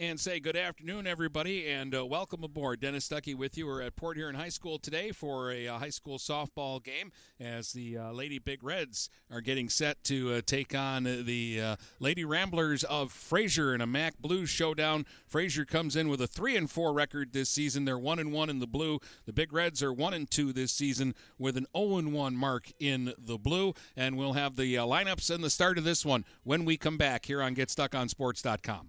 and say good afternoon, everybody, and uh, welcome aboard. Dennis Stuckey with you. We're at Port Huron High School today for a uh, high school softball game as the uh, Lady Big Reds are getting set to uh, take on the uh, Lady Ramblers of Fraser in a MAC Blues showdown. Fraser comes in with a three and four record this season. They're one and one in the blue. The Big Reds are one and two this season with an 0 and one mark in the blue. And we'll have the uh, lineups and the start of this one when we come back here on GetStuckOnSports.com.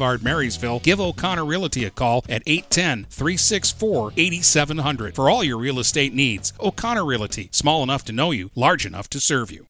Boulevard, Marysville, give O'Connor Realty a call at 810 364 8700 for all your real estate needs. O'Connor Realty, small enough to know you, large enough to serve you.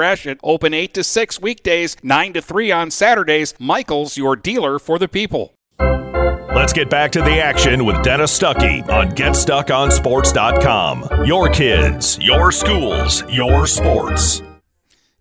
Gratiot. Open 8 to 6 weekdays, 9 to 3 on Saturdays. Michael's your dealer for the people. Let's get back to the action with Dennis Stuckey on GetStuckOnSports.com. Your kids, your schools, your sports.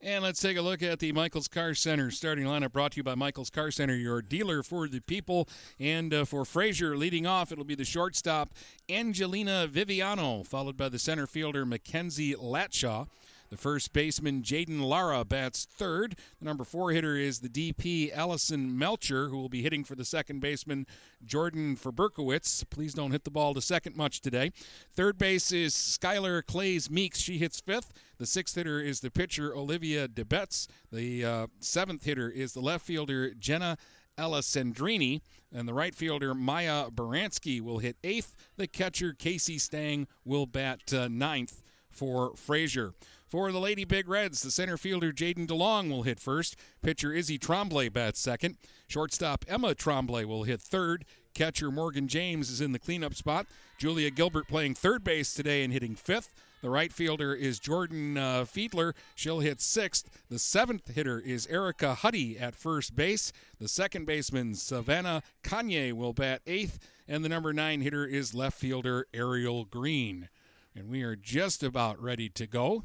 And let's take a look at the Michaels Car Center starting lineup brought to you by Michaels Car Center, your dealer for the people. And uh, for Fraser leading off, it'll be the shortstop Angelina Viviano, followed by the center fielder Mackenzie Latshaw. The first baseman, Jaden Lara, bats third. The number four hitter is the DP, Allison Melcher, who will be hitting for the second baseman, Jordan Faberkowitz. Please don't hit the ball to second much today. Third base is Skylar Clays Meeks. She hits fifth. The sixth hitter is the pitcher, Olivia DeBetz. The uh, seventh hitter is the left fielder, Jenna Alessandrini, and the right fielder Maya Baranski will hit eighth. The catcher Casey Stang will bat uh, ninth for Fraser. For the Lady Big Reds, the center fielder Jaden DeLong will hit first. Pitcher Izzy Tremblay bats second. Shortstop Emma Tremblay will hit third. Catcher Morgan James is in the cleanup spot. Julia Gilbert playing third base today and hitting fifth. The right fielder is Jordan uh, Fiedler. She'll hit sixth. The seventh hitter is Erica Huddy at first base. The second baseman, Savannah Kanye, will bat eighth. And the number nine hitter is left fielder Ariel Green. And we are just about ready to go.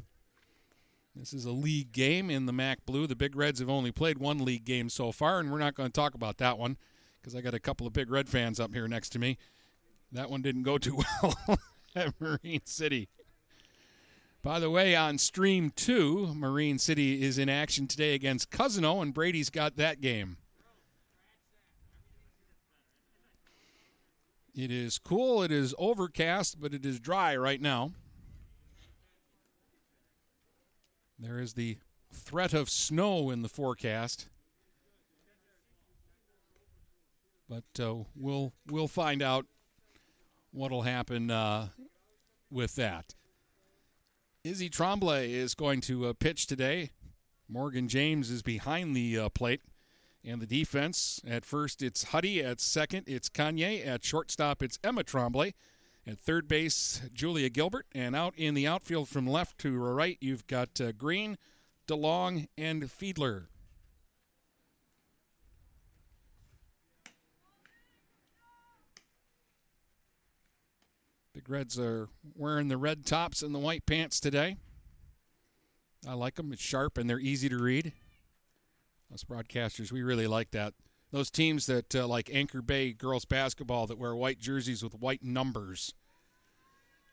This is a league game in the MAC Blue. The Big Reds have only played one league game so far, and we're not going to talk about that one because I got a couple of Big Red fans up here next to me. That one didn't go too well at Marine City. By the way, on stream two, Marine City is in action today against Cousino, and Brady's got that game. It is cool, it is overcast, but it is dry right now. There is the threat of snow in the forecast. But uh, we'll we'll find out what'll happen uh, with that. Izzy Tremblay is going to uh, pitch today. Morgan James is behind the uh, plate. And the defense, at first it's Huddy. At second, it's Kanye. At shortstop, it's Emma Tremblay. At third base, Julia Gilbert. And out in the outfield from left to right, you've got uh, Green, DeLong, and Fiedler. Big Reds are wearing the red tops and the white pants today. I like them. It's sharp and they're easy to read. Us broadcasters, we really like that. Those teams that uh, like Anchor Bay girls basketball that wear white jerseys with white numbers.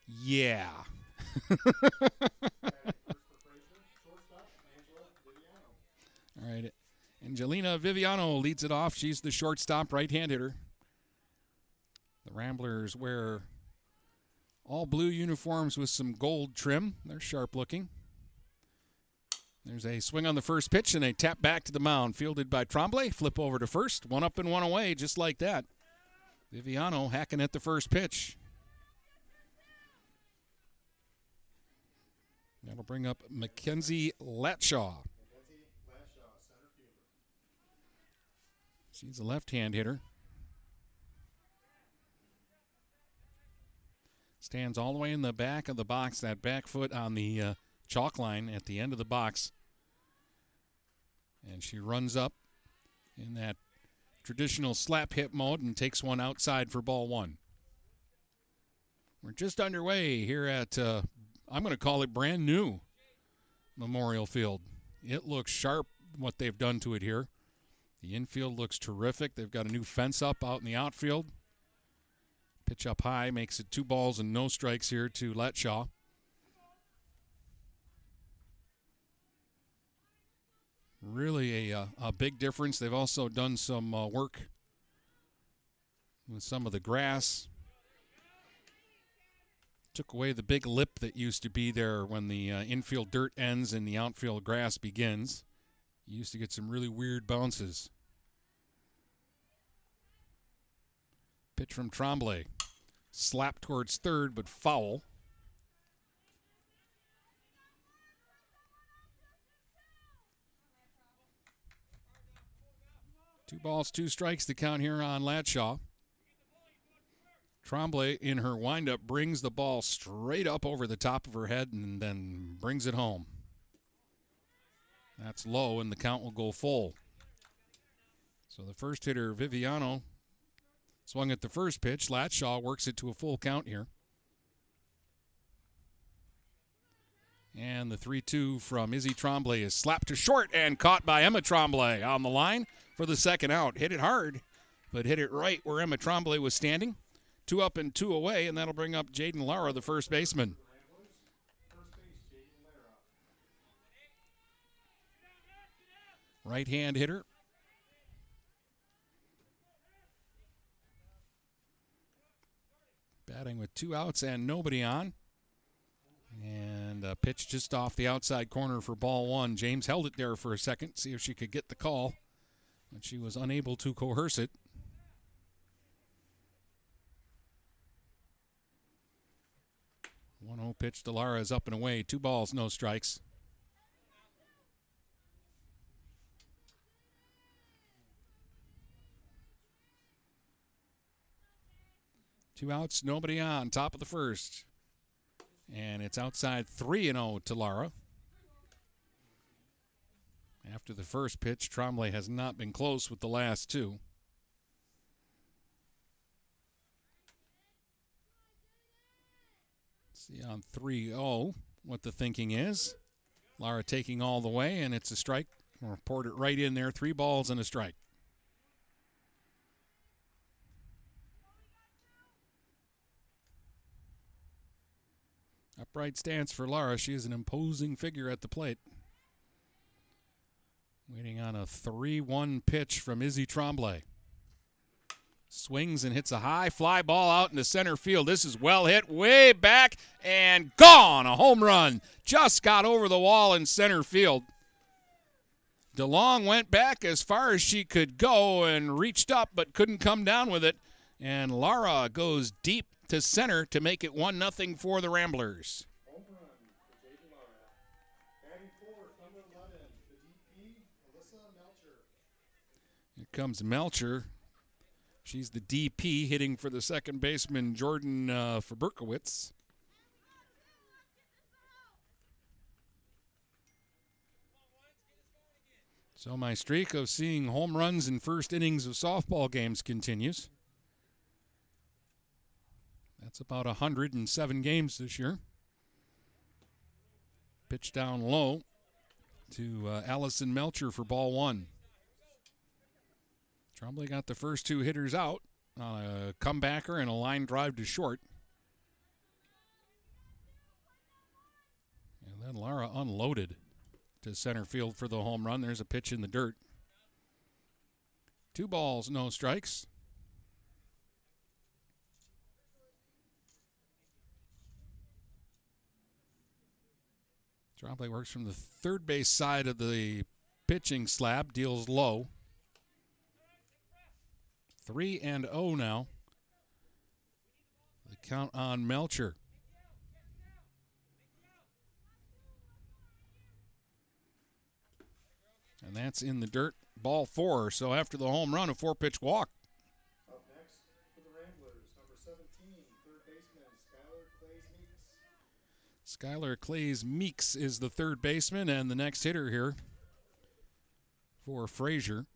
Yeah. All right. Angelina Viviano leads it off. She's the shortstop, right hand hitter. The Ramblers wear all blue uniforms with some gold trim. They're sharp looking. There's a swing on the first pitch and a tap back to the mound, fielded by Tremblay. Flip over to first, one up and one away, just like that. Viviano hacking at the first pitch. That'll bring up Mackenzie Latshaw. She's a left hand hitter. Stands all the way in the back of the box, that back foot on the uh, chalk line at the end of the box. And she runs up in that traditional slap hit mode and takes one outside for ball one. We're just underway here at, uh, I'm going to call it brand new Memorial Field. It looks sharp what they've done to it here. The infield looks terrific. They've got a new fence up out in the outfield. Pitch up high makes it two balls and no strikes here to Latshaw. Really a, uh, a big difference. They've also done some uh, work with some of the grass. Took away the big lip that used to be there when the uh, infield dirt ends and the outfield grass begins. You used to get some really weird bounces. Pitch from Tremblay. Slap towards third, but foul. Two balls, two strikes to count here on Latshaw. Tremblay, in her windup, brings the ball straight up over the top of her head and then brings it home. That's low, and the count will go full. So the first hitter, Viviano, swung at the first pitch. Latshaw works it to a full count here. And the 3 2 from Izzy Tremblay is slapped to short and caught by Emma Tremblay on the line for the second out. Hit it hard, but hit it right where Emma Tremblay was standing. Two up and two away, and that'll bring up Jaden Lara, the first baseman. right hand hitter. Batting with two outs and nobody on. And a pitch just off the outside corner for ball one. James held it there for a second, see if she could get the call, but she was unable to coerce it. One 0 pitch to Lara is up and away. Two balls, no strikes. Two outs, nobody on. Top of the first. And it's outside 3 0 to Lara. After the first pitch, Trombley has not been close with the last two. See on 3 0 what the thinking is. Lara taking all the way, and it's a strike. We'll report it right in there. Three balls and a strike. Upright stance for Lara. She is an imposing figure at the plate. Waiting on a 3 1 pitch from Izzy Trombley. Swings and hits a high fly ball out into center field. This is well hit, way back and gone. A home run. Just got over the wall in center field. DeLong went back as far as she could go and reached up but couldn't come down with it. And Lara goes deep to center to make it 1 0 for the Ramblers. Comes Melcher. She's the DP hitting for the second baseman, Jordan uh. So my streak of seeing home runs in first innings of softball games continues. That's about 107 games this year. Pitch down low to uh, Allison Melcher for ball one. Trombley got the first two hitters out on a comebacker and a line drive to short. And then Lara unloaded to center field for the home run. There's a pitch in the dirt. Two balls, no strikes. Trombley works from the third base side of the pitching slab, deals low. 3 and 0 now. The count on Melcher. And that's in the dirt. Ball four. So after the home run, a four pitch walk. Up next for the Ramblers, number 17, third baseman, Skylar Clays Meeks. Skylar Clays Meeks is the third baseman and the next hitter here for Fraser.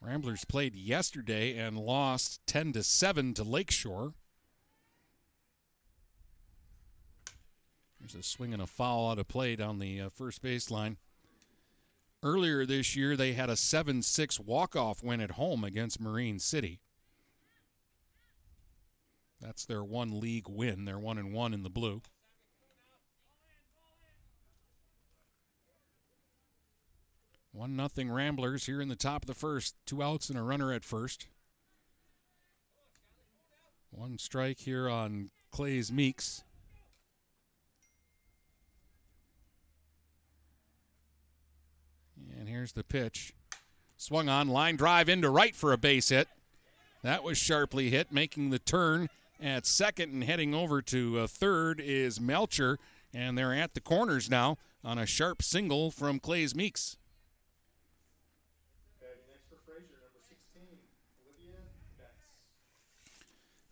Ramblers played yesterday and lost 10 to 7 to Lakeshore. There's a swing and a foul out of play down the uh, first baseline. Earlier this year, they had a 7 6 walk off win at home against Marine City. That's their one league win. They're 1 and 1 in the blue. One nothing Ramblers here in the top of the first. Two outs and a runner at first. One strike here on Clays Meeks. And here's the pitch. Swung on, line drive into right for a base hit. That was sharply hit, making the turn at second and heading over to uh, third is Melcher. And they're at the corners now on a sharp single from Clays Meeks. Batting next for Fraser, number 16, Olivia Betts.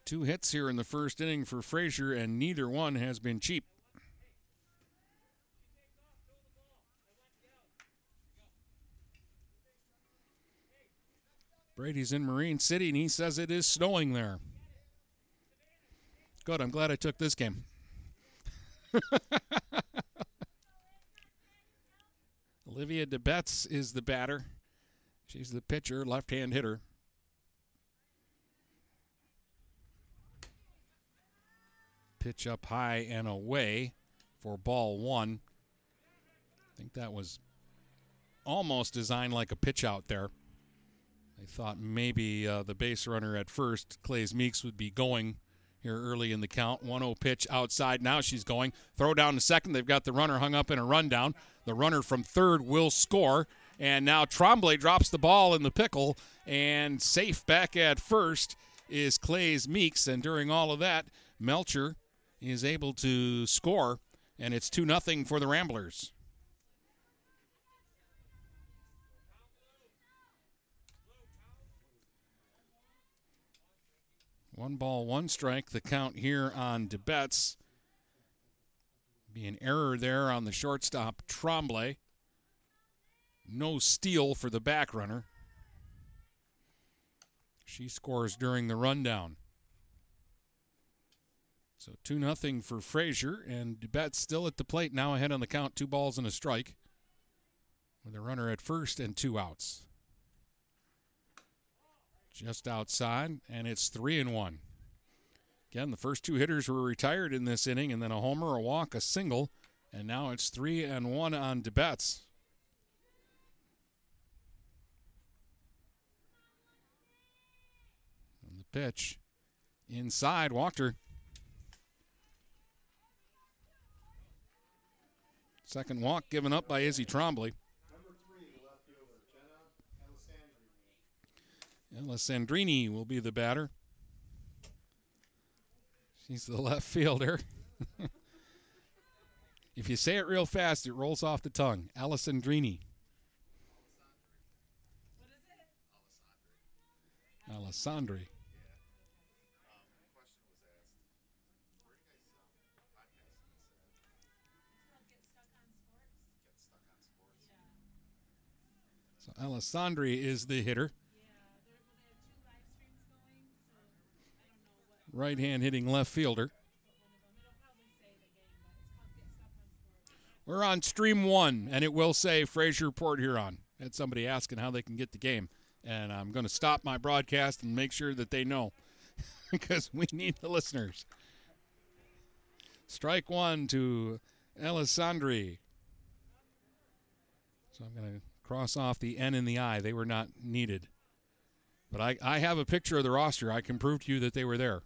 Two hits here in the first inning for Fraser, and neither one has been cheap. Brady's in Marine City, and he says it is snowing there. Good. I'm glad I took this game. Olivia DeBetz is the batter. She's the pitcher, left hand hitter. Pitch up high and away for ball one. I think that was almost designed like a pitch out there. They thought maybe uh, the base runner at first, Clays Meeks, would be going here early in the count. 1 0 pitch outside. Now she's going. Throw down to second. They've got the runner hung up in a rundown. The runner from third will score. And now Tremblay drops the ball in the pickle. And safe back at first is Clays Meeks. And during all of that, Melcher is able to score. And it's 2 0 for the Ramblers. One ball, one strike. The count here on DeBetts. Be an error there on the shortstop, Tremblay. No steal for the back runner. She scores during the rundown. So 2 0 for Fraser, and DeBetts still at the plate, now ahead on the count, two balls and a strike, with a runner at first and two outs just outside, and it's three and one. Again, the first two hitters were retired in this inning, and then a homer, a walk, a single, and now it's three and one on DeBetts. And the pitch inside, Walker. Second walk given up by Izzy Trombley. Alessandrini will be the batter. She's the left fielder. if you say it real fast, it rolls off the tongue. Alessandrini. Alessandri. Alessandri. Alessandri is the hitter. right hand hitting left fielder. We're on stream one, and it will say Fraser Port Huron. Had somebody asking how they can get the game, and I'm going to stop my broadcast and make sure that they know because we need the listeners. Strike one to Alessandri. So I'm going to cross off the N and the I. They were not needed. But I, I have a picture of the roster. I can prove to you that they were there.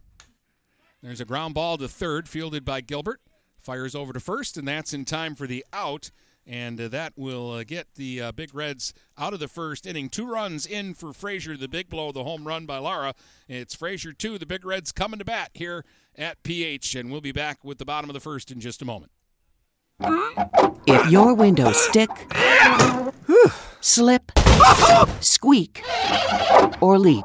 There's a ground ball to third, fielded by Gilbert. Fires over to first, and that's in time for the out. And uh, that will uh, get the uh, Big Reds out of the first inning. Two runs in for Fraser, the big blow, the home run by Lara. It's Fraser 2, the Big Reds coming to bat here at PH. And we'll be back with the bottom of the first in just a moment. If your windows stick, slip, squeak, or leak,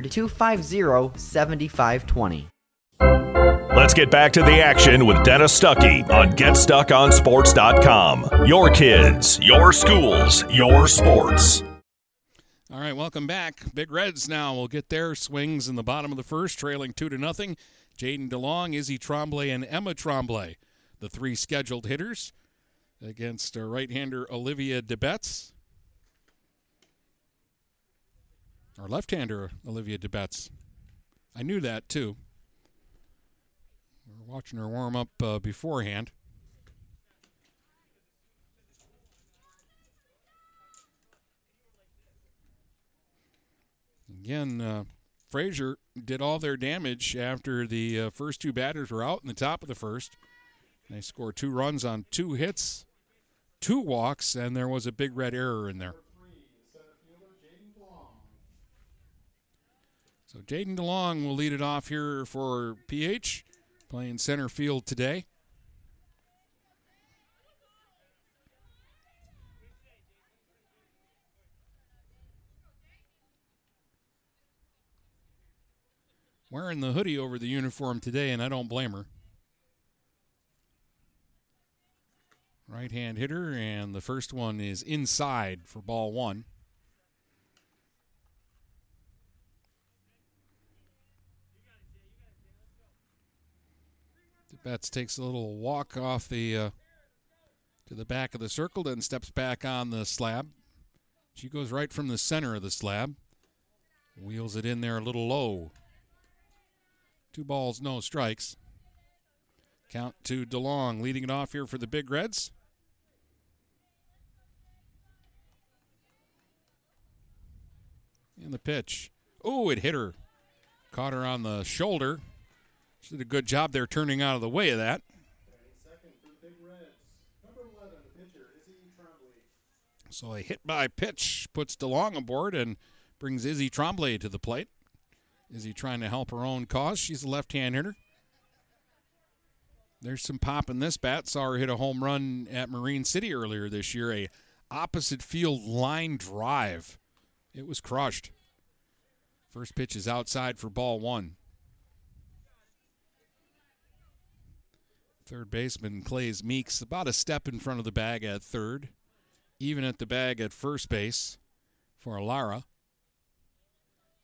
250 7520. Let's get back to the action with Dennis Stuckey on GetStuckOnSports.com. Your kids, your schools, your sports. All right, welcome back. Big Reds now will get their swings in the bottom of the first, trailing two to nothing. Jaden DeLong, Izzy Tremblay, and Emma Tremblay, the three scheduled hitters against uh, right-hander Olivia DeBetts. Or left-hander Olivia DeBetts. I knew that too. We were watching her warm up uh, beforehand. Again, uh, Fraser did all their damage after the uh, first two batters were out in the top of the first. They scored two runs on two hits, two walks, and there was a big red error in there. So Jaden DeLong will lead it off here for PH, playing center field today. Wearing the hoodie over the uniform today, and I don't blame her. Right hand hitter, and the first one is inside for ball one. Betts takes a little walk off the uh, to the back of the circle, then steps back on the slab. She goes right from the center of the slab, wheels it in there a little low. Two balls, no strikes. Count to DeLong, leading it off here for the Big Reds. And the pitch. Oh, it hit her. Caught her on the shoulder. She did a good job there turning out of the way of that. Second for the Big Reds. Number 11, pitcher Izzy Trombley. So a hit by pitch puts DeLong aboard and brings Izzy Tremblay to the plate. Izzy trying to help her own cause. She's a left hand hitter. There's some pop in this bat. Saw her hit a home run at Marine City earlier this year, a opposite field line drive. It was crushed. First pitch is outside for ball one. Third baseman Clays Meeks about a step in front of the bag at third, even at the bag at first base for Alara.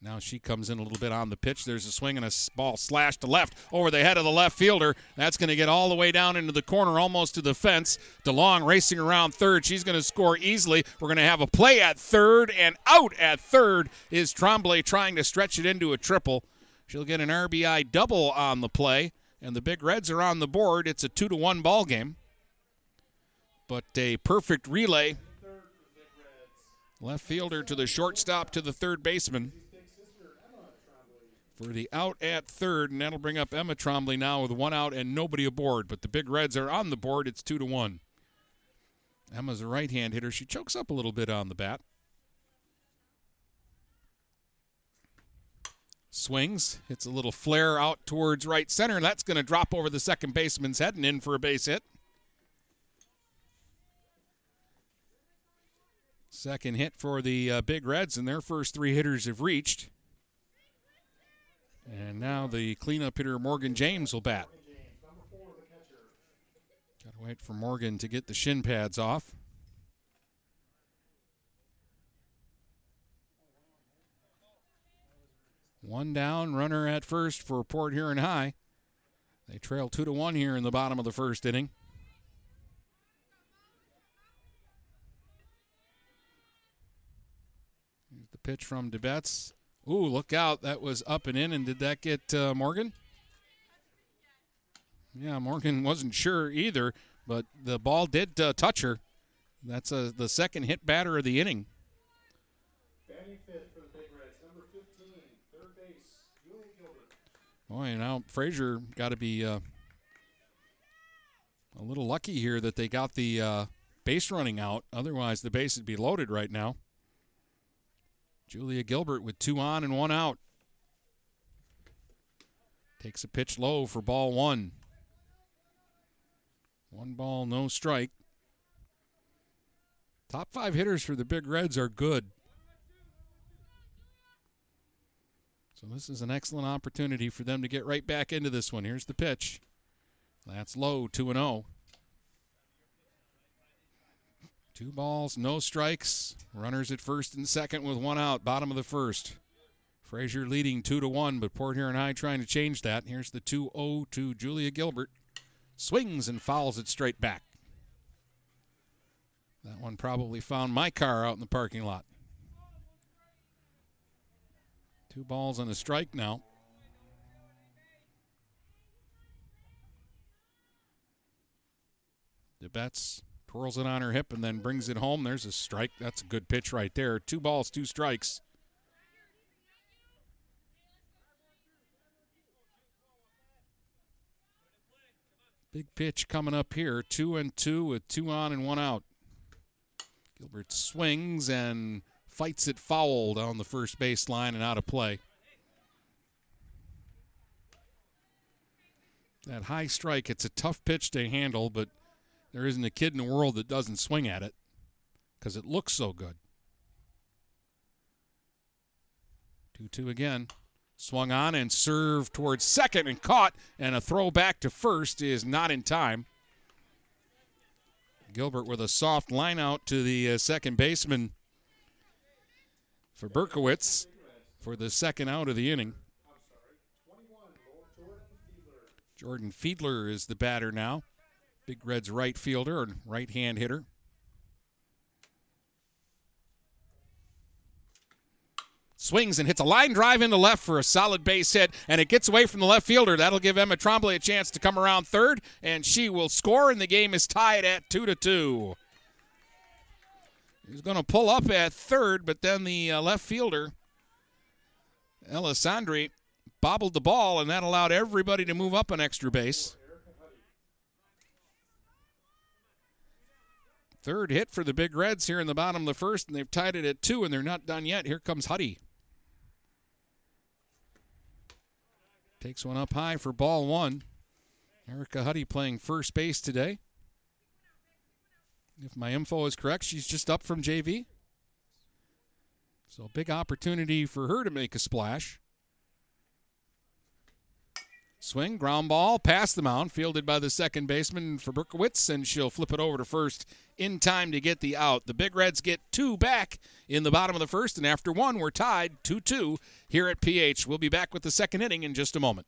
Now she comes in a little bit on the pitch. There's a swing and a ball slashed to left over the head of the left fielder. That's going to get all the way down into the corner, almost to the fence. DeLong racing around third. She's going to score easily. We're going to have a play at third, and out at third is Tremblay trying to stretch it into a triple. She'll get an RBI double on the play, and the Big Reds are on the board. It's a two to one ball game, but a perfect relay. Left fielder to the shortstop to the third baseman for the out at third, and that'll bring up Emma Trombley now with one out and nobody aboard. But the Big Reds are on the board. It's two to one. Emma's a right hand hitter. She chokes up a little bit on the bat. Swings, hits a little flare out towards right center. And that's going to drop over the second baseman's head and in for a base hit. Second hit for the uh, Big Reds, and their first three hitters have reached. And now the cleanup hitter Morgan James will bat. Got to wait for Morgan to get the shin pads off. One down, runner at first for Port Huron High. They trail two to one here in the bottom of the first inning. Here's the pitch from DeBetts. Ooh, look out. That was up and in. And did that get uh, Morgan? Yeah, Morgan wasn't sure either, but the ball did uh, touch her. That's uh, the second hit batter of the inning for the Big Reds. Number 15, third base, Julia Gilbert. Boy, now Fraser got to be uh, a little lucky here that they got the uh, base running out. Otherwise, the base would be loaded right now. Julia Gilbert with two on and one out. Takes a pitch low for ball one. One ball, no strike. Top five hitters for the Big Reds are good. So this is an excellent opportunity for them to get right back into this one. Here's the pitch. That's low, 2 and 0. Two balls, no strikes. Runners at first and second with one out, bottom of the first. Fraser leading 2 to 1, but Port Huron High trying to change that. Here's the 2 0 to Julia Gilbert. Swings and fouls it straight back. That one probably found my car out in the parking lot. Two balls and a strike now. DeBetts twirls it on her hip and then brings it home. There's a strike. That's a good pitch right there. Two balls, two strikes. Big pitch coming up here. Two and two with two on and one out. Gilbert swings and fights it fouled on the first base line and out of play. That high strike, it's a tough pitch to handle, but there isn't a kid in the world that doesn't swing at it because it looks so good. 2 2 again. Swung on and served towards second and caught, and a throw back to first is not in time. Gilbert with a soft line out to the uh, second baseman, Faberkowitz for the second out of the inning. Jordan Fiedler is the batter now. Big Red's right fielder and right hand hitter. Swings and hits a line drive into left for a solid base hit, and it gets away from the left fielder. That'll give Emma Trombley a chance to come around third, and she will score, and the game is tied at two to two. He's going to pull up at third, but then the uh, left fielder, Alessandri, bobbled the ball, and that allowed everybody to move up an extra base. Third hit for the Big Reds here in the bottom of the first, and they've tied it at two, and they're not done yet. Here comes Huddy. Takes one up high for ball one. Erica Huddy playing first base today. If my info is correct, she's just up from JV. So a big opportunity for her to make a splash. Swing, ground ball, past the mound, fielded by the second baseman Faberkowitz, and she'll flip it over to first in time to get the out. The Big Reds get two back in the bottom of the first, and after one, we're tied 2 2 here at PH. We'll be back with the second inning in just a moment.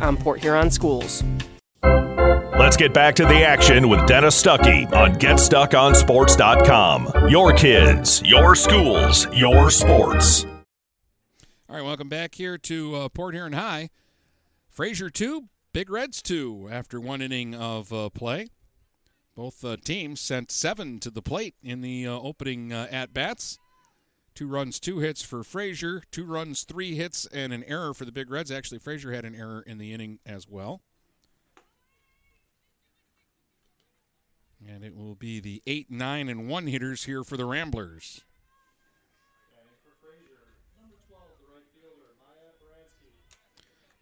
on Port Huron schools. Let's get back to the action with Dennis Stuckey on GetStuckOnSports.com. Your kids, your schools, your sports. All right, welcome back here to uh, Port Huron High. Fraser 2, Big Reds 2 after one inning of uh, play. Both uh, teams sent seven to the plate in the uh, opening uh, at bats. Two runs, two hits for Fraser. Two runs, three hits, and an error for the Big Reds. Actually, Fraser had an error in the inning as well. And it will be the 8, 9, and 1 hitters here for the Ramblers.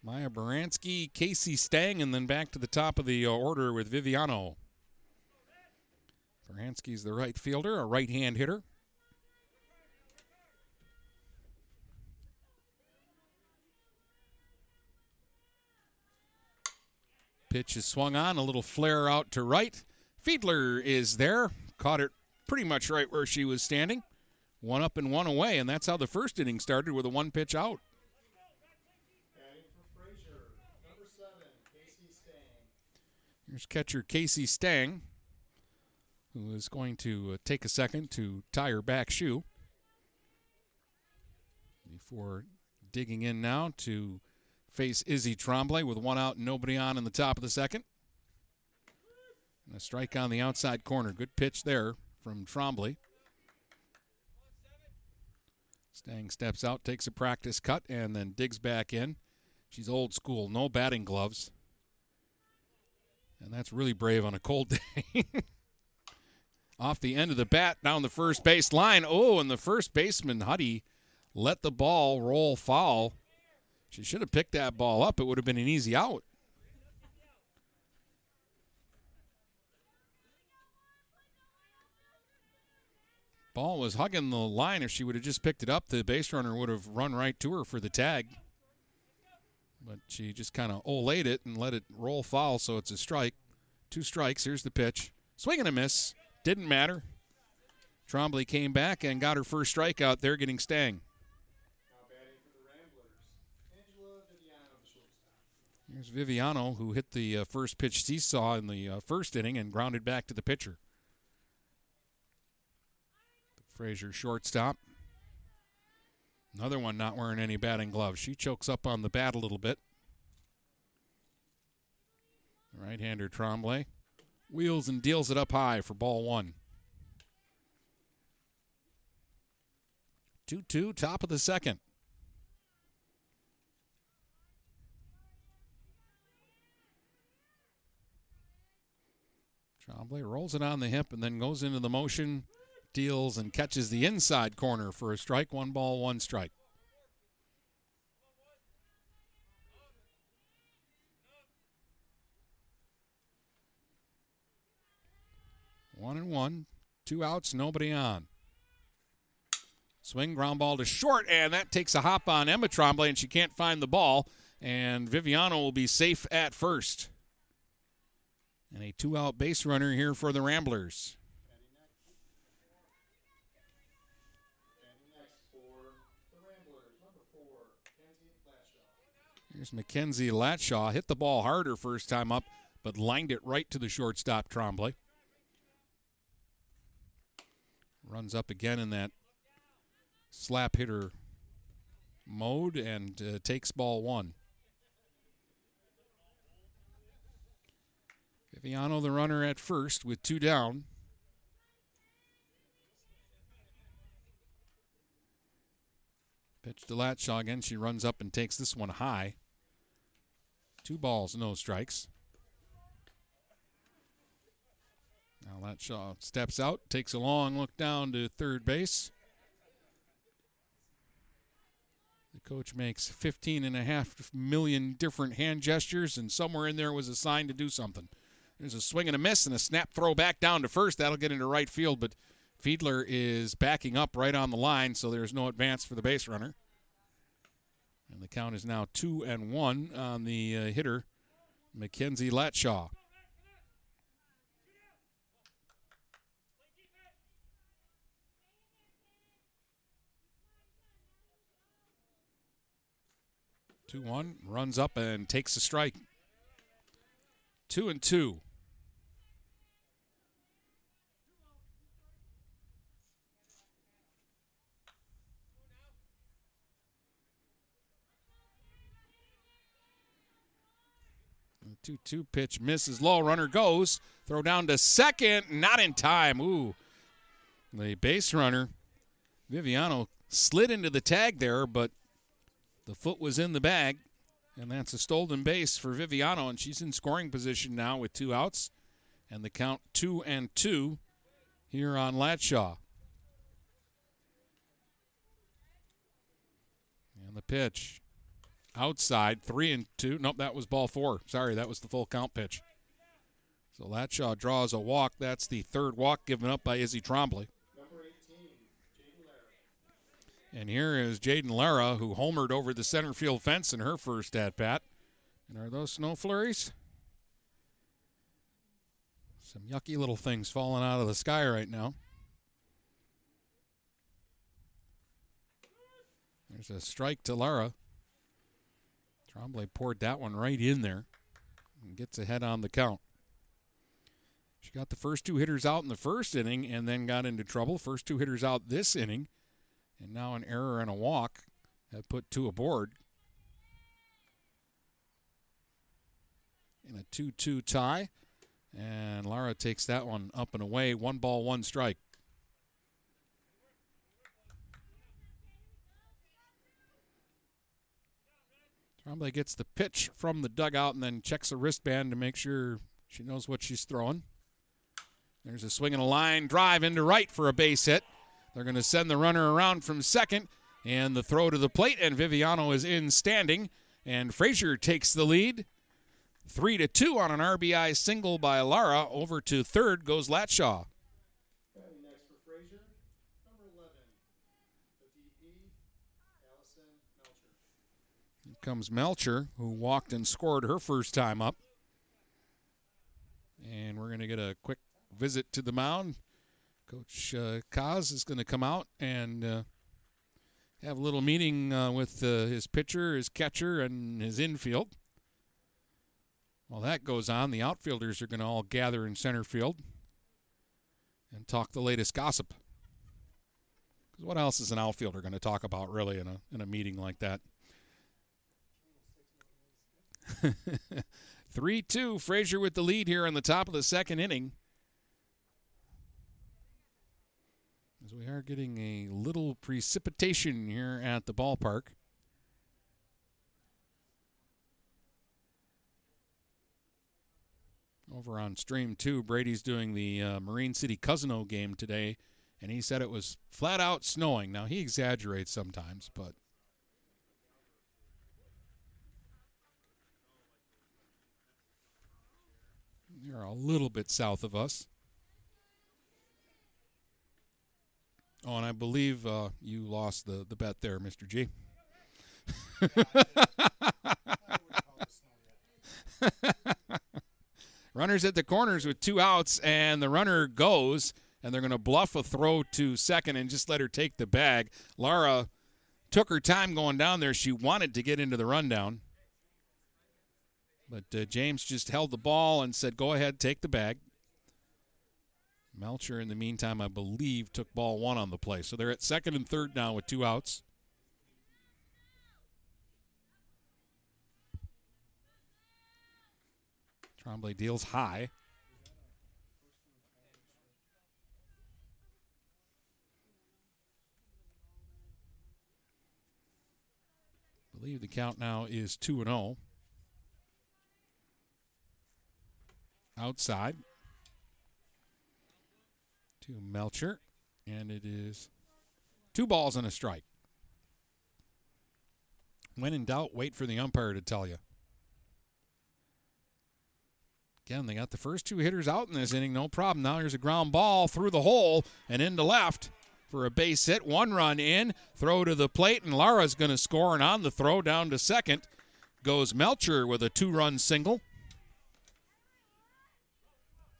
Maya Baranski, Casey Stang, and then back to the top of the uh, order with Viviano. Baranski's the right fielder, a right hand hitter. Pitch is swung on, a little flare out to right. Fiedler is there, caught it pretty much right where she was standing. One up and one away, and that's how the first inning started with a one pitch out. Here's catcher Casey Stang, who is going to uh, take a second to tie her back shoe before digging in now to face Izzy Trombley with one out and nobody on in the top of the second. And a strike on the outside corner. Good pitch there from Trombley. Stang steps out, takes a practice cut, and then digs back in. She's old school, no batting gloves. And that's really brave on a cold day. Off the end of the bat, down the first base line. Oh, and the first baseman, Huddy, let the ball roll foul. She should have picked that ball up. It would have been an easy out. Ball was hugging the line. If she would have just picked it up, the base runner would have run right to her for the tag. But she just kind of olayed it and let it roll foul, so it's a strike. Two strikes. Here's the pitch. Swing and a miss. Didn't matter. Trombley came back and got her first strikeout there, getting Stang. Now batting for the Ramblers, Angela Viviano, the shortstop. Here's Viviano, who hit the uh, first pitch seesaw in the uh, first inning and grounded back to the pitcher. Fraser shortstop. Another one not wearing any batting gloves. She chokes up on the bat a little bit. Right-hander Trombley wheels and deals it up high for ball one. 2 2, top of the second. Trombley rolls it on the hip and then goes into the motion, deals and catches the inside corner for a strike. One ball, one strike. One and one, two outs, nobody on. Swing, ground ball to short, and that takes a hop on Emma Trombley, and she can't find the ball. And Viviano will be safe at first. And a two out base runner here for the Ramblers. Here's Mackenzie Latshaw. Hit the ball harder first time up, but lined it right to the shortstop Trombley. Runs up again in that slap hitter mode and uh, takes ball one. Viviano, the runner at first, with two down. Pitch to Latshaw again. She runs up and takes this one high. Two balls, no strikes. Now Latshaw steps out, takes a long look down to third base. The coach makes 15 and a half million different hand gestures, and somewhere in there was a sign to do something. There's a swing and a miss and a snap throw back down to first. That'll get into right field, but Fiedler is backing up right on the line, so there's no advance for the base runner. And the count is now two and one on the uh, hitter, Mackenzie Latshaw. Two one runs up and takes a strike. Two and two. The 2 2 pitch misses low. Runner goes. Throw down to second. Not in time. Ooh. The base runner, Viviano, slid into the tag there, but the foot was in the bag. And that's a stolen base for Viviano, and she's in scoring position now with two outs. And the count two and two here on Latshaw. And the pitch outside, three and two. Nope, that was ball four. Sorry, that was the full count pitch. So Latshaw draws a walk. That's the third walk given up by Izzy Trombley. 18, And here is Jaden Lara, who homered over the center field fence in her first at bat. And are those snow flurries? Some yucky little things falling out of the sky right now. There's a strike to Lara. Trombley poured that one right in there and gets ahead on the count. She got the first two hitters out in the first inning and then got into trouble. First two hitters out this inning, and now an error and a walk have put two aboard. In a 2 2 tie, and Lara takes that one up and away. One ball, one strike. Trombley gets the pitch from the dugout and then checks the wristband to make sure she knows what she's throwing. There's a swing and a line drive into right for a base hit. They're going to send the runner around from second, and the throw to the plate, and Viviano is in standing, and Fraser takes the lead. Three to two on an RBI single by Lara. Over to third goes Latshaw. Batting next for Fraser, number 11, the DP, Allison Melcher. Comes Melcher, who walked and scored her first time up. And we're going to get a quick visit to the mound. Coach uh, Kaz is going to come out and uh, have a little meeting uh, with uh, his pitcher, his catcher, and his infield. While that goes on, the outfielders are going to all gather in center field and talk the latest gossip. Because what else is an outfielder going to talk about, really, in a in a meeting like that? Three two, Fraser with the lead here on the top of the second inning. As we are getting a little precipitation here at the ballpark. Over on stream two, Brady's doing the uh, Marine City Cousino game today, and he said it was flat out snowing. Now he exaggerates sometimes, but they're a little bit south of us. Oh, and I believe uh, you lost the, the bet there, Mr. G. Runners at the corners with two outs, and the runner goes, and they're going to bluff a throw to second and just let her take the bag. Lara took her time going down there. She wanted to get into the rundown. But uh, James just held the ball and said, go ahead, take the bag. Melcher, in the meantime, I believe, took ball one on the play. So they're at second and third now with two outs. Trombley deals high. I believe the count now is 2 and 0. Outside to Melcher, and it is two balls and a strike. When in doubt, wait for the umpire to tell you. Again, they got the first two hitters out in this inning, no problem. Now here's a ground ball through the hole and into left for a base hit. One run in, throw to the plate, and Lara's going to score. And on the throw down to second goes Melcher with a two run single.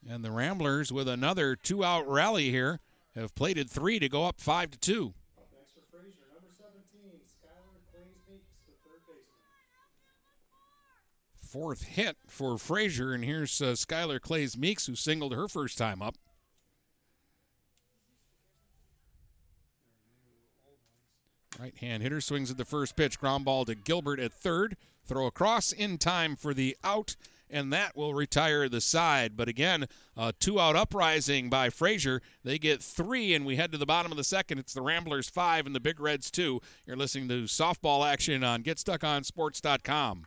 And the Ramblers, with another two out rally here, have plated three to go up five to two. Next for Fraser, number 17, Skylar Clays Meeks, the third baseman. Fourth hit for Fraser, and here's uh, Skylar Clays Meeks, who singled her first time up. Right hand hitter swings at the first pitch. Ground ball to Gilbert at third. Throw across in time for the out, and that will retire the side. But again, two out uprising by Fraser. They get three, and we head to the bottom of the second. It's the Ramblers five and the Big Reds two. You're listening to softball action on GetStuckOnSports.com.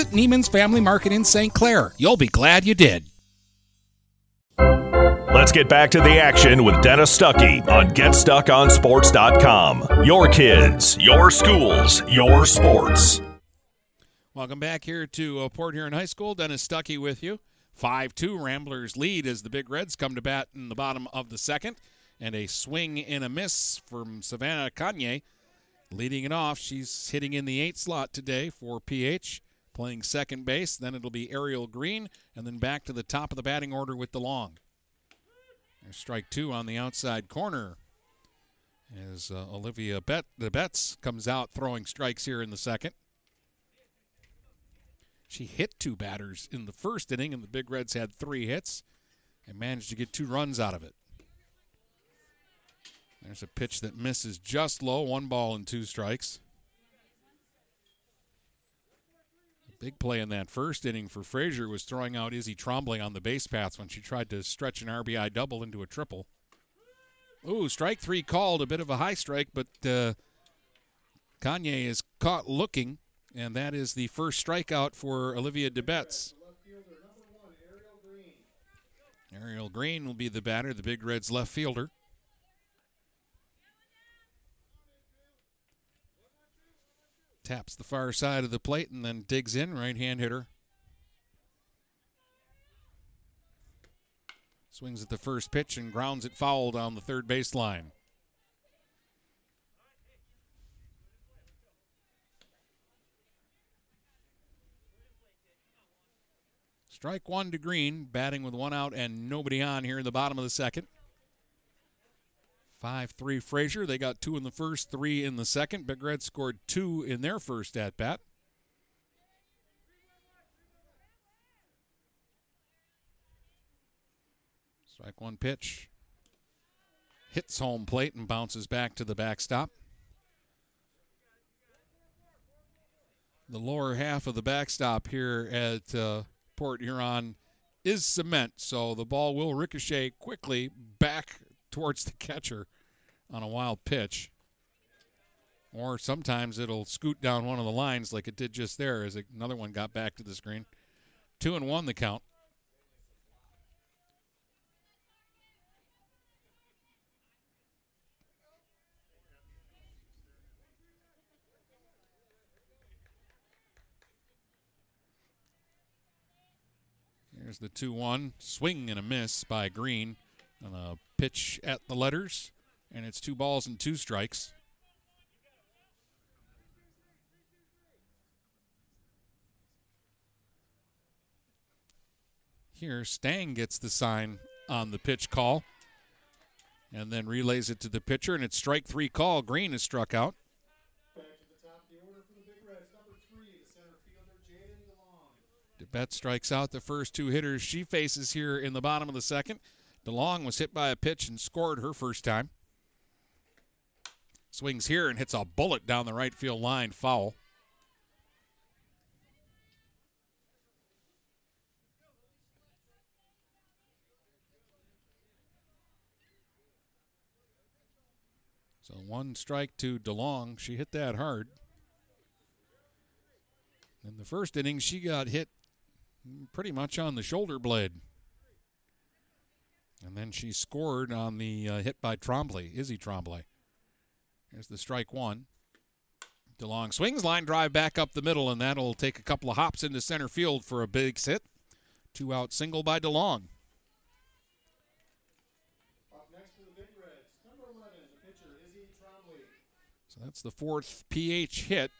Neiman's Family Market in St. Clair. You'll be glad you did. Let's get back to the action with Dennis Stuckey on GetStuckOnSports.com. Your kids, your schools, your sports. Welcome back here to uh, Port Huron High School. Dennis Stuckey with you. 5 2 Ramblers lead as the Big Reds come to bat in the bottom of the second. And a swing and a miss from Savannah Kanye leading it off. She's hitting in the eight slot today for PH, playing second base. Then it'll be Ariel Green, and then back to the top of the batting order with DeLong. There's strike two on the outside corner. as uh, Olivia Bet the Betts comes out throwing strikes here in the second. She hit two batters in the first inning, and the Big Reds had three hits and managed to get two runs out of it. There's a pitch that misses just low, one ball and two strikes. A big play in that first inning for Fraser was throwing out Izzy Trombley on the base paths when she tried to stretch an RBI double into a triple. Ooh, strike three called, a bit of a high strike, but uh, Kanye is caught looking, and that is the first strikeout for Olivia DeBetts. Ariel Green will be the batter, the Big Reds left fielder. Taps the far side of the plate and then digs in, right hand hitter. Swings at the first pitch and grounds it foul down the third baseline. Strike one to Green, batting with one out and nobody on here in the bottom of the second. 5 3 Fraser. They got two in the first, three in the second. Big Red scored two in their first at bat. Strike one pitch. Hits home plate and bounces back to the backstop. The lower half of the backstop here at uh, Port Huron is cement, so the ball will ricochet quickly back towards the catcher on a wild pitch. Or sometimes it'll scoot down one of the lines like it did just there as another one got back to the screen. Two and one the count. Here's the 2 1. Swing and a miss by Green on a pitch at the letters. And it's two balls and two strikes. Here, Stang gets the sign on the pitch call and then relays it to the pitcher, and it's strike three call. Green is struck out. DeBet strikes out the first two hitters she faces here in the bottom of the second. DeLong was hit by a pitch and scored her first time. Swings here and hits a bullet down the right field line, foul. So one strike to DeLong. She hit that hard. In the first inning, she got hit pretty much on the shoulder blade. And then she scored on the uh, hit by Trombley, Izzy Trombley. Here's the strike one. DeLong swings, line drive back up the middle, and that'll take a couple of hops into center field for a big hit. Two out single by DeLong. Up next with the Red's. Number 1 is the pitcher Izzy Trombley. So that's the fourth PH hit.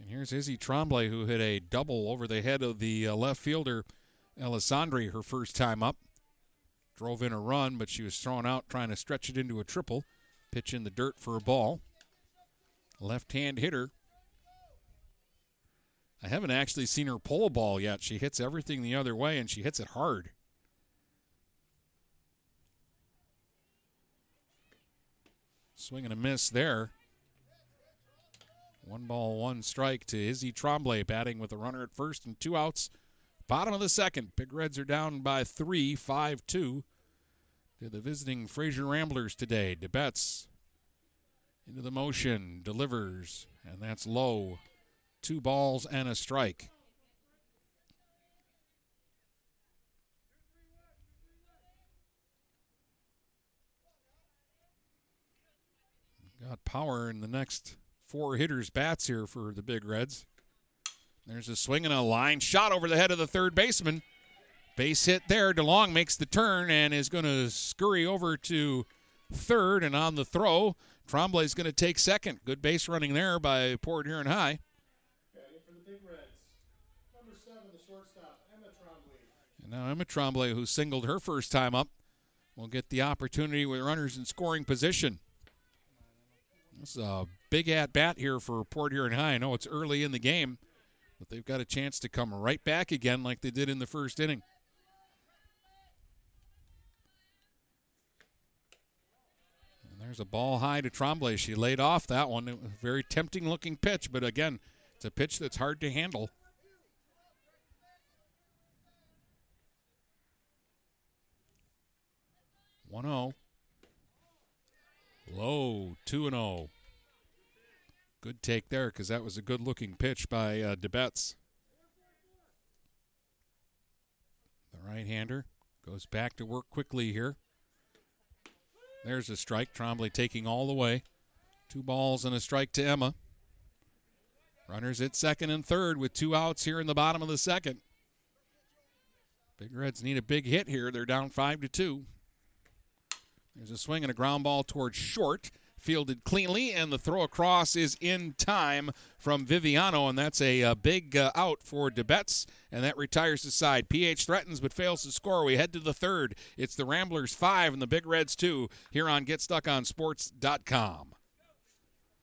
And here's Izzy Trombley, who hit a double over the head of the uh, left fielder, Alessandri, her first time up. Drove in a run, but she was thrown out trying to stretch it into a triple. Pitch in the dirt for a ball. Left hand hitter. I haven't actually seen her pull a ball yet. She hits everything the other way, and she hits it hard. Swing and a miss there. One ball, one strike to Izzy Trombley, batting with a runner at first and two outs. Bottom of the second. Big Reds are down by three, 5 2 to the visiting Fraser Ramblers today. DeBetts into the motion, delivers, and that's low. Two balls and a strike. Got power in the next four hitters' bats here for the Big Reds. There's a swing and a line shot over the head of the third baseman. Base hit there. DeLong makes the turn and is going to scurry over to third. And on the throw, Trombley is going to take second. Good base running there by Port Huron High. And now Emma Trombley, who singled her first time up, will get the opportunity with runners in scoring position. This is a big at bat here for Port Huron High. I know it's early in the game, but they've got a chance to come right back again like they did in the first inning. There's a ball high to Trombley. She laid off that one. Very tempting looking pitch, but again, it's a pitch that's hard to handle. One zero. Low two and zero. Good take there because that was a good looking pitch by uh. The right hander goes back to work quickly here. There's a strike. Trombley taking all the way. Two balls and a strike to Emma. Runners at second and third with two outs here in the bottom of the second. Big Reds need a big hit here. They're down five to two. There's a swing and a ground ball towards short. Fielded cleanly, and the throw across is in time from Viviano, and that's a, a big uh, out for DeBetz, and that retires the side. PH threatens but fails to score. We head to the third. It's the Ramblers 5 and the Big Reds 2 here on GetStuckOnSports.com.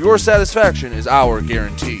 your satisfaction is our guarantee.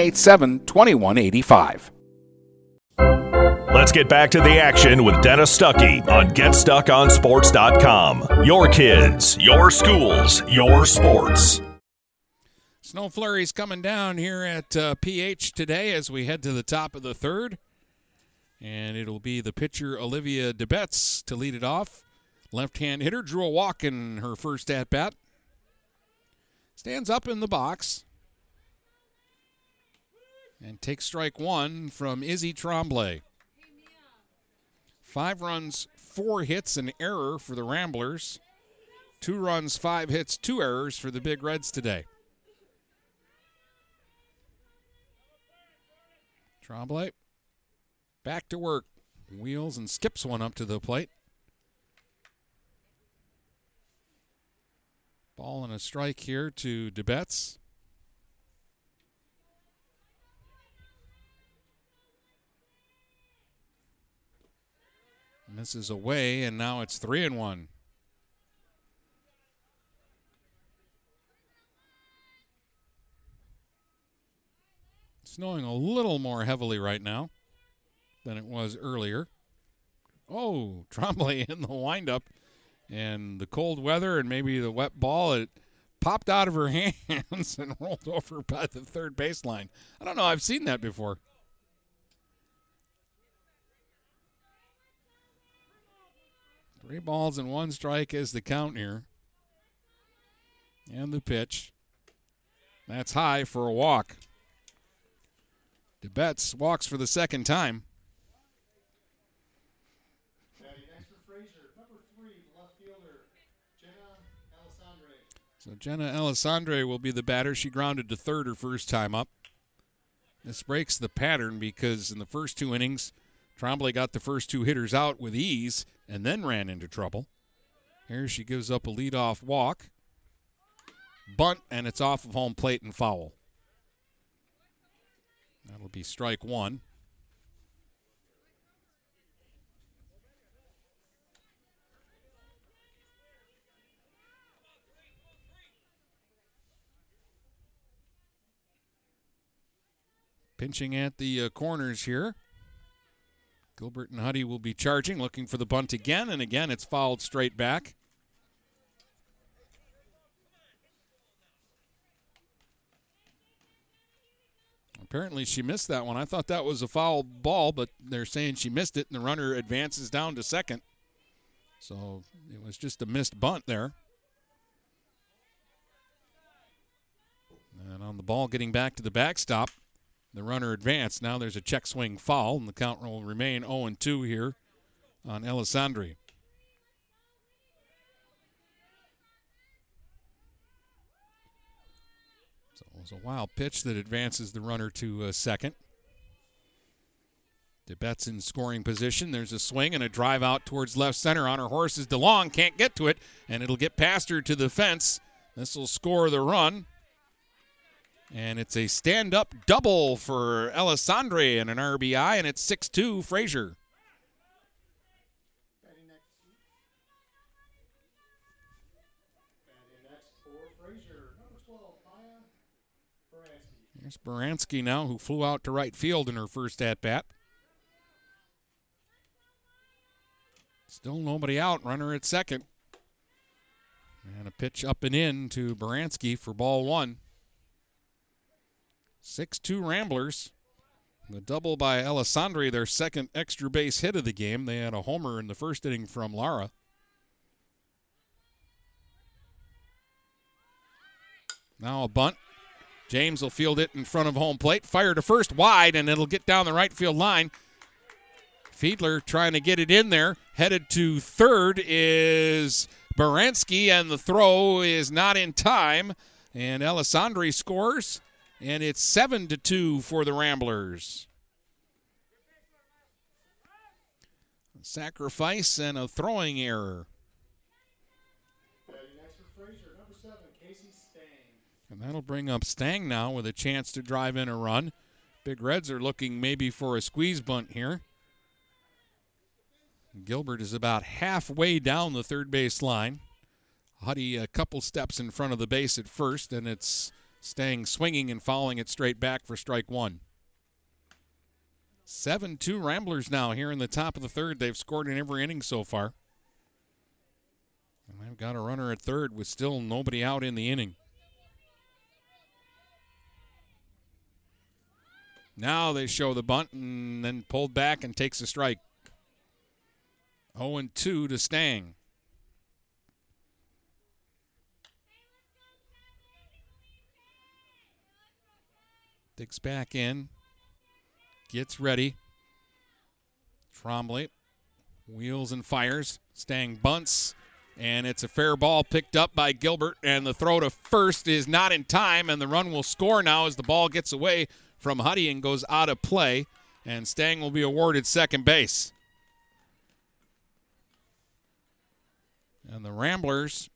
987 2185. Let's get back to the action with Dennis Stuckey on GetStuckOnSports.com. Your kids, your schools, your sports. Snow flurries coming down here at uh, PH today as we head to the top of the third. And it'll be the pitcher Olivia DeBetz to lead it off. Left hand hitter drew a walk in her first at bat. Stands up in the box and takes strike one from Izzy Trombley. Five runs, four hits, an error for the Ramblers. Two runs, five hits, two errors for the Big Reds today. Trombley back to work. Wheels and skips one up to the plate. Ball and a strike here to DeBetz. Misses away, and now it's three and one. Snowing a little more heavily right now than it was earlier. Oh, Trombley in the windup, and the cold weather and maybe the wet ball. It popped out of her hands and rolled over by the third baseline. I don't know. I've seen that before. Three balls and one strike is the count here. And the pitch. That's high for a walk. DeBetz walks for the second time. So Jenna Alessandri will be the batter. She grounded to third her first time up. This breaks the pattern because in the first two innings, Trombley got the first two hitters out with ease and then ran into trouble. Here she gives up a leadoff walk, bunt, and it's off of home plate and foul. That'll be strike one. Pinching at the uh, corners here. Gilbert and Huddy will be charging, looking for the bunt again, and again it's fouled straight back. Apparently, she missed that one. I thought that was a foul ball, but they're saying she missed it, and the runner advances down to second. So it was just a missed bunt there. And on the ball getting back to the backstop, the runner advanced. Now there's a check swing foul, and the count will remain 0 2 here on Alessandri. So it was a wild pitch that advances the runner to uh, second. DeBet's in scoring position. There's a swing and a drive out towards left center on her horse is DeLong. Can't get to it, and it'll get past her to the fence. This will score the run. And it's a stand up double for Alessandri and an RBI, and it's 6 2 Fraser. Batting next. Batting next for Fraser. Number 12, Maya Baransky. Here's Baranski now, who flew out to right field in her first at bat. Still nobody out. Runner at second. And a pitch up and in to Baranski for ball one. 6 2 Ramblers. The double by Alessandri, their second extra base hit of the game. They had a homer in the first inning from Lara. Now a bunt. James will field it in front of home plate. Fire to first wide, and it'll get down the right field line. Fiedler trying to get it in there. Headed to third is Baranski, and the throw is not in time. And Alessandri scores, and it's 7 to 2 for the Ramblers. Sacrifice and a throwing error. Batting next for Fraser. Number 7, Casey Stang. And that'll bring up Stang now with a chance to drive in a run. Big Reds are looking maybe for a squeeze bunt here. Gilbert is about halfway down the third base line. Huddy a couple steps in front of the base at first, and it's Stang swinging and following it straight back for strike one. 7 2 Ramblers now here in the top of the third. They've scored in every inning so far. And they've got a runner at third with still nobody out in the inning. Now they show the bunt and then pulled back and takes a strike. 0 2 to Stang. Digs back in. Gets ready. Trombley wheels and fires. Stang bunts. And it's a fair ball picked up by Gilbert. And the throw to first is not in time. And the run will score now as the ball gets away from Huddy and goes out of play. And Stang will be awarded second base. And the Ramblers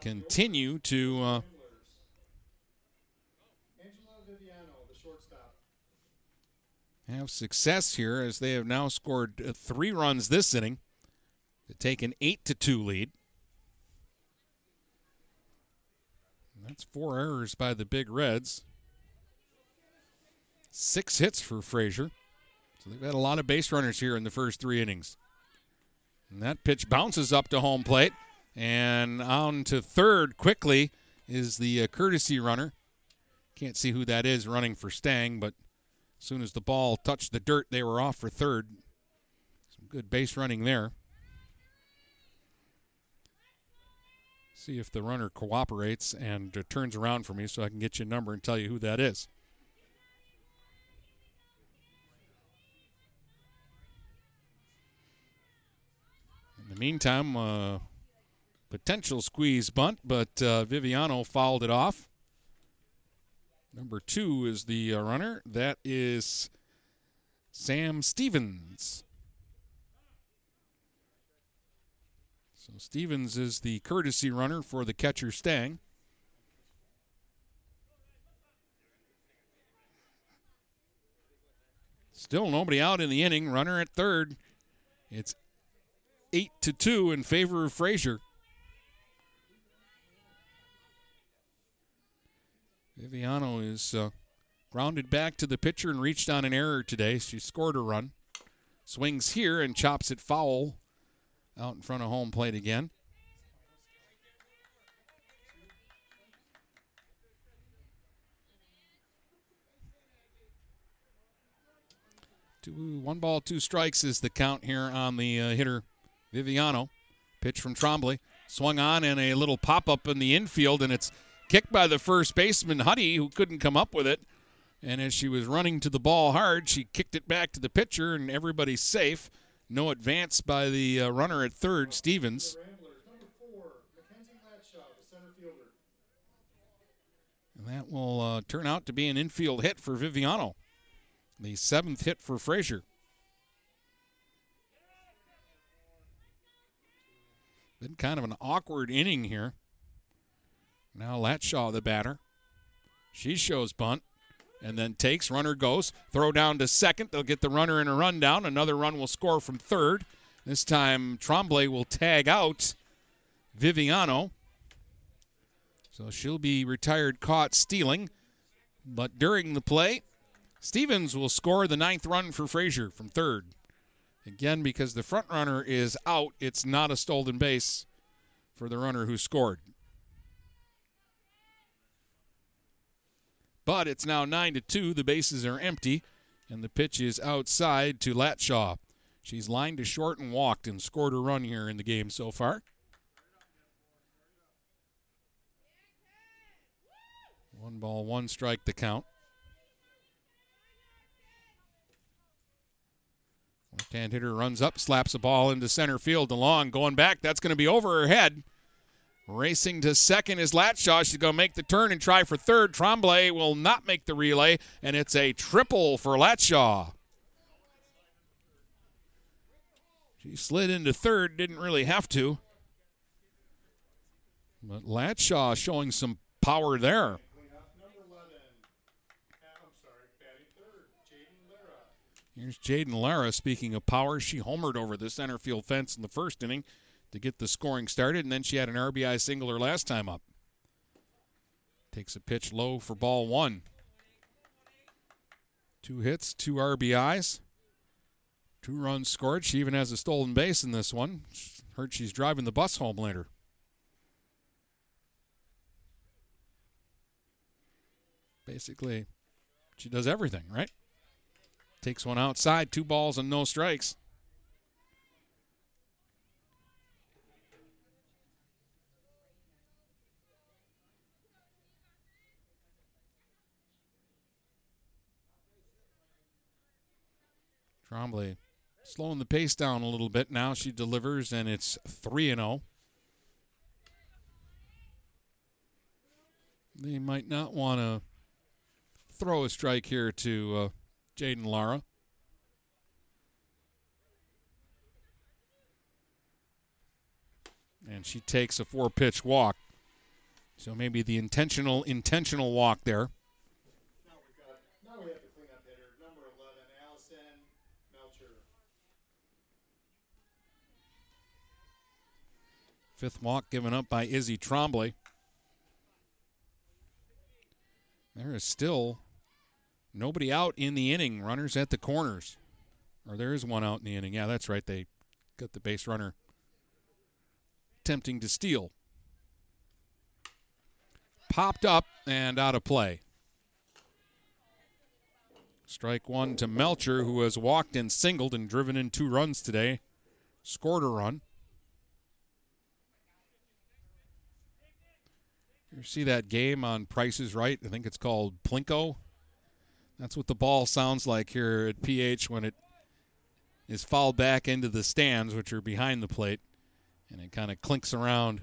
continue to uh, Angela Viviano, the shortstop. Have success here as they have now scored uh, three runs this inning to take an 8 to 2 lead. That's four errors by the Big Reds. Six hits for Fraser. So they've had a lot of base runners here in the first three innings. And that pitch bounces up to home plate. And on to third quickly is the uh, courtesy runner. Can't see who that is running for Stang, but as soon as the ball touched the dirt, they were off for third. Some good base running there. See if the runner cooperates and uh, turns around for me so I can get you a number and tell you who that is. In the meantime, uh, potential squeeze bunt, but uh, Viviano fouled it off. Number two is the uh, runner. That is Sam Stevens. So Stevens is the courtesy runner for the catcher Stang. Still nobody out in the inning. Runner at third. It's eight to two in favor of Fraser. Viviano is uh, grounded back to the pitcher and reached on an error today. She scored a run. Swings here and chops it foul out in front of home plate again. Two, one ball, two strikes is the count here on the uh, hitter, Viviano. Pitch from Trombley. Swung on and a little pop up in the infield, and it's kicked by the first baseman, Huddy, who couldn't come up with it. And as she was running to the ball hard, she kicked it back to the pitcher, and everybody's safe. No advance by the uh, runner at third, Stevens. And that will uh, turn out to be an infield hit for Viviano. The seventh hit for Fraser. Been kind of an awkward inning here. Now Latshaw, the batter. She shows bunt and then takes. Runner goes. Throw down to second. They'll get the runner in a rundown. Another run will score from third. This time Trombley will tag out Viviano. So she'll be retired caught stealing. But during the play, Stevens will score the ninth run for Fraser from third. Again, because the front runner is out, it's not a stolen base for the runner who scored. But it's now 9 to 2. The bases are empty, and the pitch is outside to Latshaw. She's lined to short and walked and scored a run here in the game so far. One ball, one strike to count. Left hand hitter runs up, slaps a ball into center field. DeLong going back. That's going to be over her head. Racing to second is Latshaw. She's going to make the turn and try for third. Trombley will not make the relay, and it's a triple for Latshaw. She slid into third, didn't really have to. But Latshaw showing some power there. Cleanup, number 11. I'm sorry, batting third, Jaden Lara. Here's Jaden Lara. Speaking of power, she homered over the center field fence in the first inning to get the scoring started, and then she had an RBI single her last time up. Takes a pitch low for ball one. Two hits, two RBIs, two runs scored. She even has a stolen base in this one. Heard she's driving the bus home later. Basically, she does everything, right? Takes one outside, two balls and no strikes. Trombley slowing the pace down a little bit now. She delivers, and it's 3 and 0. They might not want to throw a strike here to uh, Jaden Lara. And she takes a four pitch walk. So maybe the intentional intentional walk there. Now we got, now we have the cleanup hitter, number 11, Allison Melcher. Fifth walk given up by Izzy Trombley. There is still nobody out in the inning. Runners at the corners. Or there is one out in the inning. Yeah, that's right. They got the base runner attempting to steal. Popped up and out of play. Strike one to Melcher, who has walked and singled and driven in two runs today. Scored a run. You see that game on Prices Right? I think it's called Plinko. That's what the ball sounds like here at PH when it is fouled back into the stands, which are behind the plate, and it kind of clinks around.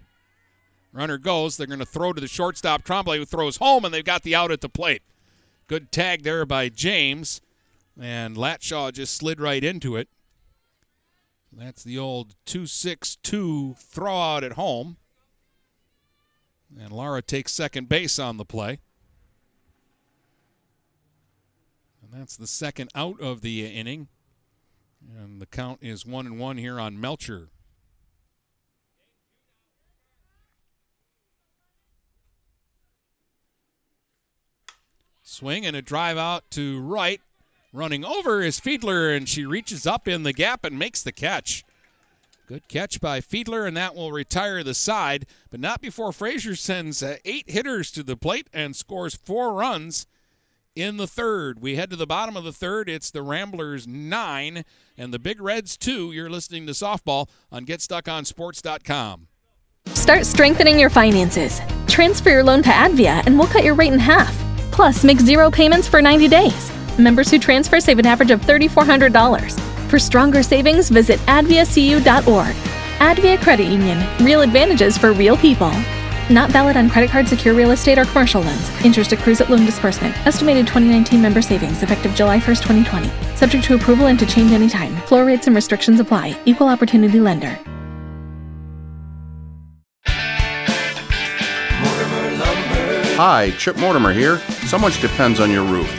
Runner goes. They're going to throw to the shortstop. Trombley who throws home, and they've got the out at the plate. Good tag there by James, and Latshaw just slid right into it. That's the old 2 6 2 throw out at home. And Lara takes second base on the play. And that's the second out of the inning. And the count is one and one here on Melcher. Swing and a drive out to right. Running over is Fiedler, and she reaches up in the gap and makes the catch. Good catch by Fiedler, and that will retire the side, but not before Fraser sends uh, eight hitters to the plate and scores four runs in the third. We head to the bottom of the third. It's the Ramblers 9 and the Big Reds 2. You're listening to softball on GetStuckOnSports.com. Start strengthening your finances. Transfer your loan to Advia and we'll cut your rate in half. Plus, make zero payments for 90 days. Members who transfer save an average of $3,400. For stronger savings, visit adviacu.org. Advia Credit Union. Real advantages for real people. Not valid on credit card, secure real estate, or commercial loans. Interest accrues at loan disbursement. Estimated 2019 member savings effective July 1st, 2020. Subject to approval and to change anytime. Floor rates and restrictions apply. Equal opportunity lender. Hi, Chip Mortimer here. So much depends on your roof.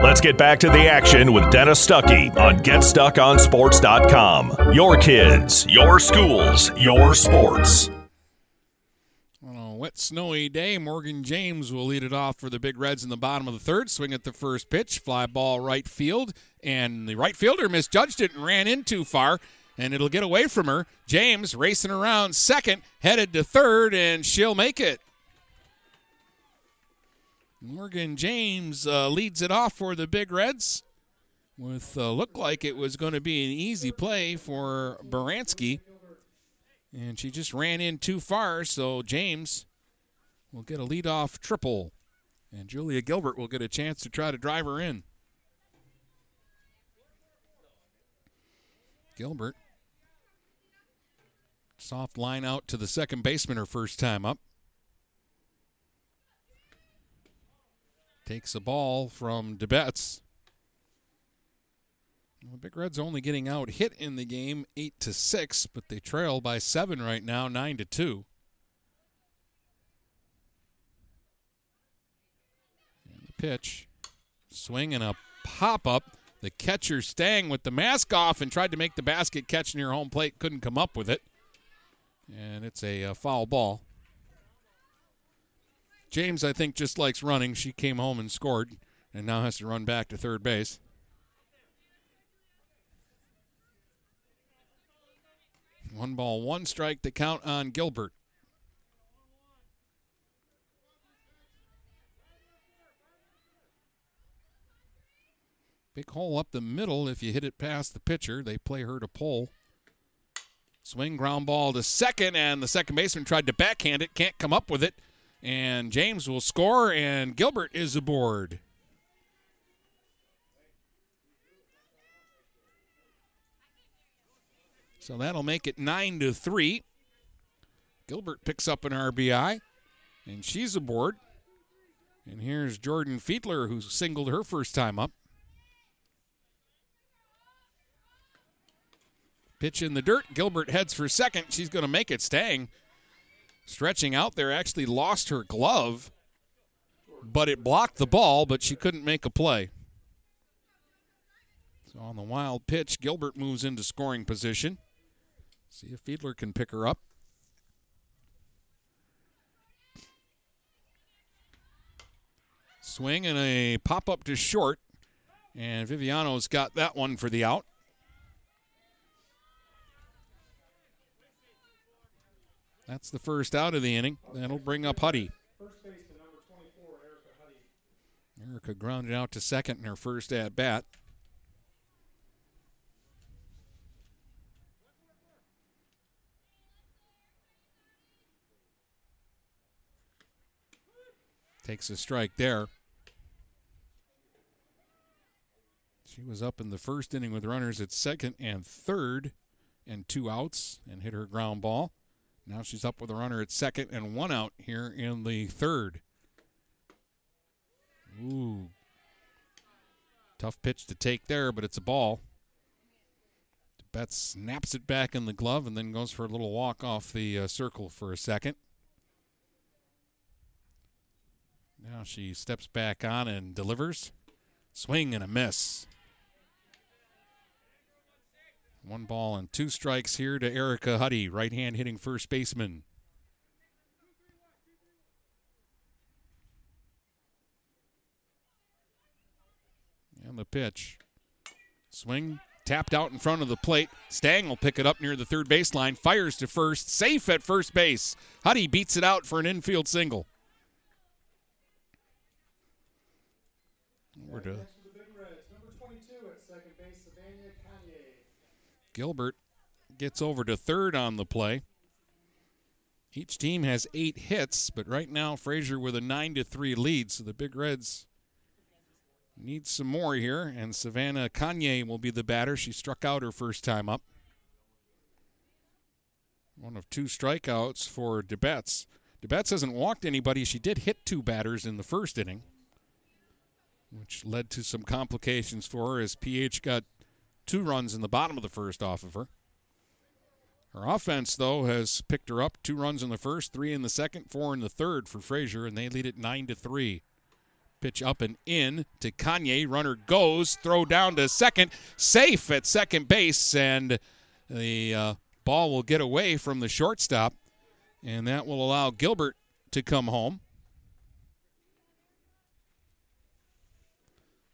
Let's get back to the action with Dennis Stuckey on GetStuckOnSports.com. Your kids, your schools, your sports. On a wet, snowy day, Morgan James will lead it off for the Big Reds in the bottom of the third. Swing at the first pitch, fly ball right field, and the right fielder misjudged it and ran in too far, and it'll get away from her. James racing around second, headed to third, and she'll make it. Morgan James uh, leads it off for the Big Reds with uh, looked like it was going to be an easy play for Baranski. And she just ran in too far, so James will get a leadoff triple. And Julia Gilbert will get a chance to try to drive her in. Gilbert. Soft line out to the second baseman her first time up. Takes a ball from DeBetts. The Big Reds only getting out hit in the game eight to six, but they trail by seven right now, nine to two. And the pitch, swing and a pop up. The catcher staying with the mask off and tried to make the basket catch near home plate, couldn't come up with it. And it's a, a foul ball. James, I think, just likes running. She came home and scored and now has to run back to third base. One ball, one strike to count on Gilbert. Big hole up the middle. If you hit it past the pitcher, they play her to pull. Swing ground ball to second, and the second baseman tried to backhand it, can't come up with it. And James will score, and Gilbert is aboard. So that'll make it nine to three. Gilbert picks up an RBI, and she's aboard. And here's Jordan Fiedler, who singled her first time up. Pitch in the dirt. Gilbert heads for second. She's going to make it. Stang stretching out there actually lost her glove, but it blocked the ball, but she couldn't make a play. So on the wild pitch, Gilbert moves into scoring position. See if Fiedler can pick her up. Swing and a pop up to short. And Viviano's got that one for the out. That's the first out of the inning. That'll bring up Huddy. Erica grounded out to second in her first at bat. Takes a strike there. She was up in the first inning with runners at second and third and two outs and hit her ground ball. Now she's up with a runner at second and one out here in the third. Ooh. Tough pitch to take there, but it's a ball. Bet snaps it back in the glove and then goes for a little walk off the uh, circle for a second. Now she steps back on and delivers. Swing and a miss. One ball and two strikes here to Erica Huddy, right hand hitting first baseman. And the pitch. Swing tapped out in front of the plate. Stang will pick it up near the third baseline, fires to first, safe at first base. Huddy beats it out for an infield single. Over to Next for the Big Reds, number 22 at second base, Savannah Kanye. Gilbert gets over to third on the play. Each team has eight hits, but right now Fraser with a nine to three lead, so the Big Reds need some more here. And Savannah Kanye will be the batter. She struck out her first time up. One of two strikeouts for DeBetts. DeBetts hasn't walked anybody. She did hit two batters in the first inning, which led to some complications for her as PH got two runs in the bottom of the first off of her. Her offense, though, has picked her up. Two runs in the first, three in the second, four in the third for Fraser, and they lead it nine to three. Pitch up and in to Kanye. Runner goes, throw down to second, safe at second base, and the uh, ball will get away from the shortstop, and that will allow Gilbert to come home.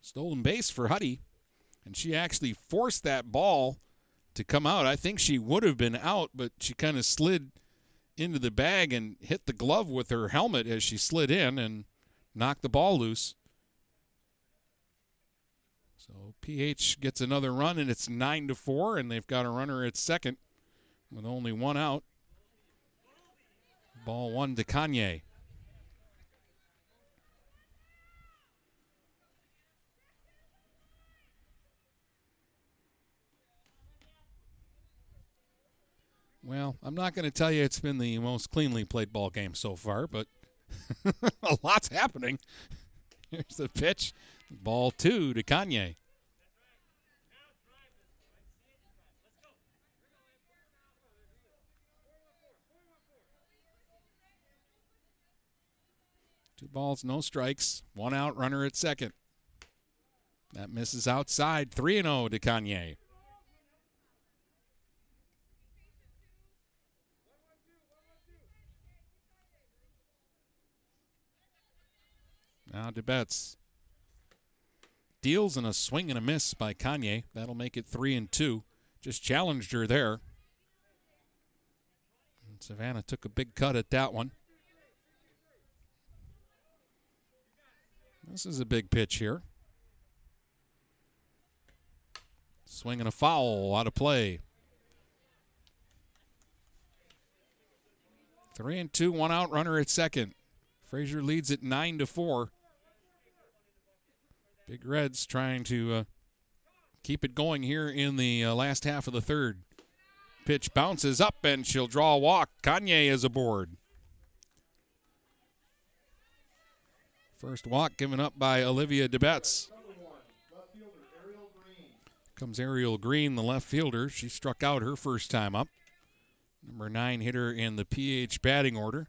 Stolen base for Huddy, and she actually forced that ball to come out. I think she would have been out, but she kind of slid into the bag and hit the glove with her helmet as she slid in and knocked the ball loose. So PH gets another run and it's 9 to 4 and they've got a runner at second with only one out. Ball 1 to Kanye. Well, I'm not going to tell you it's been the most cleanly played ball game so far, but a lot's happening. Here's the pitch. Ball two to Kanye. Two balls, no strikes. One out, runner at second. That misses outside. 3 0 to Kanye. Now DeBetts deals and a swing and a miss by Kanye. That'll make it three and two. Just challenged her there. And Savannah took a big cut at that one. This is a big pitch here. Swing and a foul out of play. Three and two, one out, runner at second. Fraser leads at nine to four. Big Reds trying to uh, keep it going here in the uh, last half of the third. Pitch bounces up and she'll draw a walk. Kanye is aboard. First walk given up by Olivia DeBetts. Comes Ariel Green, the left fielder. She struck out her first time up. Number nine hitter in the PH batting order.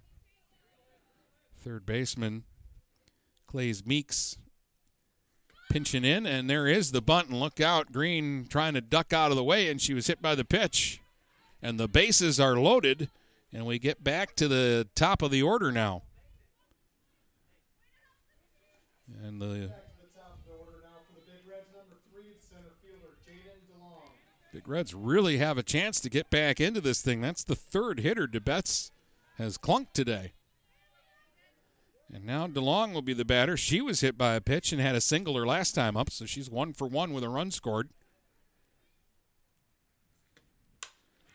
Third baseman Clays Meeks pinching in, and there is the bunt. And look out, Green trying to duck out of the way, and she was hit by the pitch. And the bases are loaded, and we get back to the top of the order now. And the Big Reds really have a chance to get back into this thing. That's the third hitter DeBetts has clunked today. And now DeLong will be the batter. She was hit by a pitch and had a single her last time up, so she's one for one with a run scored.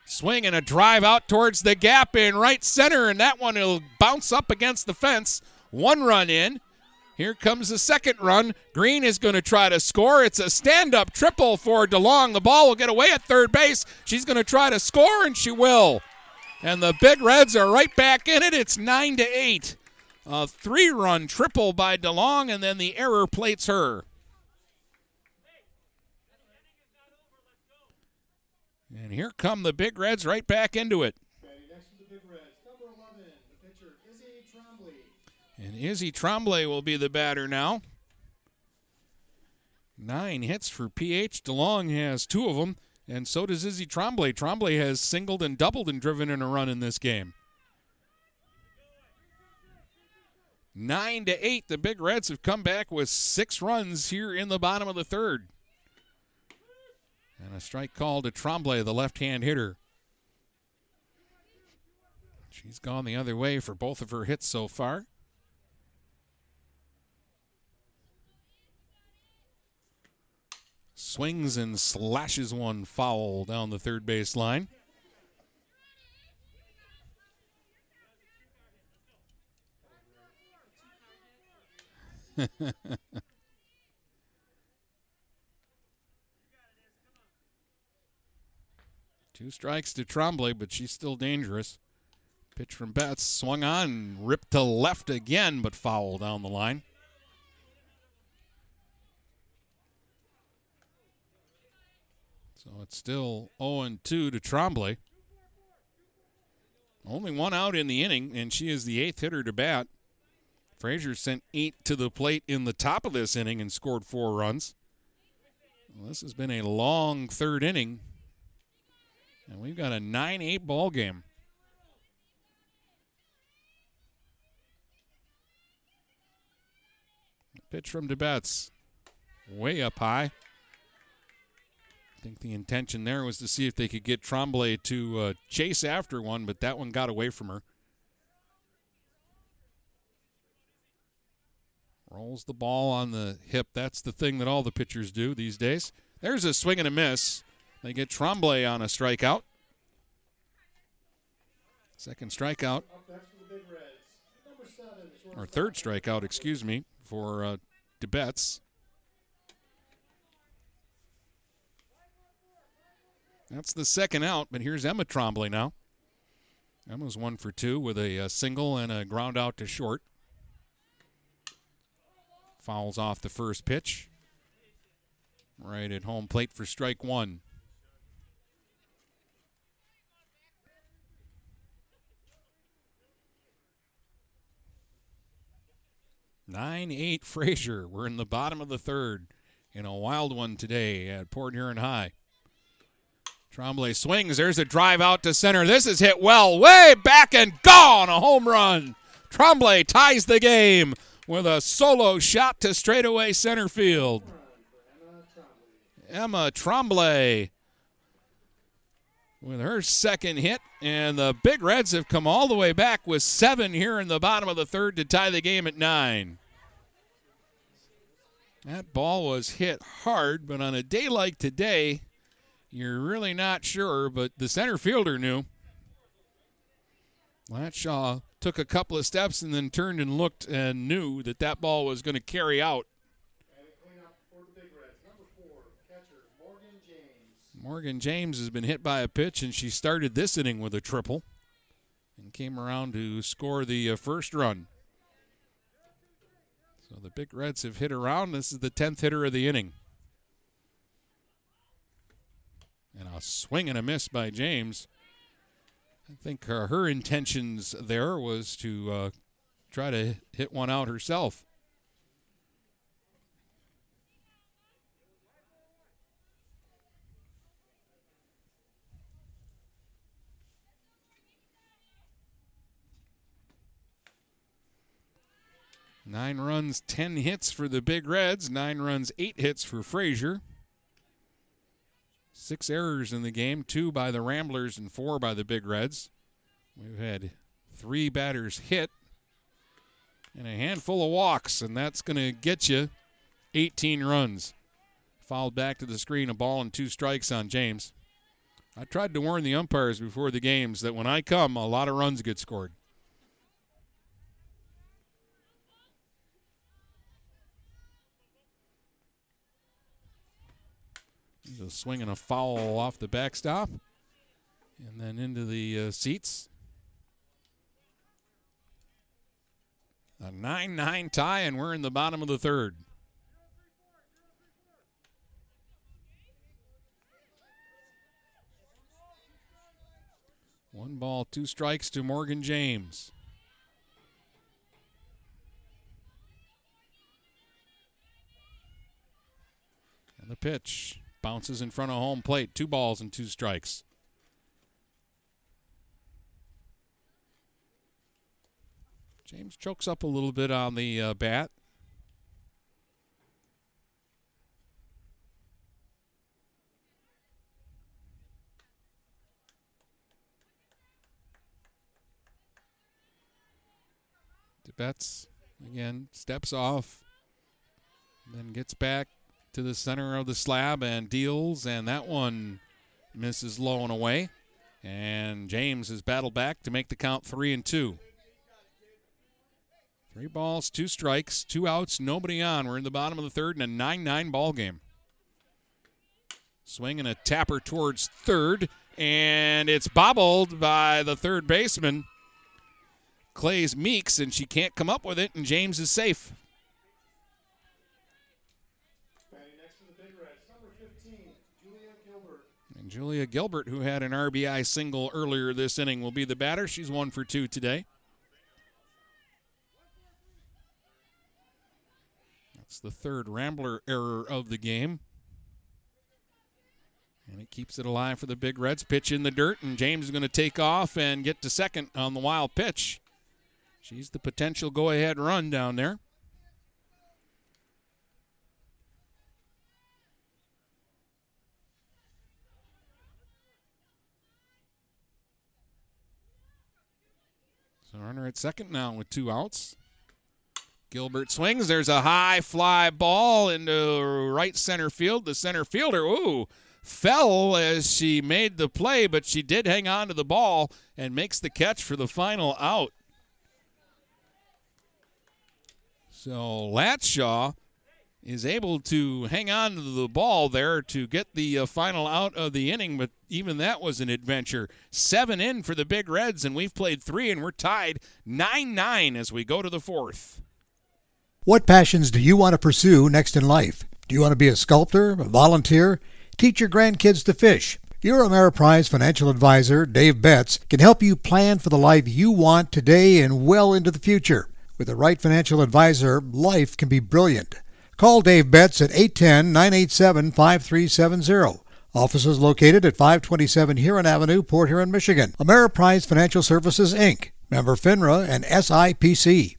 Swing and a drive out towards the gap in right center, and that one will bounce up against the fence. One run in. Here comes the second run. Green is going to try to score. It's a stand up triple for DeLong. The ball will get away at third base. She's going to try to score, and she will. And the Big Reds are right back in it. It's 9 to 8. A three run triple by DeLong, and then the error plates her. And here come the Big Reds right back into it. Next to the Big Reds, number 11, the pitcher, Izzy Trombley. And Izzy Trombley will be the batter now. Nine hits for PH. DeLong has two of them, And so does Izzy Trombley. Trombley has singled and doubled and driven in a run in this game. Nine to eight, the Big Reds have come back with six runs here in the bottom of the third. And a strike call to Trombley, the left hand hitter. She's gone the other way for both of her hits so far. Swings and slashes one foul down the third base line. Two strikes to Trombley, but she's still dangerous. Pitch from Betts, swung on, ripped to left again, but foul down the line. So it's still 0 2 to Trombley. Only one out in the inning, and she is the eighth hitter to bat. Fraser sent eight to the plate in the top of this inning and scored four runs. Well, this has been a long third inning, and we've got a 9 8 ball game. Pitch from DeBetts. Way up high. I think the intention there was to see if they could get Trombley to uh, chase after one, but that one got away from her. Rolls the ball on the hip. That's the thing that all the pitchers do these days. There's a swing and a miss. They get Trombley on a strikeout. Second strikeout. Or third strikeout, excuse me, for uh. That's the second out, but here's Emma Trombley now. Emma's one for two with a, a single and a ground out to short. Fouls off the first pitch. Right at home plate for strike one. Nine eight Fraser. We're in the bottom of the third in a wild one today at Port Huron High. Trombley swings. There's a drive out to center. This is hit well, way back and gone. A home run. Trombley ties the game with a solo shot to straightaway center field. Emma Trombley with her second hit, and the Big Reds have come all the way back with seven here in the bottom of the third to tie the game at nine. That ball was hit hard, but on a day like today, you're really not sure, but the center fielder knew. Latshaw took a couple of steps and then turned and looked and knew that that ball was going to carry out. Morgan James has been hit by a pitch, and she started this inning with a triple and came around to score the uh, first run. So the Big Reds have hit around. This is the 10th hitter of the inning. And a swing and a miss by James. I think uh, her intentions there was to uh, try to hit one out herself. Nine runs, 10 hits for the Big Reds. Nine runs, eight hits for Fraser. Six errors in the game, two by the Ramblers and four by the Big Reds. We've had three batters hit and a handful of walks, and that's going to get you 18 runs. Fouled back to the screen, a ball and two strikes on James. I tried to warn the umpires before the games that when I come, a lot of runs get scored. He's a swing and a foul off the backstop. And then into the uh, seats. A 9 9 tie, and we're in the bottom of the third. One ball, two strikes to Morgan James. And the pitch Bounces in front of home plate. Two balls and two strikes. James chokes up a little bit on the uh, bat. Betts again steps off, then gets back to the center of the slab and deals, and that one misses low and away. And James has battled back to make the count three and two. Three balls, two strikes, two outs, nobody on. We're in the bottom of the third in a 9 9 ball game. Swing and a tapper towards third, and it's bobbled by the third baseman. Clay's Meeks, and she can't come up with it, and James is safe. Julia Gilbert, who had an RBI single earlier this inning, will be the batter. She's one for two today. That's the third Rambler error of the game. And it keeps it alive for the Big Reds. Pitch in the dirt, and James is going to take off and get to second on the wild pitch. She's the potential go ahead run down there. Runner at second now with two outs. Gilbert swings. There's a high fly ball into right center field. The center fielder, ooh, fell as she made the play, but she did hang on to the ball and makes the catch for the final out. So Latshaw is able to hang on to the ball there to get the uh, final out of the inning, but even that was an adventure. Seven in for the Big Reds, and we've played three, and we're tied 9 9 as we go to the fourth. What passions do you want to pursue next in life? Do you want to be a sculptor, a volunteer, teach your grandkids to fish? Your Ameriprise financial advisor, Dave Betts, can help you plan for the life you want today and well into the future. With the right financial advisor, life can be brilliant. Call Dave Betts at 810 987 5370. Offices located at 527 Huron Avenue, Port Huron, Michigan. Ameriprise Financial Services, Inc., member FINRA and SIPC.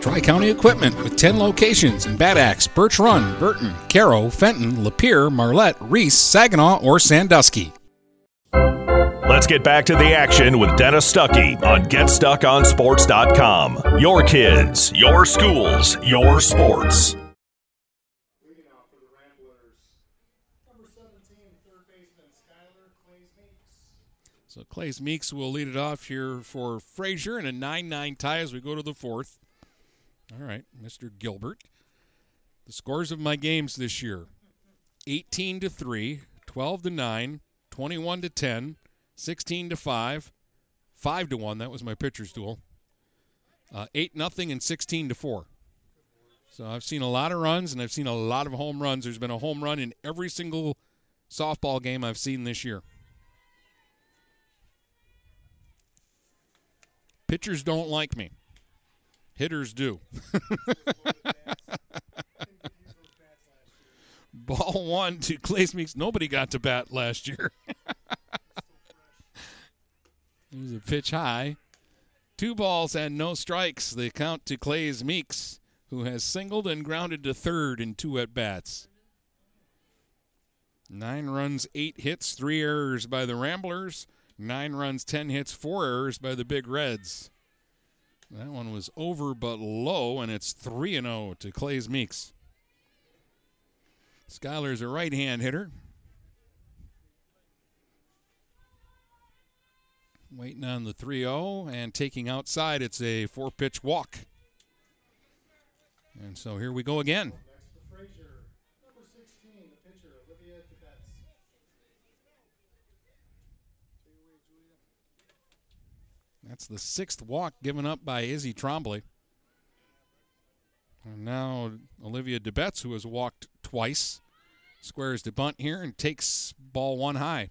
Tri County Equipment with 10 locations in Bad Axe, Birch Run, Burton, Caro, Fenton, Lapeer, Marlette, Reese, Saginaw, or Sandusky. Let's get back to the action with Dennis Stuckey on GetStuckOnSports.com. Your kids, your schools, your sports. So Clays Meeks will lead it off here for Fraser in a 9-9 tie as we go to the fourth. All right, Mr. Gilbert. The scores of my games this year 18 to 3, 12 to 9, 21 to 10, 16 to 5, 5 to 1. That was my pitcher's duel. Uh, 8 nothing and 16 to 4. So I've seen a lot of runs and I've seen a lot of home runs. There's been a home run in every single softball game I've seen this year. Pitchers don't like me. Hitters do. Ball one to Clays Meeks. Nobody got to bat last year. it was a pitch high. Two balls and no strikes. The count to Clays Meeks, who has singled and grounded to third in two at bats. Nine runs, eight hits, three errors by the Ramblers. Nine runs, ten hits, four errors by the Big Reds. That one was over but low, and it's 3 0 to Clays Meeks. Skyler's a right hand hitter. Waiting on the 3 0 and taking outside, it's a four pitch walk. And so here we go again. That's the sixth walk given up by Izzy Trombley. And now Olivia DeBetts, who has walked twice, squares the bunt here and takes ball one high.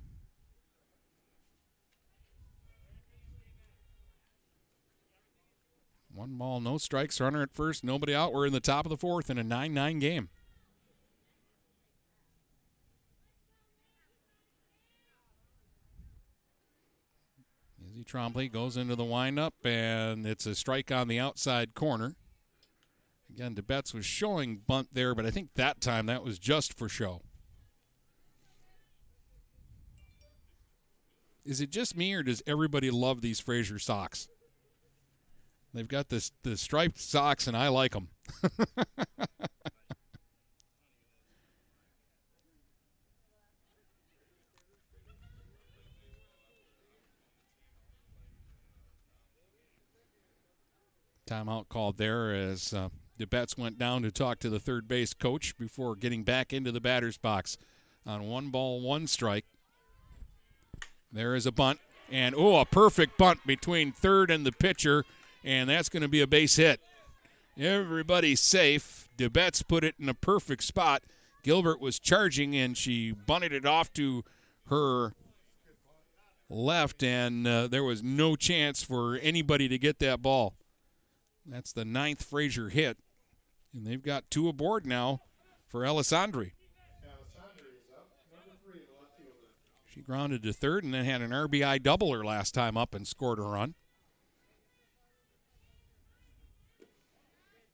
One ball, no strikes, runner at first, nobody out. We're in the top of the fourth in a 9 9 game. Izzy Trombley goes into the windup, and it's a strike on the outside corner. Again, DeBetts was showing bunt there, but I think that time that was just for show. Is it just me, or does everybody love these Fraser socks? They've got this the striped socks, and I like them. Timeout called there as uh, DeBetts went down to talk to the third base coach before getting back into the batter's box on one ball, one strike. There is a bunt, and oh, a perfect bunt between third and the pitcher, and that's going to be a base hit. Everybody's safe. DeBetts put it in a perfect spot. Gilbert was charging, and she bunted it off to her left, and uh, there was no chance for anybody to get that ball. That's the ninth Fraser hit. And they've got two aboard now for Alessandri. She grounded to third and then had an RBI doubler last time up and scored a run.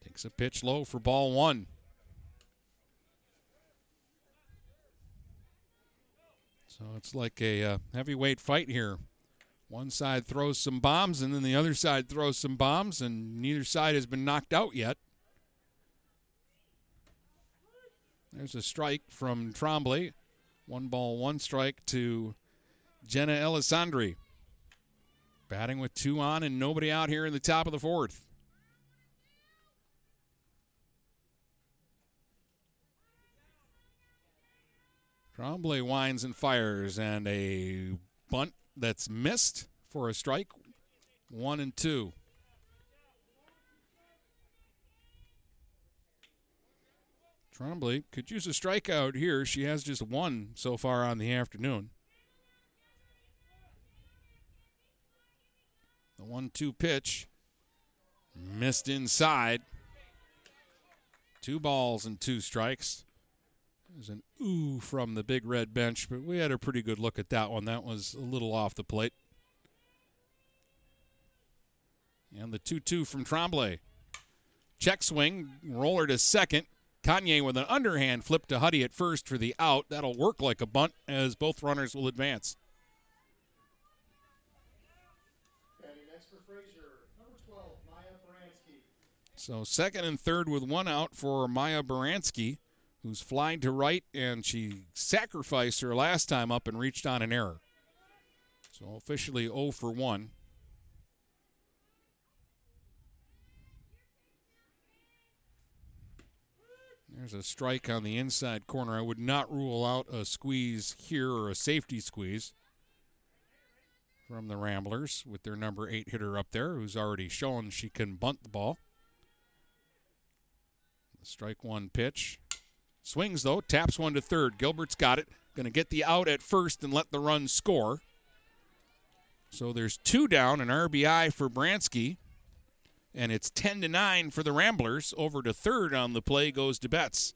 Takes a pitch low for ball one. So it's like a uh, heavyweight fight here. One side throws some bombs, and then the other side throws some bombs, and neither side has been knocked out yet. There's a strike from Trombley. One ball, one strike to Jenna Alessandri. Batting with two on and nobody out here in the top of the fourth. Trombley winds and fires, and a bunt that's missed for a strike. One and two. Trombley could use a strikeout here. She has just one so far on the afternoon. The one two pitch missed inside. Two balls and two strikes. There's an ooh from the big red bench, but we had a pretty good look at that one. That was a little off the plate. And the 2 2 from Trombley. Check swing, roller to second. Kanye with an underhand flip to Huddy at first for the out. That'll work like a bunt as both runners will advance. So second and third with one out for Maya Baranski who's flying to right, and she sacrificed her last time up and reached on an error. So officially 0 for 1. There's a strike on the inside corner. I would not rule out a squeeze here or a safety squeeze from the Ramblers with their number eight hitter up there who's already shown she can bunt the ball. Strike one pitch. Swings, though, taps one to third. Gilbert's got it. Going to get the out at first and let the run score. So there's two down, an RBI for Baranski. And it's 10 to 9 for the Ramblers. Over to third on the play goes to Betts.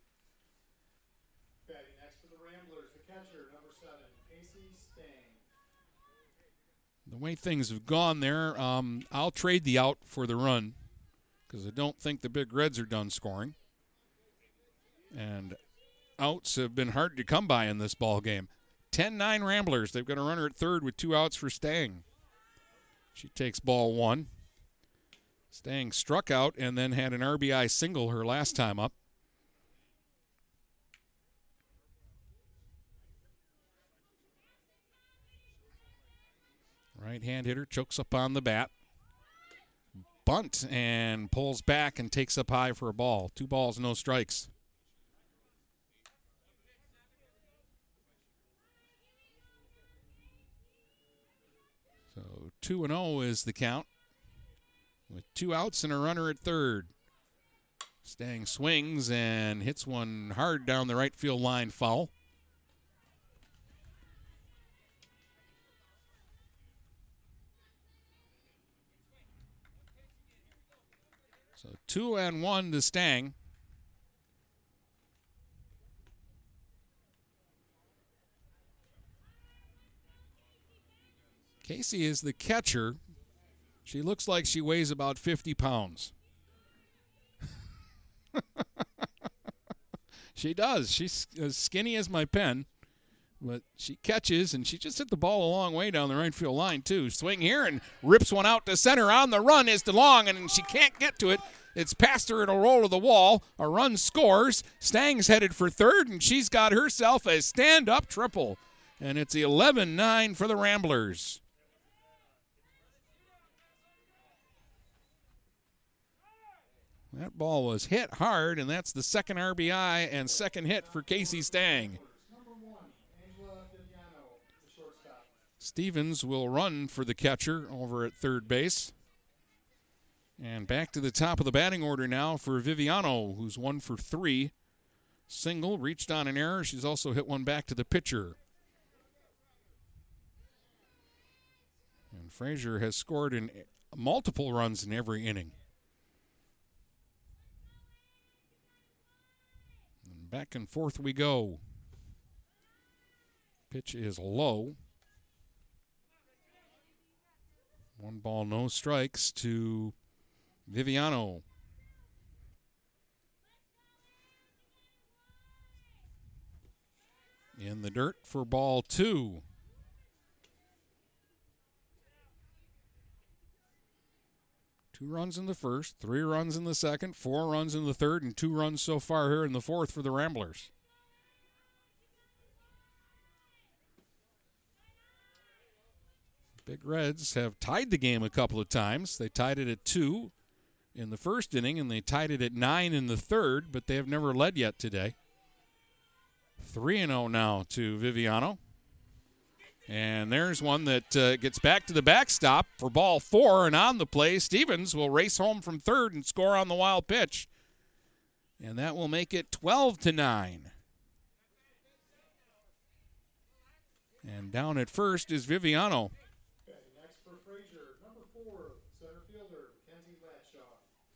The way things have gone there, um, I'll trade the out for the run because I don't think the Big Reds are done scoring. And outs have been hard to come by in this ball game. 10-9 Ramblers. They've got a runner at third with two outs for Stang. She takes ball one. Stang struck out and then had an RBI single her last time up. Right hand hitter chokes up on the bat. Bunt and pulls back and takes up high for a ball. Two balls, no strikes. So 2 and 0 is the count. With two outs and a runner at third. Stang swings and hits one hard down the right field line foul. So two and one to Stang. Casey is the catcher. She looks like she weighs about 50 pounds. she does. She's as skinny as my pen, but she catches and she just hit the ball a long way down the right field line, too. Swing here and rips one out to center. On the run is DeLong, and she can't get to it. It's past her. in a roll to the wall. A run scores. Stang's headed for third, and she's got herself a stand up triple. And it's 11 9 for the Ramblers. That ball was hit hard, and that's the second RBI and second hit for Casey Stang. Stevens will run for the catcher over at third base. And back to the top of the batting order now for Viviano, who's one for three. Single, reached on an error. She's also hit one back to the pitcher. And Fraser has scored in multiple runs in every inning. Back and forth we go. Pitch is low. One ball, no strikes to Viviano. In the dirt for ball two. Two runs in the first, three runs in the second, four runs in the third, and two runs so far here in the fourth for the Ramblers. Big Reds have tied the game a couple of times. They tied it at two in the first inning, and they tied it at nine in the third, but they have never led yet today. 3 0 now to Viviano. And there's one that uh, gets back to the backstop for ball four, and on the play, Stevens will race home from third and score on the wild pitch. And that will make it 12 to 9. And down at first is Viviano.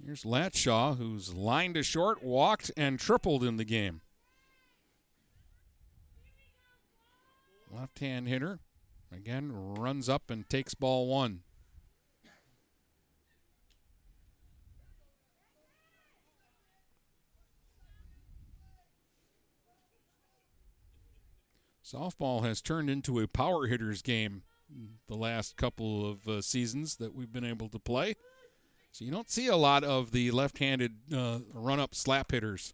Here's Latshaw, who's lined to short, walked, and tripled in the game. Left hand hitter. Again, runs up and takes ball one. Softball has turned into a power hitters game the last couple of uh, seasons that we've been able to play. So you don't see a lot of the left-handed uh, run-up slap hitters.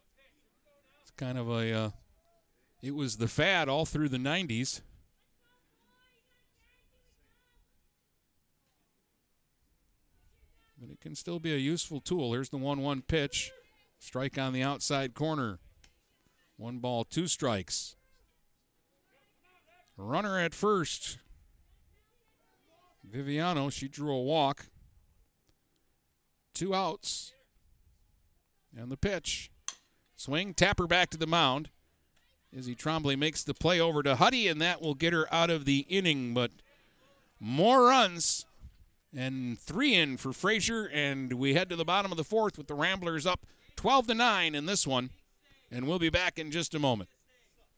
It's kind of a. Uh, it was the fad all through the '90s. But it can still be a useful tool. Here's the 1-1 pitch. Strike on the outside corner. One ball, two strikes. Runner at first. Viviano, she drew a walk. Two outs. And the pitch. Swing, tap her back to the mound. Izzy Trombley makes the play over to Huddy, and that will get her out of the inning. But more runs and three in for Fraser, and we head to the bottom of the fourth with the Ramblers up 12 to 9 in this one. And we'll be back in just a moment.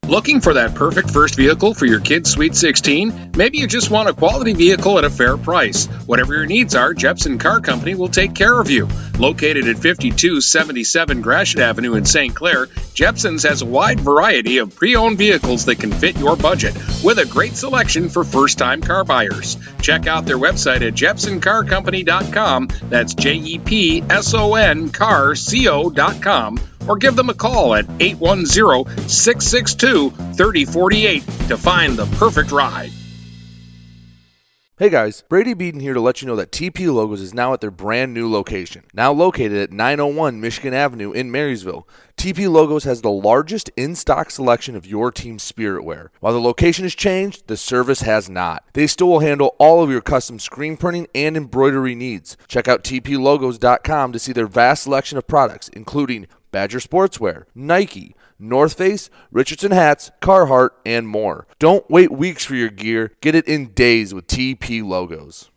Looking for that perfect first vehicle for your kid's Sweet 16? Maybe you just want a quality vehicle at a fair price. Whatever your needs are, Jepson Car Company will take care of you. Located at 5277 Gratiot Avenue in St. Clair, Jepson's has a wide variety of pre owned vehicles that can fit your budget, with a great selection for first time car buyers. Check out their website at jepsoncarcompany.com. That's J E P S O N car C O.com or give them a call at 810 662 3048 to find the perfect ride. Hey guys, Brady Beaton here to let you know that TP Logos is now at their brand new location. Now located at 901 Michigan Avenue in Marysville, TP Logos has the largest in stock selection of your team's spirit wear. While the location has changed, the service has not. They still will handle all of your custom screen printing and embroidery needs. Check out tplogos.com to see their vast selection of products, including Badger Sportswear, Nike, North Face, Richardson hats, Carhartt, and more. Don't wait weeks for your gear. Get it in days with TP logos.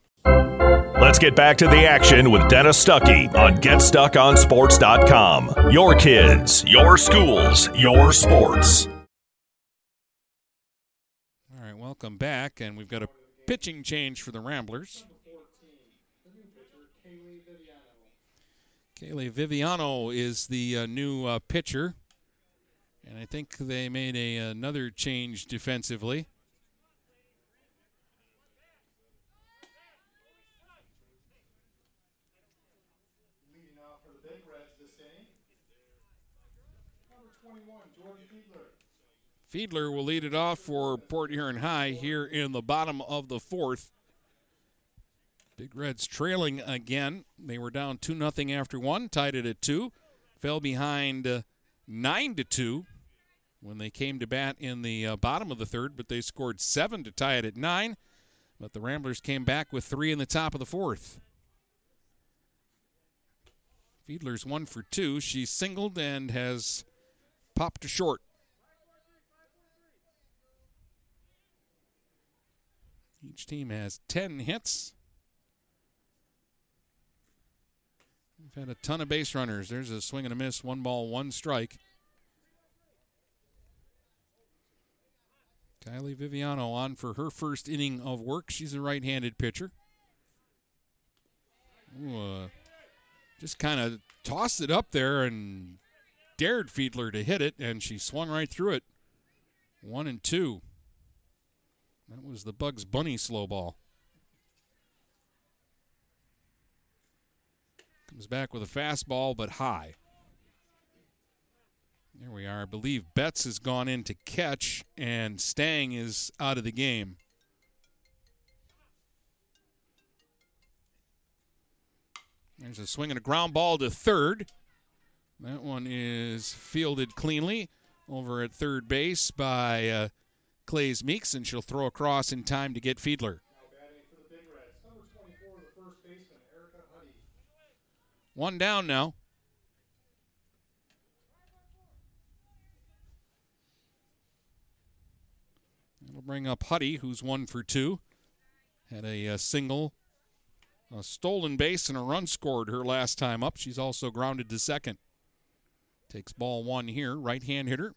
Let's get back to the action with Dennis Stuckey on GetStuckOnSports.com. Your kids, your schools, your sports. All right, welcome back, and we've got a pitching change for the Ramblers. Kaylee Viviano is the uh, new uh, pitcher. And I think they made a, another change defensively. Leading off for the Big Reds this inning, number 21, Jordan Fiedler. Fiedler will lead it off for Port Huron High here in the bottom of the fourth. Big Reds trailing again. They were down 2 nothing after one, tied it at 2. Fell behind uh, 9 to 2 when they came to bat in the uh, bottom of the third, but they scored 7 to tie it at 9. But the Ramblers came back with 3 in the top of the fourth. Fiedler's 1 for 2. She singled and has popped to short. Each team has 10 hits. We've had a ton of base runners. There's a swing and a miss, one ball, one strike. Kylie Viviano on for her first inning of work. She's a right handed pitcher. Ooh, uh, just kind of tossed it up there and dared Fiedler to hit it, and she swung right through it. One and two. That was the Bugs Bunny slow ball. Comes back with a fastball, but high. There we are. I believe Betts has gone in to catch, and Stang is out of the game. There's a swing and a ground ball to third. That one is fielded cleanly over at third base by uh, Clays Meeks, and she'll throw across in time to get Fiedler. Now batting for the Big Reds, number 24, the first baseman, Erica Huddy. One down now. That'll bring up Huddy, who's one for two. Had a, uh single, a stolen base, and a run scored her last time up. She's also grounded to second. Takes ball one here, right hand hitter.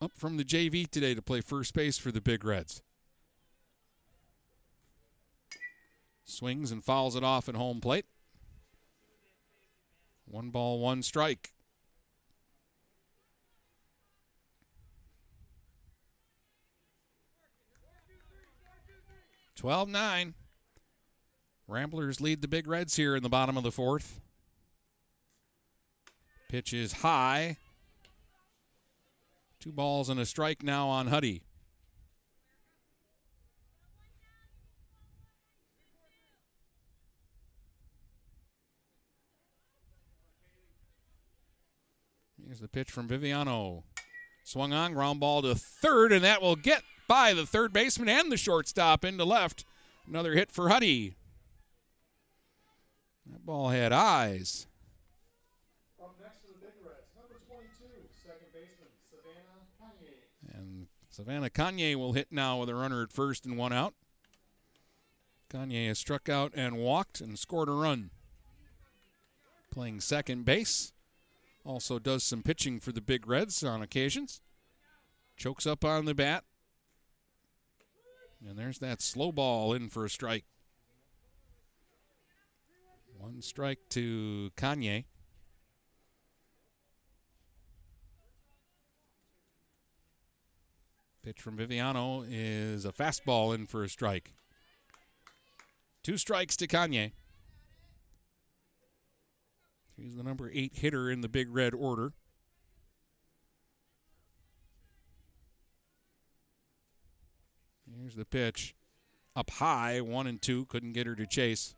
Up from the JV today to play first base for the Big Reds. Swings and fouls it off at home plate. One ball, one strike. Twelve nine. Ramblers lead the Big Reds here in the bottom of the fourth. Pitch is high. Two balls and a strike now on Huddy. Here's the pitch from Viviano. Swung on, ground ball to third, and that will get by the third baseman and the shortstop into left. Another hit for Huddy. That ball had eyes. Up next for the Big Reds, number 22, second baseman, Savannah Kanye. And Savannah Kanye will hit now with a runner at first and one out. Kanye has struck out and walked and scored a run. Playing second base. Also does some pitching for the Big Reds on occasions. Chokes up on the bat. And there's that slow ball in for a strike. One strike to Kanye. Pitch from Viviano is a fastball in for a strike. Two strikes to Kanye. He's the number eight hitter in the Big Red order. Here's the pitch. up high, one and two. Couldn't get her to chase.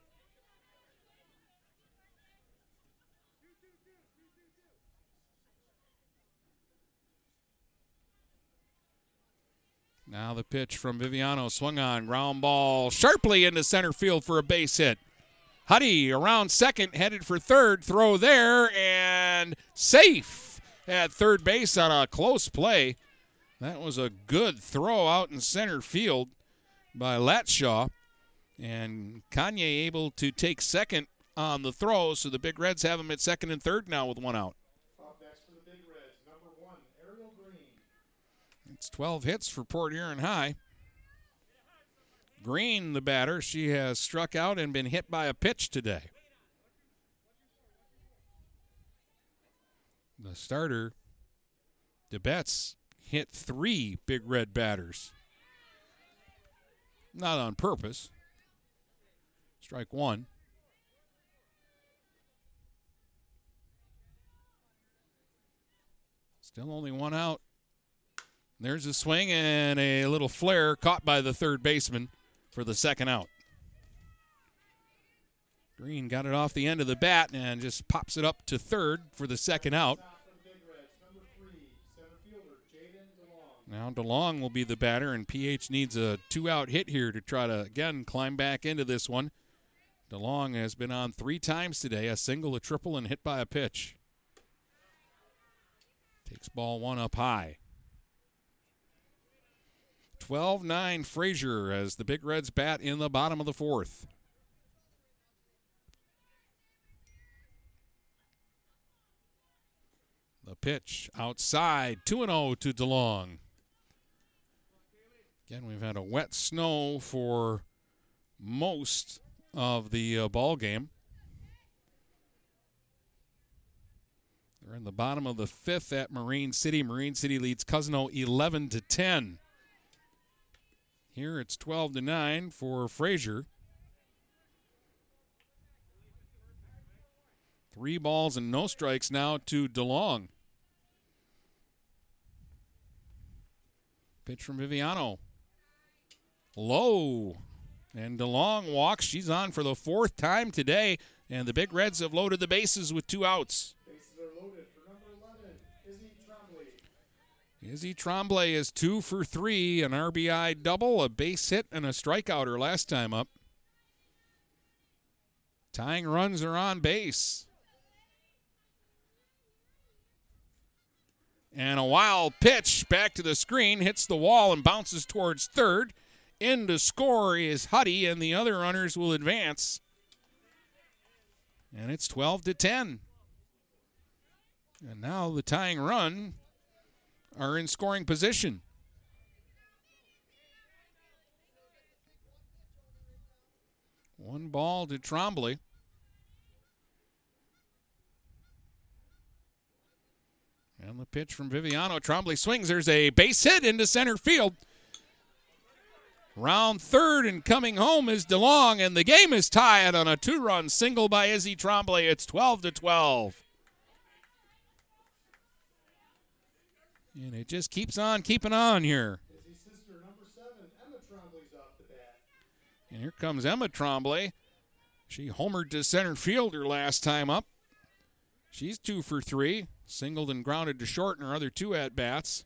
Now the pitch from Viviano swung on, ground ball sharply into center field for a base hit. Huddy around second, headed for third, throw there, and safe at third base on a close play. That was a good throw out in center field by Latshaw. And Kanye able to take second on the throw, so the Big Reds have him at second and third now with one out. It's 12 hits for Port Huron High. Green, the batter, she has struck out and been hit by a pitch today. The starter, DeBetts, hit three big red batters. Not on purpose. Strike one. Still only one out. There's a swing and a little flare caught by the third baseman for the second out. Green got it off the end of the bat and just pops it up to third for the second out. Now DeLong will be the batter, and PH needs a two-out hit here to try to again climb back into this one. DeLong has been on three times today, a single, a triple, and hit by a pitch. Takes ball one up high. 12 9 Fraser as the Big Reds bat in the bottom of the fourth. The pitch outside, 2 0 to DeLong. Again, we've had a wet snow for most of the uh, ball game. They're in the bottom of the fifth at Marine City. Marine City leads Cousino 11 to 10. Here it's 12 to 9 for Fraser. Three balls and no strikes now to DeLong. Pitch from Viviano. Low. And DeLong walks. She's on for the fourth time today. And the Big Reds have loaded the bases with two outs. Bases are loaded for number 11, Izzy Trombley. Izzy Trombley is two for three, an RBI double, a base hit, and a strikeout her last time up. Tying runs are on base. And a wild pitch back to the screen, hits the wall and bounces towards third. In to score is Huddy, and the other runners will advance. And it's 12 to 10. And now the tying run are in scoring position. One ball to Trombley. And the pitch from Viviano. Trombley swings. There's a base hit into center field. Round third and coming home is DeLong, and the game is tied on a two-run single by Izzy Trombley. It's 12 to 12. And it just keeps on keeping on here. Sister, seven, Emma Trombley's off the bat. And here comes Emma Trombley. She homered to center fielder last time up. She's two for three, singled and grounded to short in her other two at bats.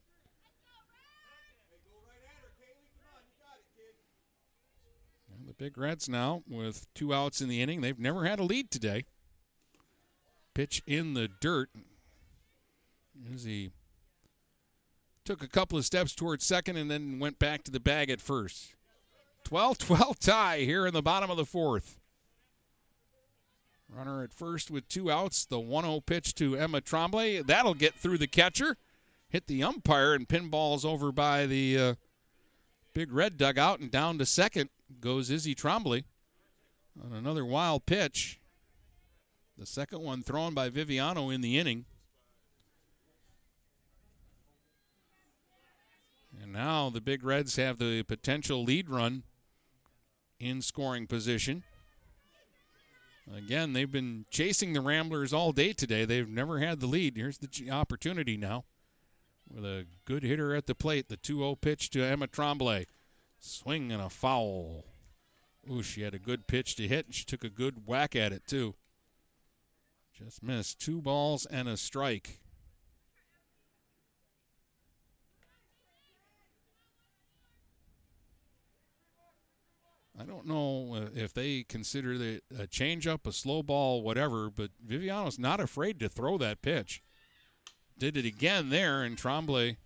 The Big Reds now with two outs in the inning. They've never had a lead today. Pitch in the dirt. As he took a couple of steps towards second and then went back to the bag at first. 12 12 tie here in the bottom of the fourth. Runner at first with two outs. The 1 0 pitch to Emma Trombley. That'll get through the catcher. Hit the umpire and pinballs over by the uh, big red dugout and down to second goes Izzy Trombley on another wild pitch. The second one thrown by Viviano in the inning. And now the Big Reds have the potential lead run in scoring position. Again, they've been chasing the Ramblers all day today. They've never had the lead. Here's the opportunity now with a good hitter at the plate. The 2 0 pitch to Emma Trombley. Swing and a foul. Ooh, she had a good pitch to hit, and she took a good whack at it, too. Just missed. Two balls and a strike. I don't know uh, if they consider the a changeup, a slow ball, whatever, but Viviano's not afraid to throw that pitch. Did it again there, and Trombley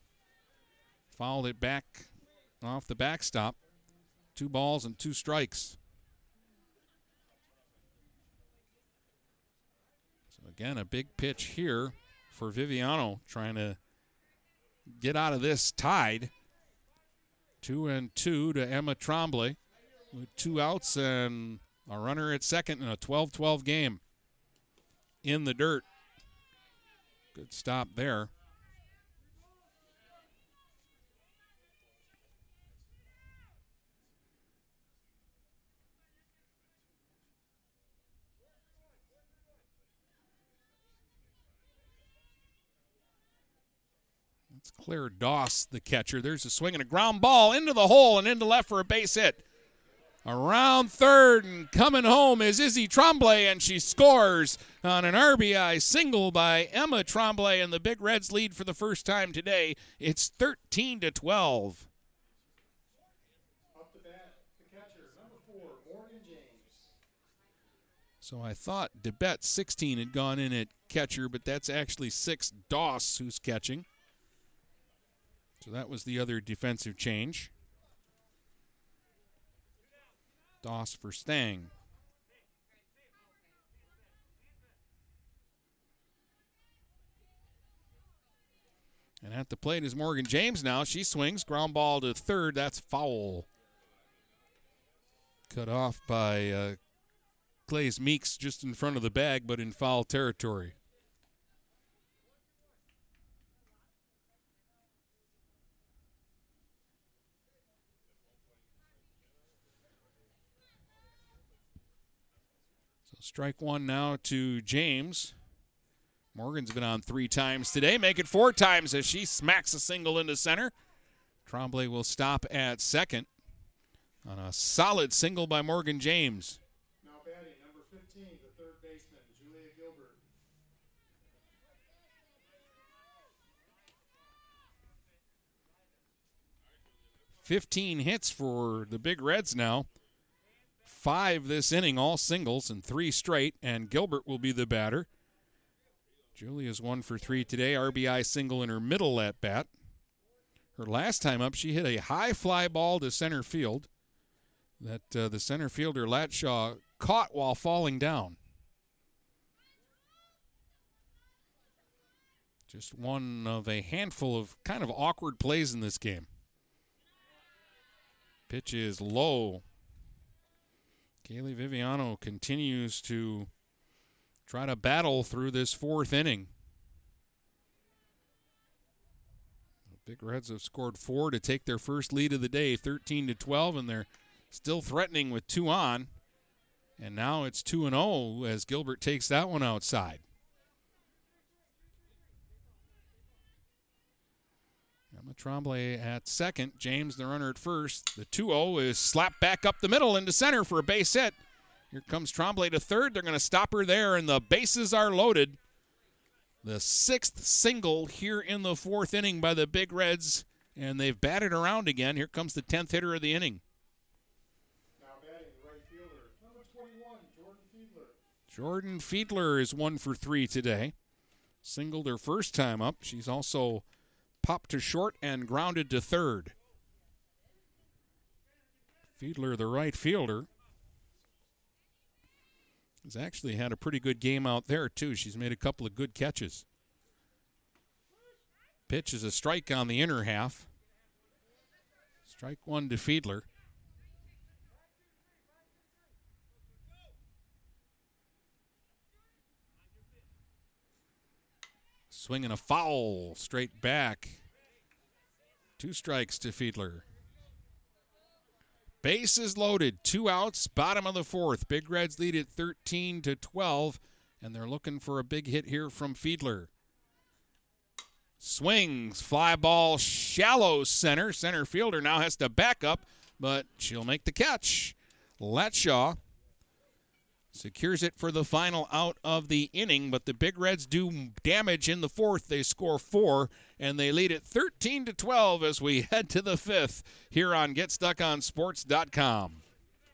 fouled it back off the backstop. Two balls and two strikes. So again, a big pitch here for Viviano, trying to get out of this tied. Two and two to Emma Trombley with two outs and a runner at second in a 12 12 game in the dirt. Good stop there. It's Claire Doss, the catcher. There's a swing and a ground ball into the hole and into left for a base hit. Around third and coming home is Izzy Trombley, and she scores on an RBI single by Emma Trombley, and the Big Reds lead for the first time today. It's 13 to 12. Up to bat, the catcher, number four, Morgan James. So I thought DeBet 16 had gone in at catcher, but that's actually six Doss who's catching. So that was the other defensive change. Doss for Stang. And at the plate is Morgan James now. She swings, ground ball to third. That's foul. Cut off by uh, Clays Meeks just in front of the bag, but in foul territory. Strike one now to James. Morgan's been on three times today, make it four times as she smacks a single into center. Trombley will stop at second on a solid single by Morgan James. Now batting, number 15, the third baseman, Julia Gilbert. 15 hits for the Big Reds now. Five this inning, all singles, and three straight, and Gilbert will be the batter. Julia's one for three today, RBI single in her middle at bat. Her last time up, she hit a high fly ball to center field that uh, the center fielder Latshaw caught while falling down. Just one of a handful of kind of awkward plays in this game. Pitch is low. Kaylee Viviano continues to try to battle through this fourth inning. The Big Reds have scored four to take their first lead of the day, 13 to 12, and they're still threatening with two on. And now it's 2 and 0 as Gilbert takes that one outside. Emma Trombley at second. James, the runner at first. The 2 0 is slapped back up the middle into center for a base hit. Here comes Trombley to third. They're going to stop her there, and the bases are loaded. The sixth single here in the fourth inning by the Big Reds, and they've batted around again. Here comes the 10th hitter of the inning. Now batting, right fielder, number 21, Jordan Fiedler. Jordan Fiedler is one for three today. Singled her first time up. She's also popped to short and grounded to third. Fiedler, the right fielder, has actually had a pretty good game out there, too. She's made a couple of good catches. Pitch is a strike on the inner half. Strike one to Fiedler. Swinging a foul straight back. Two strikes to Fiedler. Bases loaded, two outs, bottom of the fourth. Big Reds lead at 13 to 12, and they're looking for a big hit here from Fiedler. Swings, fly ball, shallow center. Center fielder now has to back up, but she'll make the catch. Latshaw secures it for the final out of the inning, but the Big Reds do damage in the fourth. They score four, and they lead it 13 to 12 as we head to the fifth here on GetStuckOnSports.com.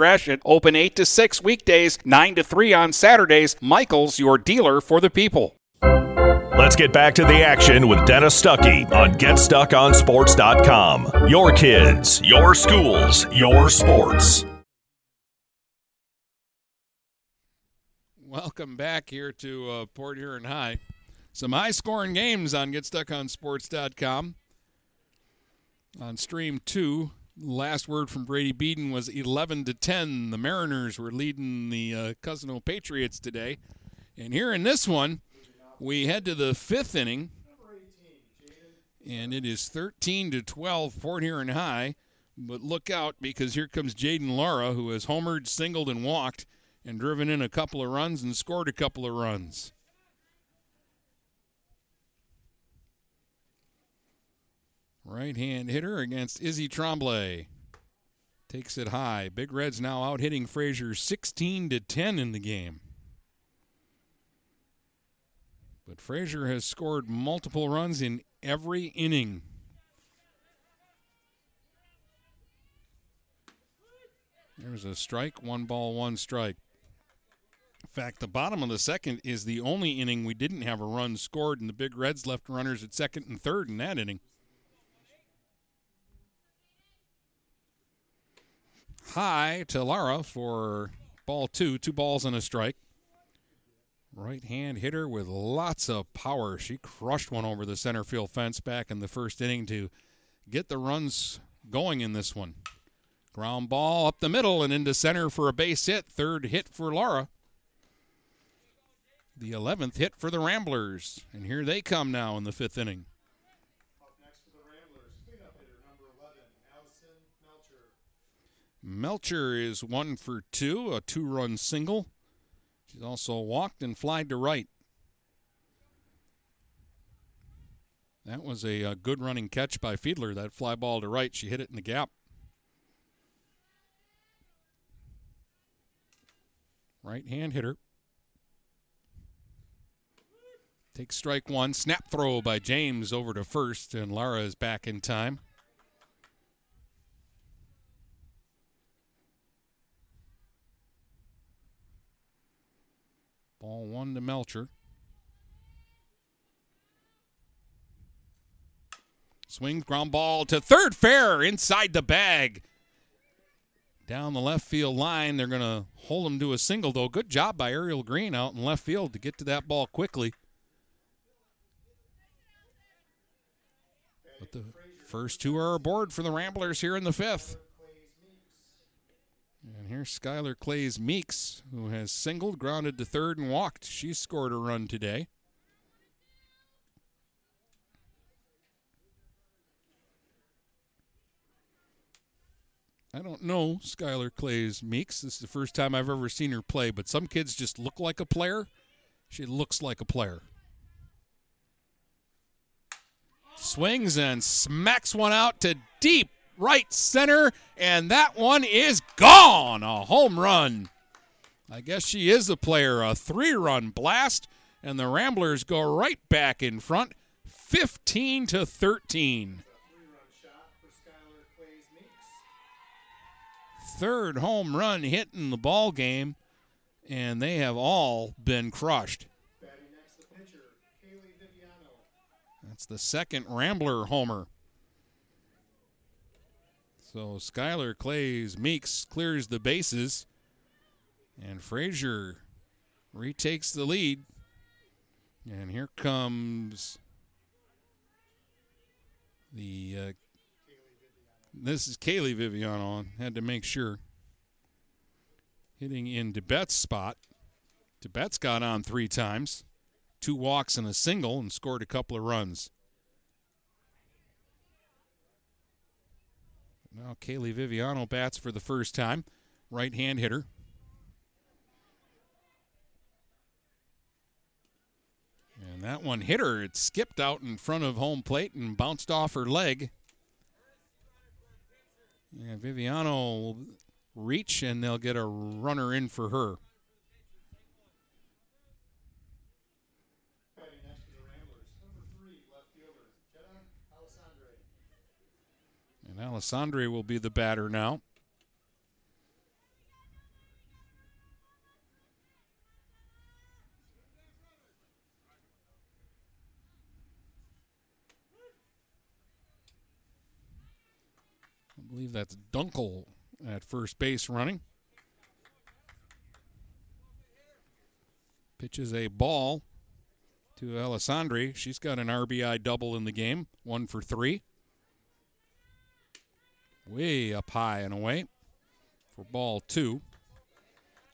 Gratiot. Open 8 to 6 weekdays, 9 to 3 on Saturdays. Michaels, your dealer for the people. Let's get back to the action with Dennis Stuckey on GetStuckOnSports.com. Your kids, your schools, your sports. Welcome back here to uh, Port Huron High. Some high scoring games on GetStuckOnSports.com. On stream two, last word from Brady Beaton was 11 to 10. The Mariners were leading the uh, Cousino Patriots today. And here in this one, we head to the fifth inning, and it is 13 to 12 Port Huron High. But look out because here comes Jaden Laura, who has homered, singled, and walked, and driven in a couple of runs and scored a couple of runs. Right hand hitter against Izzy Trombley. Takes it high. Big Red's now out hitting Fraser 16 to 10 in the game. But Fraser has scored multiple runs in every inning. There's a strike, one ball, one strike. In fact, the bottom of the second is the only inning we didn't have a run scored, and the Big Reds left runners at second and third in that inning. High to Lara for ball two, two balls and a strike. Right hand hitter with lots of power. She crushed one over the center field fence back in the first inning to get the runs going in this one. Ground ball up the middle and into center for a base hit. Third hit for Laura. The 11th hit for the Ramblers. And here they come now in the fifth inning. Melcher is one for two, a two run single. She's also walked and flied to right. That was a, a, good running catch by Fiedler. That fly ball to right. She hit it in the gap. Right hand hitter. Takes strike one. Snap throw by James over to first, and Lara is back in time. Ball one to Melcher. Swing ground ball to third fair inside the bag. Down the left field line. They're going to hold him to a single, though. Good job by Ariel Green out in left field to get to that ball quickly. But the first two are aboard for the Ramblers here in the fifth. And here's Skylar Clays Meeks, who has singled, grounded to third, and walked. She scored a run today. I don't know Skylar Clays Meeks. This is the first time I've ever seen her play, but some kids just look like a player. She looks like a player. Swings and smacks one out to deep right center, and that one is gone. A home run. I guess she is a player. A three run blast, and the Ramblers go right back in front, 15 to 13. third home run hit in the ball game, and they have all been crushed. The. That's the second Rambler homer. So Skylar Clays Meeks clears the bases, and Fraser retakes the lead. And here comes the. Uh, this is Kaylee Viviano. Had to make sure. Hitting in DeBet's spot. DeBet's got on three times, two walks and a single, and scored a couple of runs. Now Kaylee Viviano bats for the first time, right hand hitter. And that one hit her. It skipped out in front of home plate and bounced off her leg. And Viviano will reach, and they'll get a runner in for her. Batting next for the Ramblers, number three, left fielder, Jenna Alessandri. And Alessandri will be the batter now. I believe that's Dunkel at first base running. Pitches a ball to Alessandri. She's got an RBI double in the game, one for three. Way up high and away for ball two.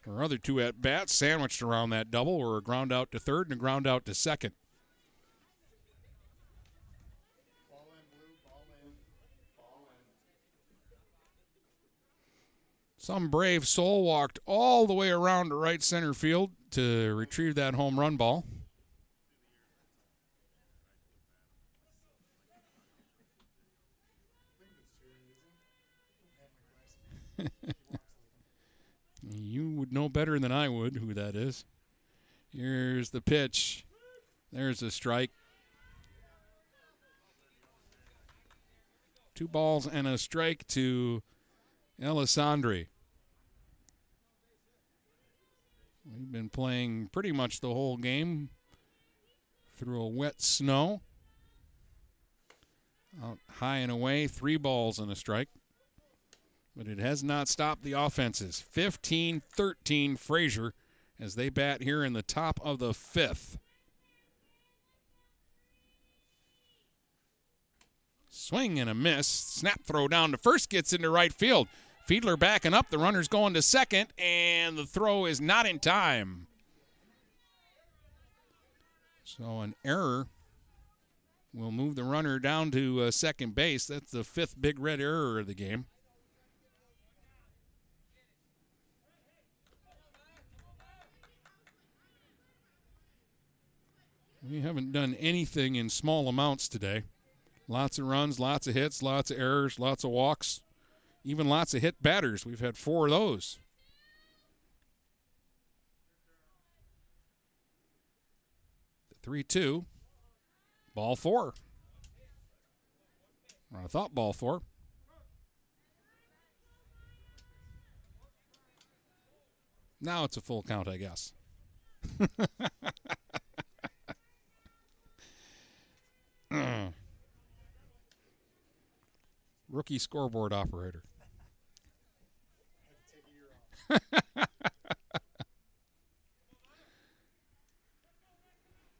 Her other two at bats sandwiched around that double were a ground out to third and a ground out to second. Some brave soul walked all the way around to right center field to retrieve that home run ball. you would know better than I would who that is. Here's the pitch. There's a strike. Two balls and a strike to Alessandri. We've been playing pretty much the whole game through a wet snow. Out high and away, three balls and a strike. But it has not stopped the offenses. 15 13 Fraser as they bat here in the top of the fifth. Swing and a miss. Snap throw down to first gets into right field. Fiedler backing up. The runner's going to second, and the throw is not in time. So an error will move the runner down to uh, second base. That's the fifth big red error of the game. We haven't done anything in small amounts today. Lots of runs, lots of hits, lots of errors, lots of walks, even lots of hit batters. We've had four of those. Three two. Ball four. Or I thought ball four. Now it's a full count, I guess. Rookie scoreboard operator.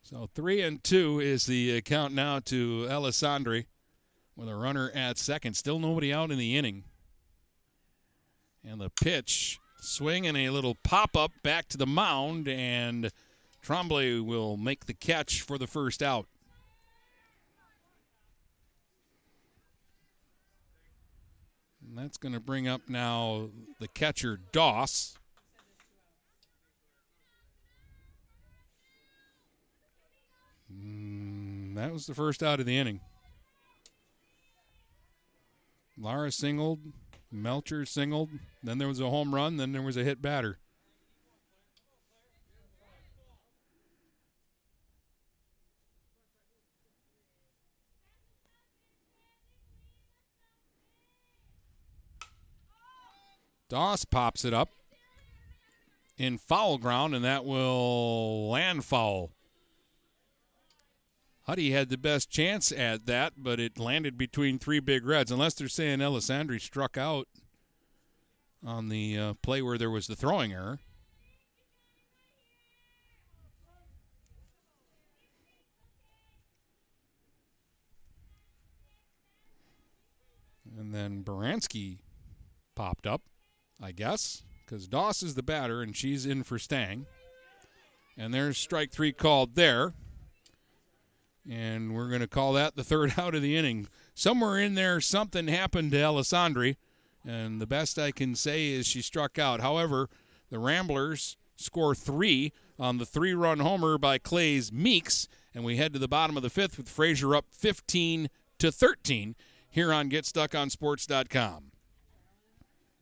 so three and two is the count now to Alessandri with a runner at second. Still nobody out in the inning. And the pitch, swing and a little pop up back to the mound, and Trombley will make the catch for the first out. And that's going to bring up now the catcher, Doss. Mm, that was the first out of the inning. Lara singled, Melcher singled, then there was a home run, then there was a hit batter. Doss pops it up in foul ground, and that will land foul. Huddy had the best chance at that, but it landed between three big reds. Unless they're saying Alessandri struck out on the uh, play where there was the throwing error. And then Baranski popped up, I guess, because Doss is the batter and she's in for Stang. And there's strike three called there. And we're going to call that the third out of the inning. Somewhere in there, something happened to Alessandri. And the best I can say is she struck out. However, the Ramblers score three on the three run homer by Clays Meeks. And we head to the bottom of the fifth with Fraser up 15 to 13 here on GetStuckOnSports.com.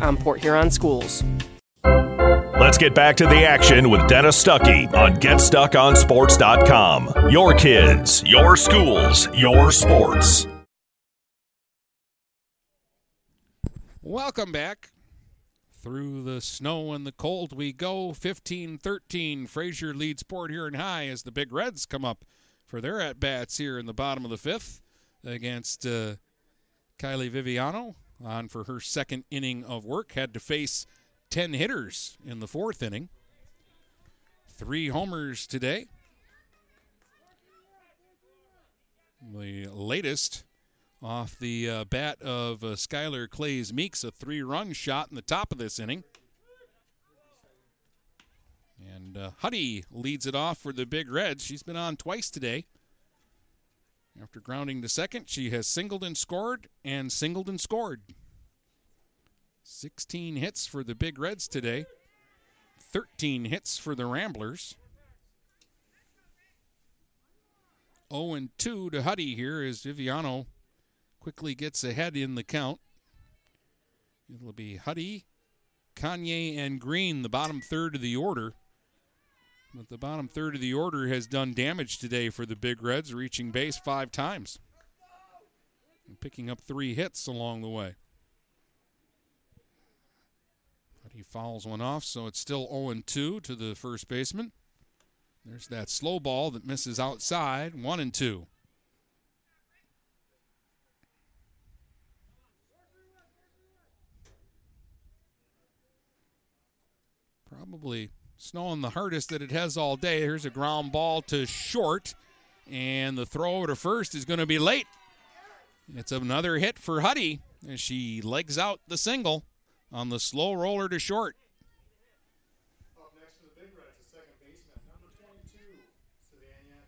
on Port Huron schools. Let's get back to the action with Dennis Stuckey on GetStuckOnSports.com. Your kids, your schools, your sports. Welcome back. Through the snow and the cold we go. 15 13. Fraser leads Port Huron High as the Big Reds come up for their at bats here in the bottom of the fifth against uh, Kylie Viviano on for her second inning of work. Had to face 10 hitters in the fourth inning. Three homers today. The latest off the uh, bat of uh, Skylar Clays Meeks, a three run shot in the top of this inning. And uh, Huddy leads it off for the Big Reds. She's been on twice today. After grounding to second, she has singled and scored and singled and scored. 16 hits for the Big Reds today, 13 hits for the Ramblers. 0 and 2 to Huddy here as Viviano quickly gets ahead in the count. It'll be Huddy, Kanye, and Green, the bottom third of the order. But the bottom third of the order has done damage today for the Big Reds, reaching base five times and picking up three hits along the way. But he fouls one off, so it's still 0 2 to the first baseman. There's that slow ball that misses outside, 1 and 2. Probably snowing the hardest that it has all day. Here's a ground ball to short, and the throw over to first is going to be late. It's another hit for Huddy as she legs out the single on the slow roller to short. Up next for the Big Reds, the second baseman, number 22, Savannah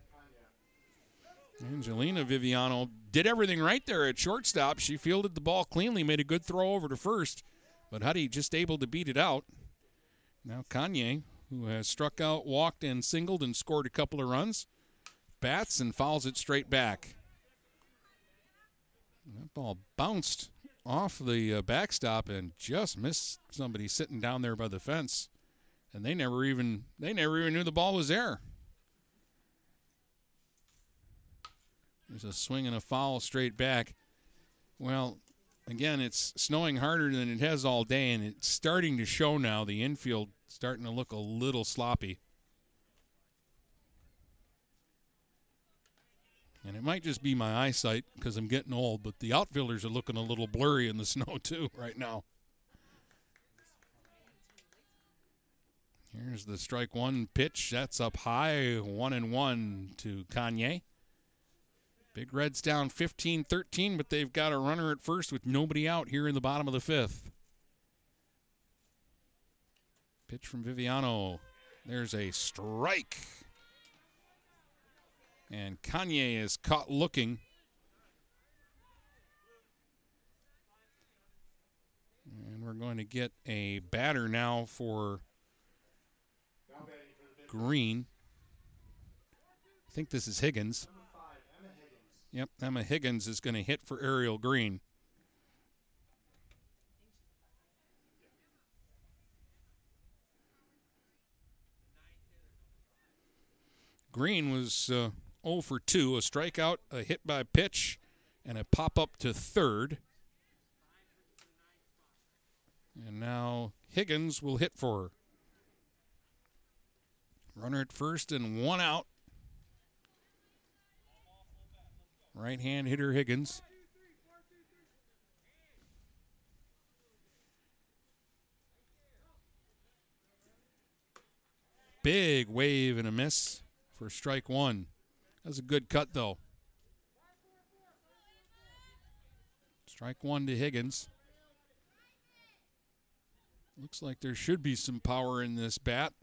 Kanya. Angelina Viviano did everything right there at shortstop. She fielded the ball cleanly, made a good throw over to first, but Huddy just able to beat it out. Now Kanye, who has struck out, walked, and singled and scored a couple of runs, bats and fouls it straight back. That ball bounced off the uh, backstop and just missed somebody sitting down there by the fence, and they never even they never even knew the ball was there. There's a swing and a foul straight back. Well, again, it's snowing harder than it has all day, and it's starting to show now. The infield starting to look a little sloppy. And it might just be my eyesight because I'm getting old, but the outfielders are looking a little blurry in the snow too right now. Here's the strike one pitch. That's up high, one and one to Kanye. Big Reds down 15 13, but they've got a runner at first with nobody out here in the bottom of the fifth. Pitch from Viviano. There's a strike. And Kanye is caught looking. And we're going to get a batter now for Green. I think this is Higgins. Yep, Emma Higgins is going to hit for Ariel Green. Green was uh, 0 for 2, a strikeout, a hit by pitch, and a pop up to third. And now Higgins will hit for her. Runner at first and one out. Right hand hitter Higgins. Big wave and a miss for strike one. That was a good cut, though. Strike one to Higgins. Looks like there should be some power in this bat.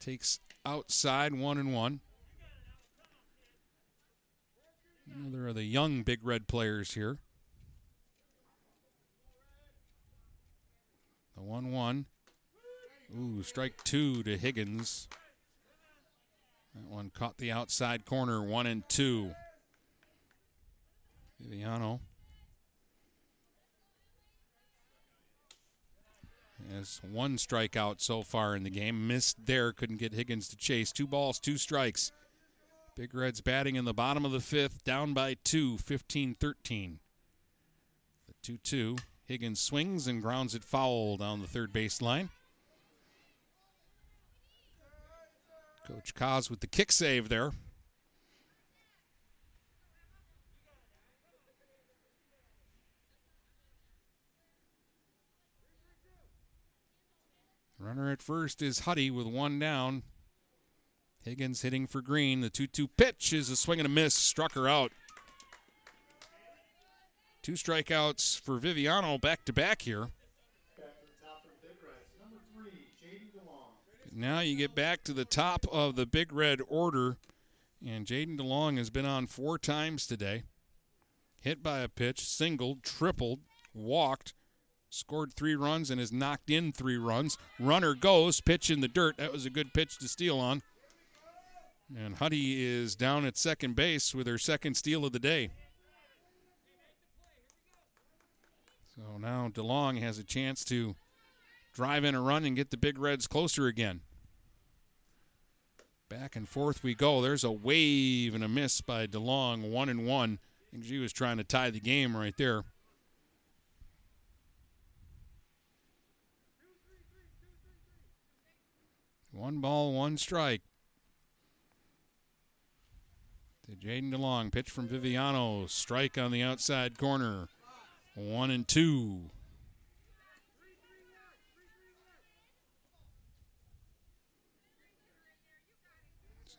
Takes outside one and one. Another of the young Big Red players here. The 1 1. Ooh, strike two to Higgins. That one caught the outside corner, one and two. Viviano has one strikeout so far in the game. Missed there, couldn't get Higgins to chase. Two balls, two strikes. Big Reds batting in the bottom of the fifth, down by two, 15 13. The 2 2. Higgins swings and grounds it foul down the third base line. Coach Kaz with the kick save there. Runner at first is Huddy with one down. Higgins hitting for Green. The 2 2 pitch is a swing and a miss. Struck her out. Two strikeouts for Viviano back to back here. Now you get back to the top of the Big Red order, and Jaden DeLong has been on four times today. Hit by a pitch, singled, tripled, walked, scored three runs, and has knocked in three runs. Runner goes, pitch in the dirt. That was a good pitch to steal on. And Huddy is down at second base with her second steal of the day. So now DeLong has a chance to drive in a run and get the Big Reds closer again. Back and forth we go. There's a wave and a miss by DeLong, one and one. I think she was trying to tie the game right there. One ball, one strike. To Jaden DeLong. Pitch from Viviano. Strike on the outside corner. One and two.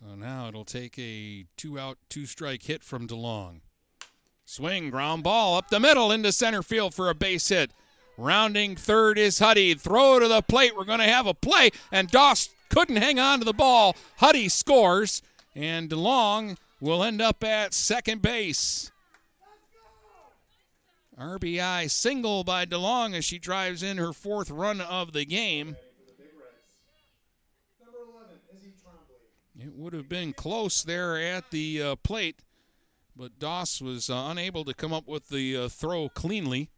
So now it'll take a two out, two strike hit from DeLong. Swing, ground ball up the middle into center field for a base hit. Rounding third is Huddy. Throw to the plate. We're going to have a play. And Doss couldn't hang on to the ball. Huddy scores. And DeLong will end up at second base. RBI single by DeLong as she drives in her fourth run of the game. It would have been close there at the uh, plate, but Doss was uh, unable to come up with the uh, throw cleanly.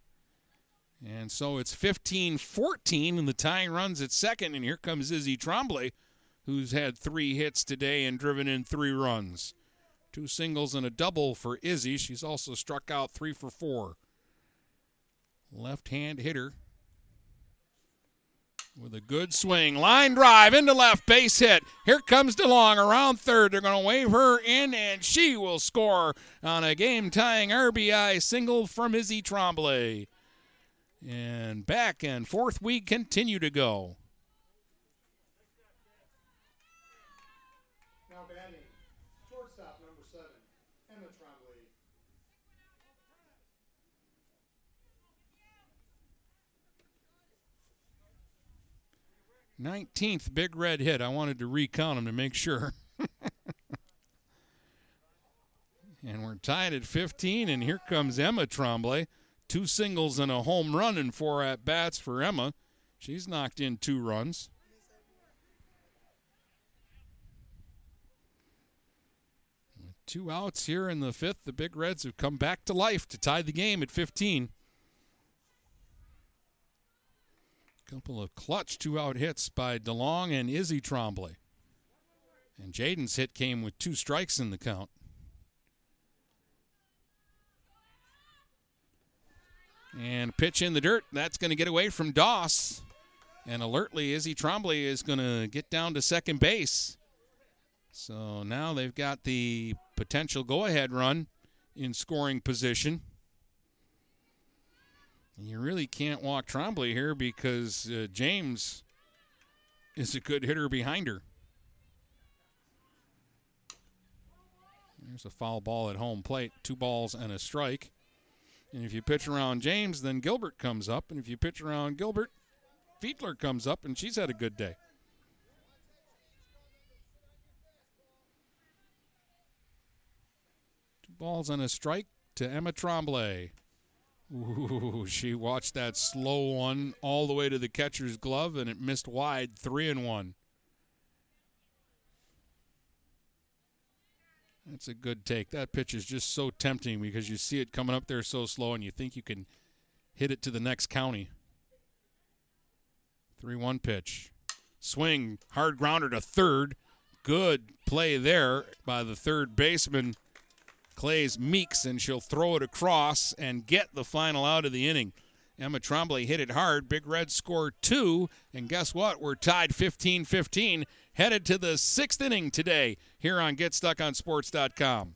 And so it's 15 14, and the tying runs at second. And here comes Izzy Trombley, who's had three hits today and driven in three runs. Two singles and a double for Izzy. She's also struck out three for four. Left hand hitter. With a good swing. Line drive into left, base hit. Here comes DeLong around third. They're going to wave her in, and she will score on a game tying RBI single from Izzy Trombley. And back and forth we continue to go. Now batting, shortstop number seven, Emma Trombley. 19th big red hit. I wanted to recount them to make sure. and we're tied at 15, and here comes Emma Trombley. Two singles and a home run and four at bats for Emma. She's knocked in two runs. With two outs here in the fifth. The Big Reds have come back to life to tie the game at 15. Couple of clutch two out hits by DeLong and Izzy Trombley. And Jaden's hit came with two strikes in the count. And pitch in the dirt. That's going to get away from Doss. And alertly, Izzy Trombley is going to get down to second base. So now they've got the potential go ahead run in scoring position. You really can't walk Trombley here because uh, James is a good hitter behind her. There's a foul ball at home plate, two balls and a strike. And if you pitch around James, then Gilbert comes up. And if you pitch around Gilbert, Fiedler comes up, and she's had a good day. Two balls and a strike to Emma Trombley. Ooh, she watched that slow one all the way to the catcher's glove, and it missed wide, three and one. That's a good take. That pitch is just so tempting because you see it coming up there so slow, and you think you can hit it to the next county. 3 1 pitch. Swing, hard grounder to third. Good play there by the third baseman, Clays Meeks, and she'll throw it across and get the final out of the inning. Emma Trombley hit it hard. Big Red scored two. And guess what? We're tied 15 15, headed to the sixth inning today here on GetStuckOnSports.com.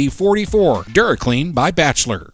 44. DuraClean by Bachelor.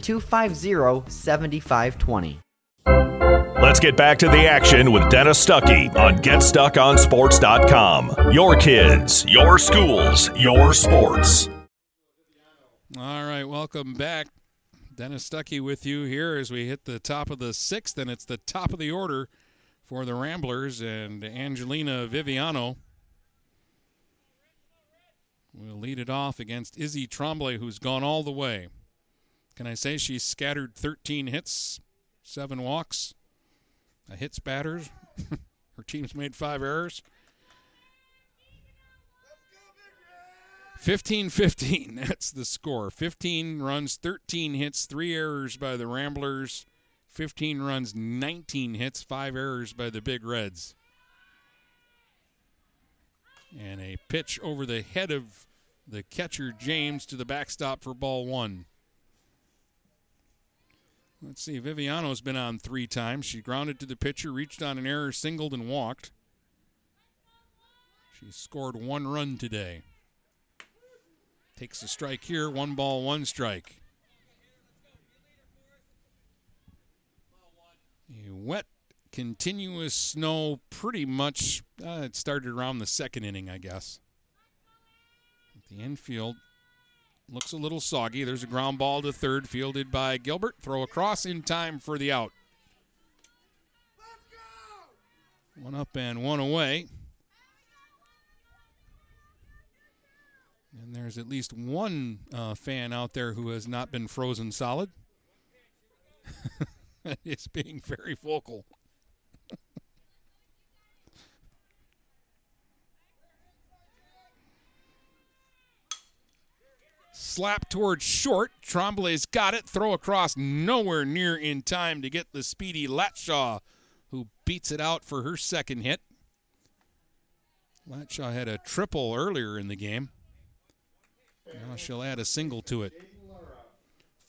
250 7520. Let's get back to the action with Dennis Stuckey on GetStuckOnSports.com. Your kids, your schools, your sports. All right, welcome back. Dennis Stuckey with you here as we hit the top of the sixth, and it's the top of the order for the Ramblers and Angelina Viviano will lead it off against Izzy Trombley, who's gone all the way. Can I say she's scattered 13 hits, seven walks, a hits batters? Her team's made five errors. 15 15, that's the score. 15 runs, 13 hits, three errors by the Ramblers. 15 runs, 19 hits, five errors by the Big Reds. And a pitch over the head of the catcher, James, to the backstop for ball one. Let's see. Viviano's been on three times. She grounded to the pitcher, reached on an error, singled, and walked. She scored one run today. Takes a strike here. One ball, one strike. A wet continuous snow pretty much. Uh, it started around the second inning, I guess. The infield looks a little soggy. There's a ground ball to third, fielded by Gilbert. Throw across in time for the out. One up and one away. And there's at least one uh, fan out there who has not been frozen solid. it's being very vocal. Slap towards short. Trombley's got it. Throw across nowhere near in time to get the speedy Latshaw, who beats it out for her second hit. Latshaw had a triple earlier in the game. Now she'll add a single to it.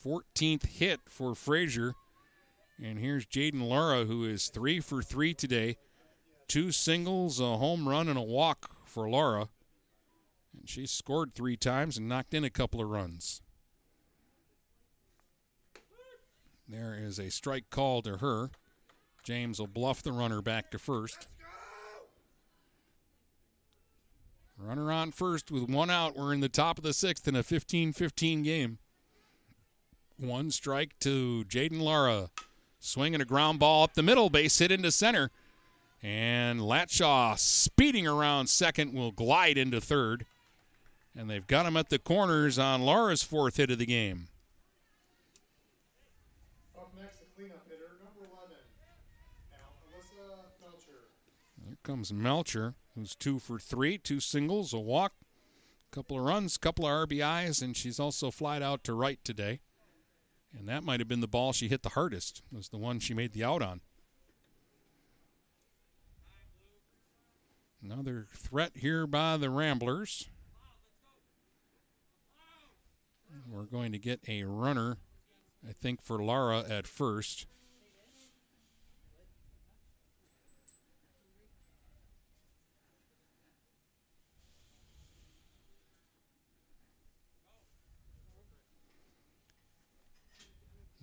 14th hit for Fraser. And here's Jaden Laura, who is three for three today. Two singles, a home run, and a walk for Laura. And she scored three times and knocked in a couple of runs. There is a strike call to her. James will bluff the runner back to first. Runner on first with one out. We're in the top of the sixth in a 15 15 game. One strike to Jaden Lara. Swinging a ground ball up the middle, base hit into center. And Latshaw speeding around second will glide into third. And they've got him at the corners on Laura's fourth hit of the game. Up next, the cleanup hitter, number 11, Al- Alyssa Melcher. Here comes Melcher, who's two for three, two singles, a walk, a couple of runs, a couple of RBIs, and she's also flied out to right today. And that might have been the ball she hit the hardest, was the one she made the out on. Another threat here by the Ramblers. We're going to get a runner, I think, for Lara at first.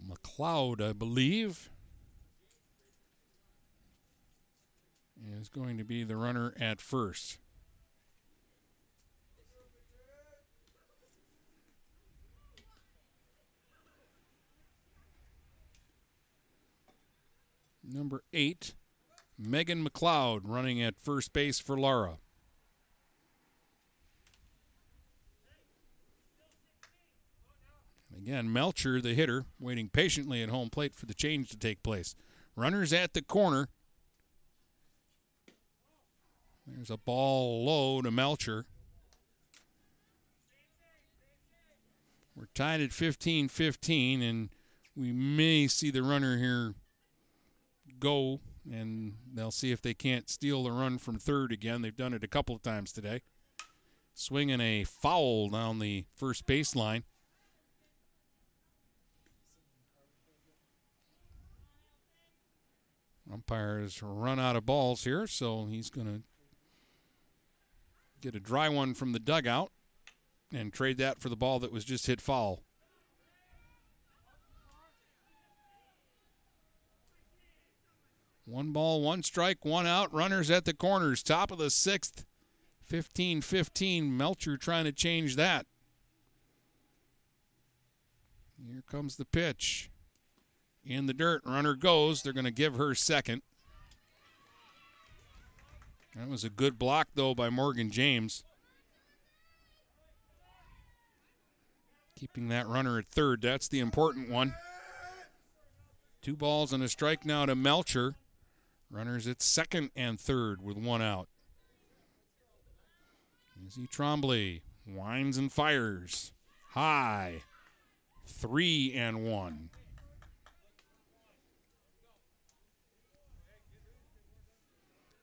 McLeod, I believe, is going to be the runner at first. Number eight, Megan McLeod running at first base for Lara. Again, Melcher, the hitter, waiting patiently at home plate for the change to take place. Runners at the corner. There's a ball low to Melcher. We're tied at 15 15, and we may see the runner here go, and they'll see if they can't steal the run from third again. They've done it a couple of times today. Swinging a foul down the first baseline. Umpire's run out of balls here, so he's going to get a dry one from the dugout and trade that for the ball that was just hit foul. One ball, one strike, one out. Runners at the corners. Top of the sixth. 15 15. Melcher trying to change that. Here comes the pitch. In the dirt. Runner goes. They're going to give her second. That was a good block, though, by Morgan James. Keeping that runner at third. That's the important one. Two balls and a strike now to Melcher. Runners at second and third with one out. Izzy Trombley winds and fires. High. Three and one.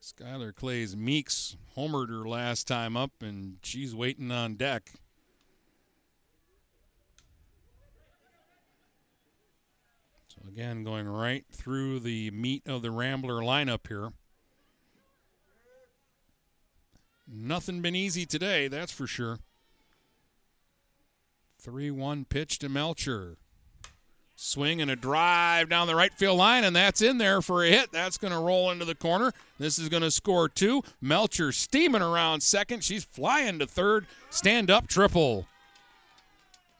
Skylar Clays Meeks homered her last time up, and she's waiting on deck. Again, going right through the meat of the Rambler lineup here. Nothing been easy today, that's for sure. 3 1 pitch to Melcher. Swing and a drive down the right field line, and that's in there for a hit. That's going to roll into the corner. This is going to score two. Melcher steaming around second. She's flying to third. Stand up triple.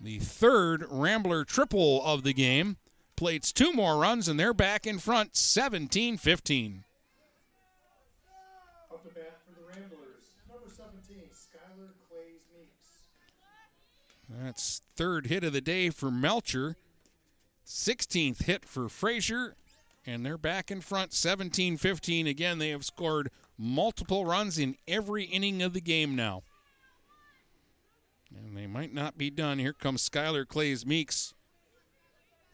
The third Rambler triple of the game. Plates two more runs, and they're back in front 17 15. Up to bat for the Ramblers, number 17, Skylar Clays Meeks. That's third hit of the day for Melcher. 16th hit for Fraser, and they're back in front 17 15. Again, they have scored multiple runs in every inning of the game now. And they might not be done. Here comes Skylar Clays Meeks,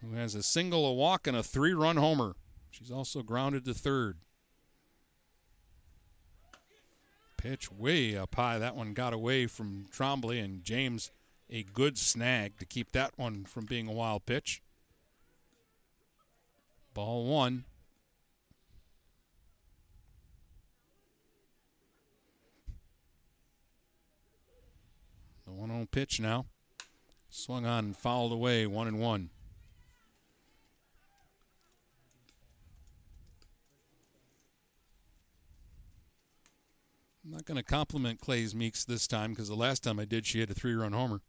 who has a single, a walk, and a three run homer. She's also grounded to third. Pitch way up high. That one got away from Trombley, and James a good snag to keep that one from being a wild pitch. Ball one. The 1 0 pitch now. Swung on and fouled away, 1 and 1. I'm not going to compliment Clay's Meeks this time because the last time I did, she had a three run homer.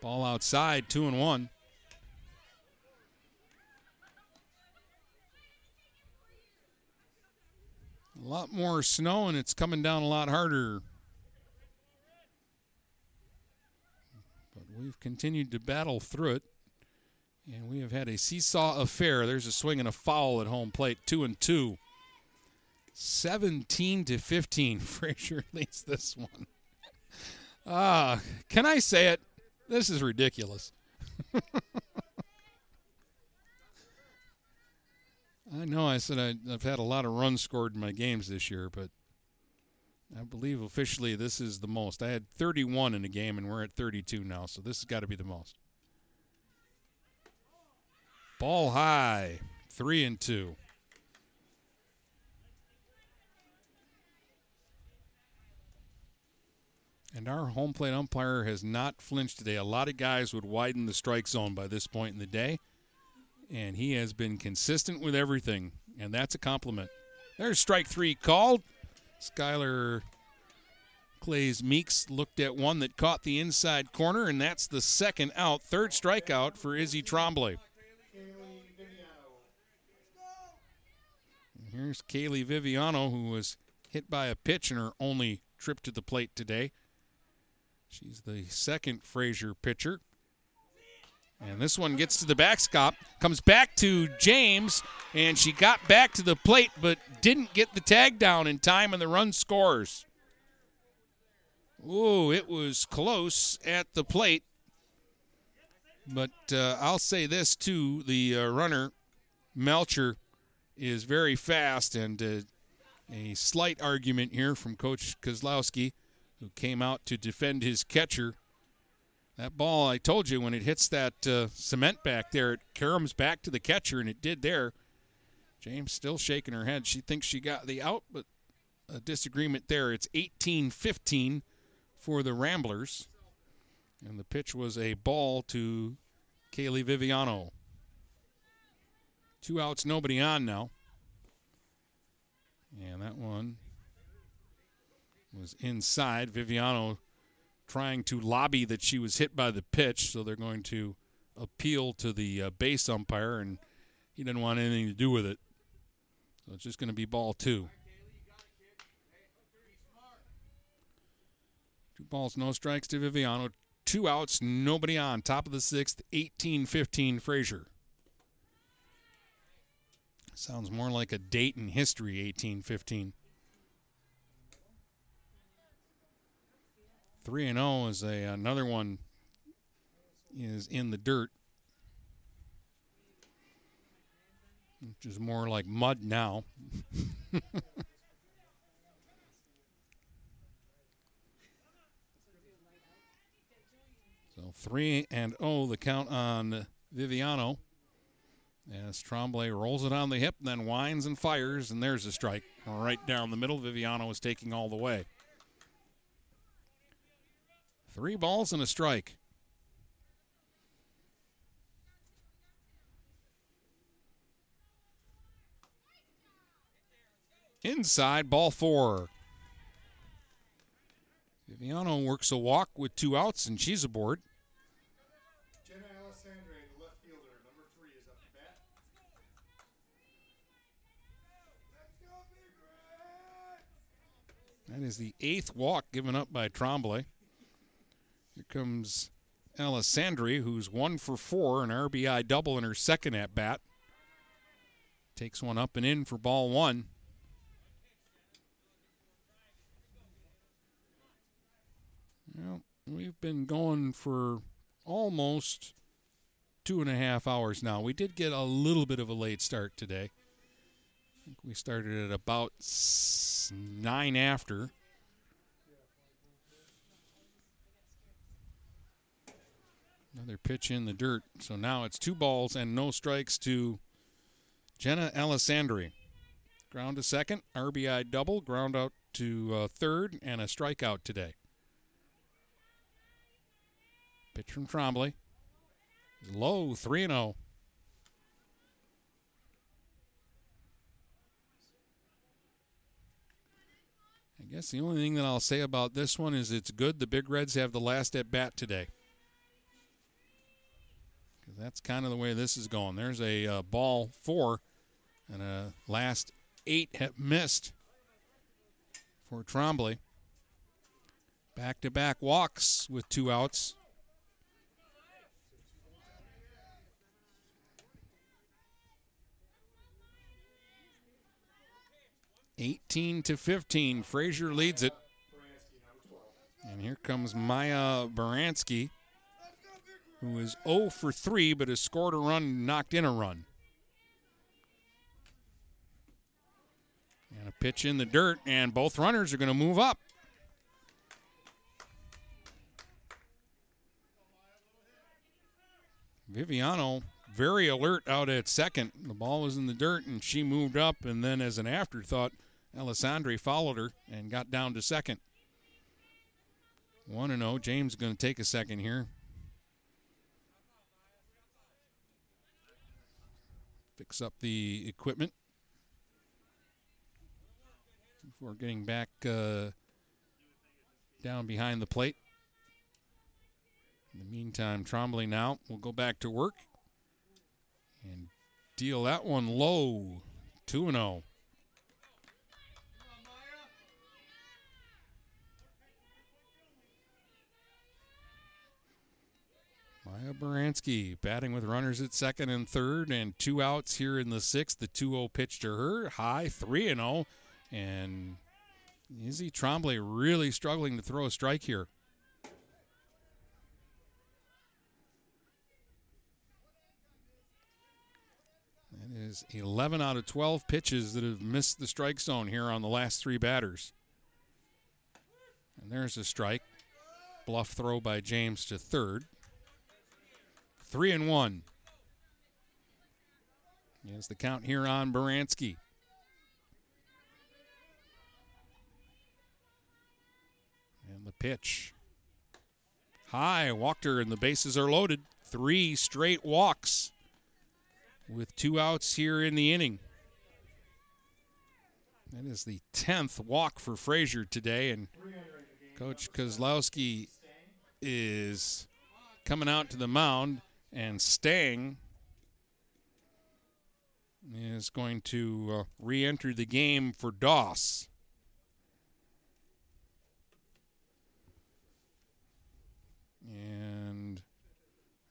Ball outside, two and one. A lot more snow and it's coming down a lot harder. We've continued to battle through it. And we have had a seesaw affair. There's a swing and a foul at home plate, two and two. 17 to 15. Fraser leads this one. Ah, uh, can I say it? This is ridiculous. I know I said I, have had a lot of runs scored in my games this year, but I believe officially this is the most. I had 31 in a game, and we're at 32 now, so this has got to be the most. Ball high, three and two. And our home plate umpire has not flinched today. A lot of guys would widen the strike zone by this point in the day, and he has been consistent with everything, and that's a compliment. There's strike three called. Skylar Clays Meeks looked at one that caught the inside corner, and that's the second out. Third strikeout for Izzy Trombley. Here's Kaylee Viviano, who was hit by a pitch in her only trip to the plate today. She's the second Fraser pitcher. And this one gets to the backstop, comes back to James, and she got back to the plate but didn't get the tag down in time, and the run scores. Ooh, it was close at the plate. But uh, I'll say this, too the uh, runner, Melcher, is very fast, and uh, a slight argument here from Coach Kozlowski who came out to defend his catcher. That ball, I told you, when it hits that uh, cement back there, it caroms back to the catcher, and it did there. James still shaking her head. She thinks she got the out, but a disagreement there. It's 18 15 for the Ramblers. And the pitch was a ball to Kaylee Viviano. Two outs, nobody on now. And that one was inside. Viviano trying to lobby that she was hit by the pitch, so they're going to appeal to the uh, base umpire, and he didn't want anything to do with it. So it's just going to be ball two. Two balls, no strikes to Viviano. Two outs, nobody on. Top of the sixth, 18 15 Fraser. Sounds more like a date in history, 18 15. 3 and 0 is a another one is in the dirt. Which is more like mud now. so 3 and 0 the count on Viviano. As Trombley rolls it on the hip, then winds and fires, and there's a strike right down the middle. Viviano is taking all the way. Three balls and a strike. Inside, ball four. Viviano works a walk with two outs, and she's aboard. Jenna Alessandri, the left fielder, number three, is up to bat. That is the eighth walk given up by Trombley. Here comes Alessandri, who's one for four, an RBI double in her second at bat. Takes one up and in for ball one. Well, we've been going for almost two and a half hours now. We did get a little bit of a late start today. I think we started at about nine after. Another pitch in the dirt. So now it's two balls and no strikes to Jenna Alessandri. Ground to second, RBI double, ground out to uh, third, and a strikeout today. Pitch from Trombley. Low, 3 0. I guess the only thing that I'll say about this one is it's good the Big Reds have the last at bat today. That's kind of the way this is going. There's a uh, ball four, and a last eight have missed for Trombley. Back to back walks with two outs. Eighteen to fifteen. Fraser leads it. And here comes Maya Baranski, who is 0 for 3, but has scored a run, and knocked in a run. And a pitch in the dirt, and both runners are going to move up. Viviano very alert out at second. The ball was in the dirt, and she moved up, and then as an afterthought, Alessandri followed her and got down to second. 1 0. James is going to take a second here. Fix up the equipment before getting back uh, down behind the plate. In the meantime, Trombley now will go back to work and deal that one low. 2 0. Maya Baranski batting with runners at second and third, and two outs here in the sixth. The 2 0 pitch to her, high 3 0. And Izzy Trombley really struggling to throw a strike here. That is 11 out of 12 pitches that have missed the strike zone here on the last three batters. And there's a strike. Bluff throw by James to third. Three and one. Is the count here on Baranski. And the pitch. High, walked her, and the bases are loaded. Three straight walks with two outs here in the inning. That is the 10th walk for Fraser today, and Coach Kozlowski is coming out to the mound, and Stang is going to uh, re enter the game for Doss. And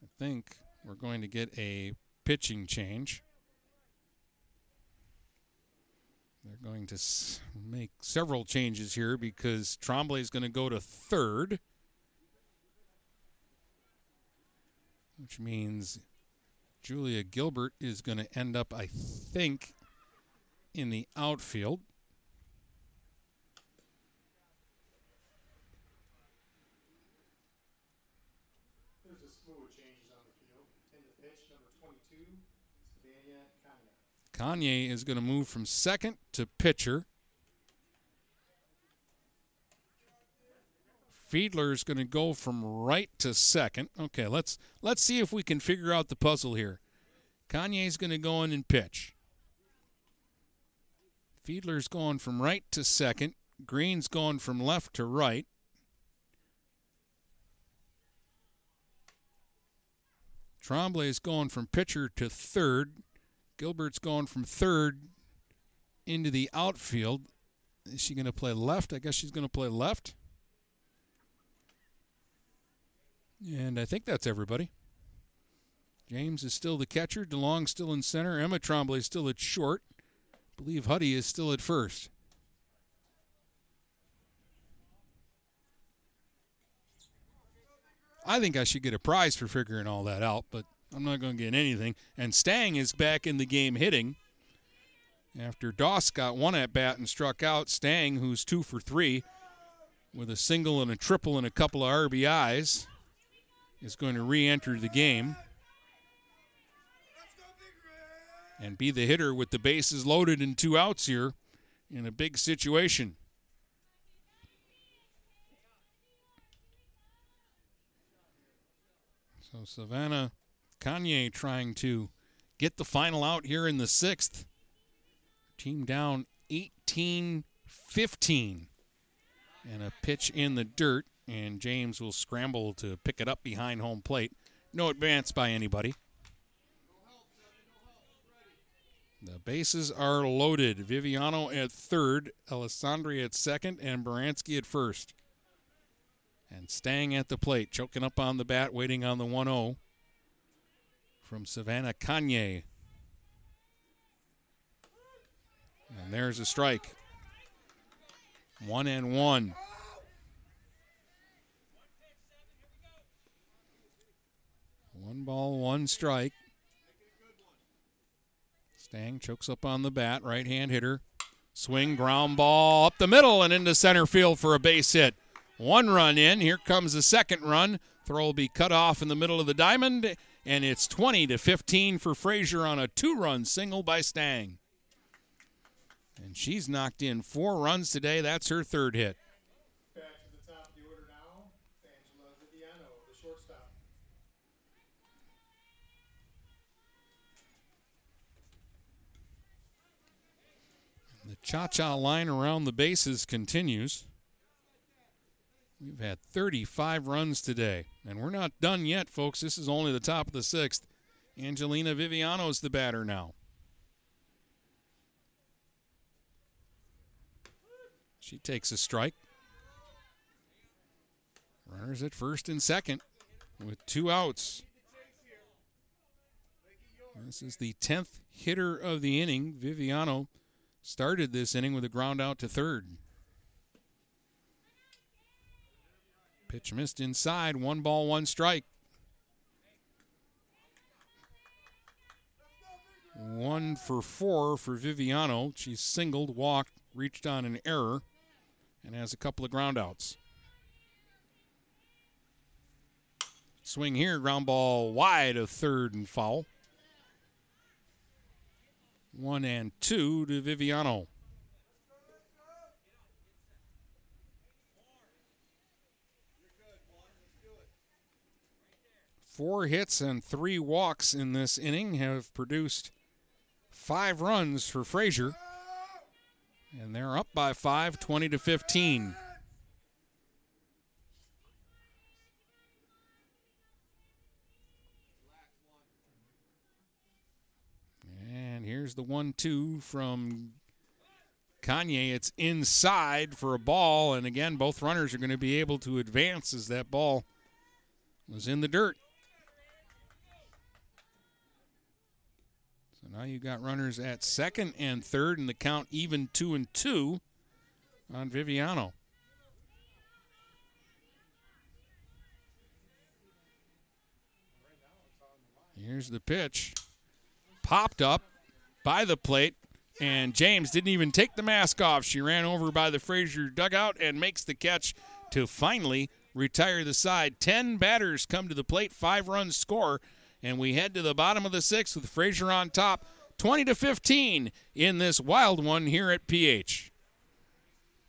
I think we're going to get a pitching change. They're going to make several changes here because Trombley is going to go to third, which means Julia Gilbert is going to end up, I think, in the outfield. There's a slew of changes on the field. In the pitch, number 22 is the Kanye is going to move from second to pitcher. Fiedler is going to go from right to second. Okay, let's let's see if we can figure out the puzzle here. Kanye's going to go in and pitch. Fiedler's going from right to second. Green's going from left to right. Trombley's going from pitcher to third. Gilbert's going from third into the outfield. Is she going to play left? I guess she's going to play left. And I think that's everybody. James is still the catcher. DeLong still in center. Emma Trombley is still at short. I believe Huddy is still at first. I think I should get a prize for figuring all that out, but I'm not going to get anything. And Stang is back in the game hitting. After Doss got one at bat and struck out, Stang, who's two for three, with a single and a triple and a couple of RBIs, is going to re enter the game and be the hitter with the bases loaded and two outs here in a big situation. So Savannah Kanye trying to get the final out here in the sixth. Team down 18 15. And a pitch in the dirt, and James will scramble to pick it up behind home plate. No advance by anybody. The bases are loaded. Viviano at third, Alessandri at second, and Baranski at first. And Stang at the plate, choking up on the bat, waiting on the 1 0 from Savannah Kanye. And there's a strike. One and one. One ball, one strike. Stang chokes up on the bat, right hand hitter. Swing, ground ball up the middle and into center field for a base hit. One run in. Here comes the second run. Throw will be cut off in the middle of the diamond, and it's 20 to 15 for Fraser on a two-run single by Stang. And she's knocked in four runs today. That's her third hit. Back to the top of the order now, Angela Viviano, the shortstop. The cha-cha line around the bases continues. We've had 35 runs today, and we're not done yet, folks. This is only the top of the sixth. Angelina Viviano's the batter now. She takes a strike. Runners at first and second with two outs. This is the 10th hitter of the inning. Viviano started this inning with a ground out to third. Pitch missed inside. One ball, one strike. One for four for Viviano. She's singled, walked, reached on an error, and has a couple of groundouts. Swing here, ground ball wide of third and foul. One and two to Viviano. Four hits and three walks in this inning have produced five runs for Fraser. And they're up by five, 20 to 15. And here's the one two from Kanye. It's inside for a ball. And again, both runners are going to be able to advance as that ball was in the dirt. So now you've got runners at second and third, and the count even two and two on Viviano. Here's the pitch. Popped up by the plate, and James didn't even take the mask off. She ran over by the Fraser dugout and makes the catch to finally retire the side. Ten batters come to the plate, five runs score, and we head to the bottom of the sixth with Fraser on top, 20 to 15 in this wild one here at PH.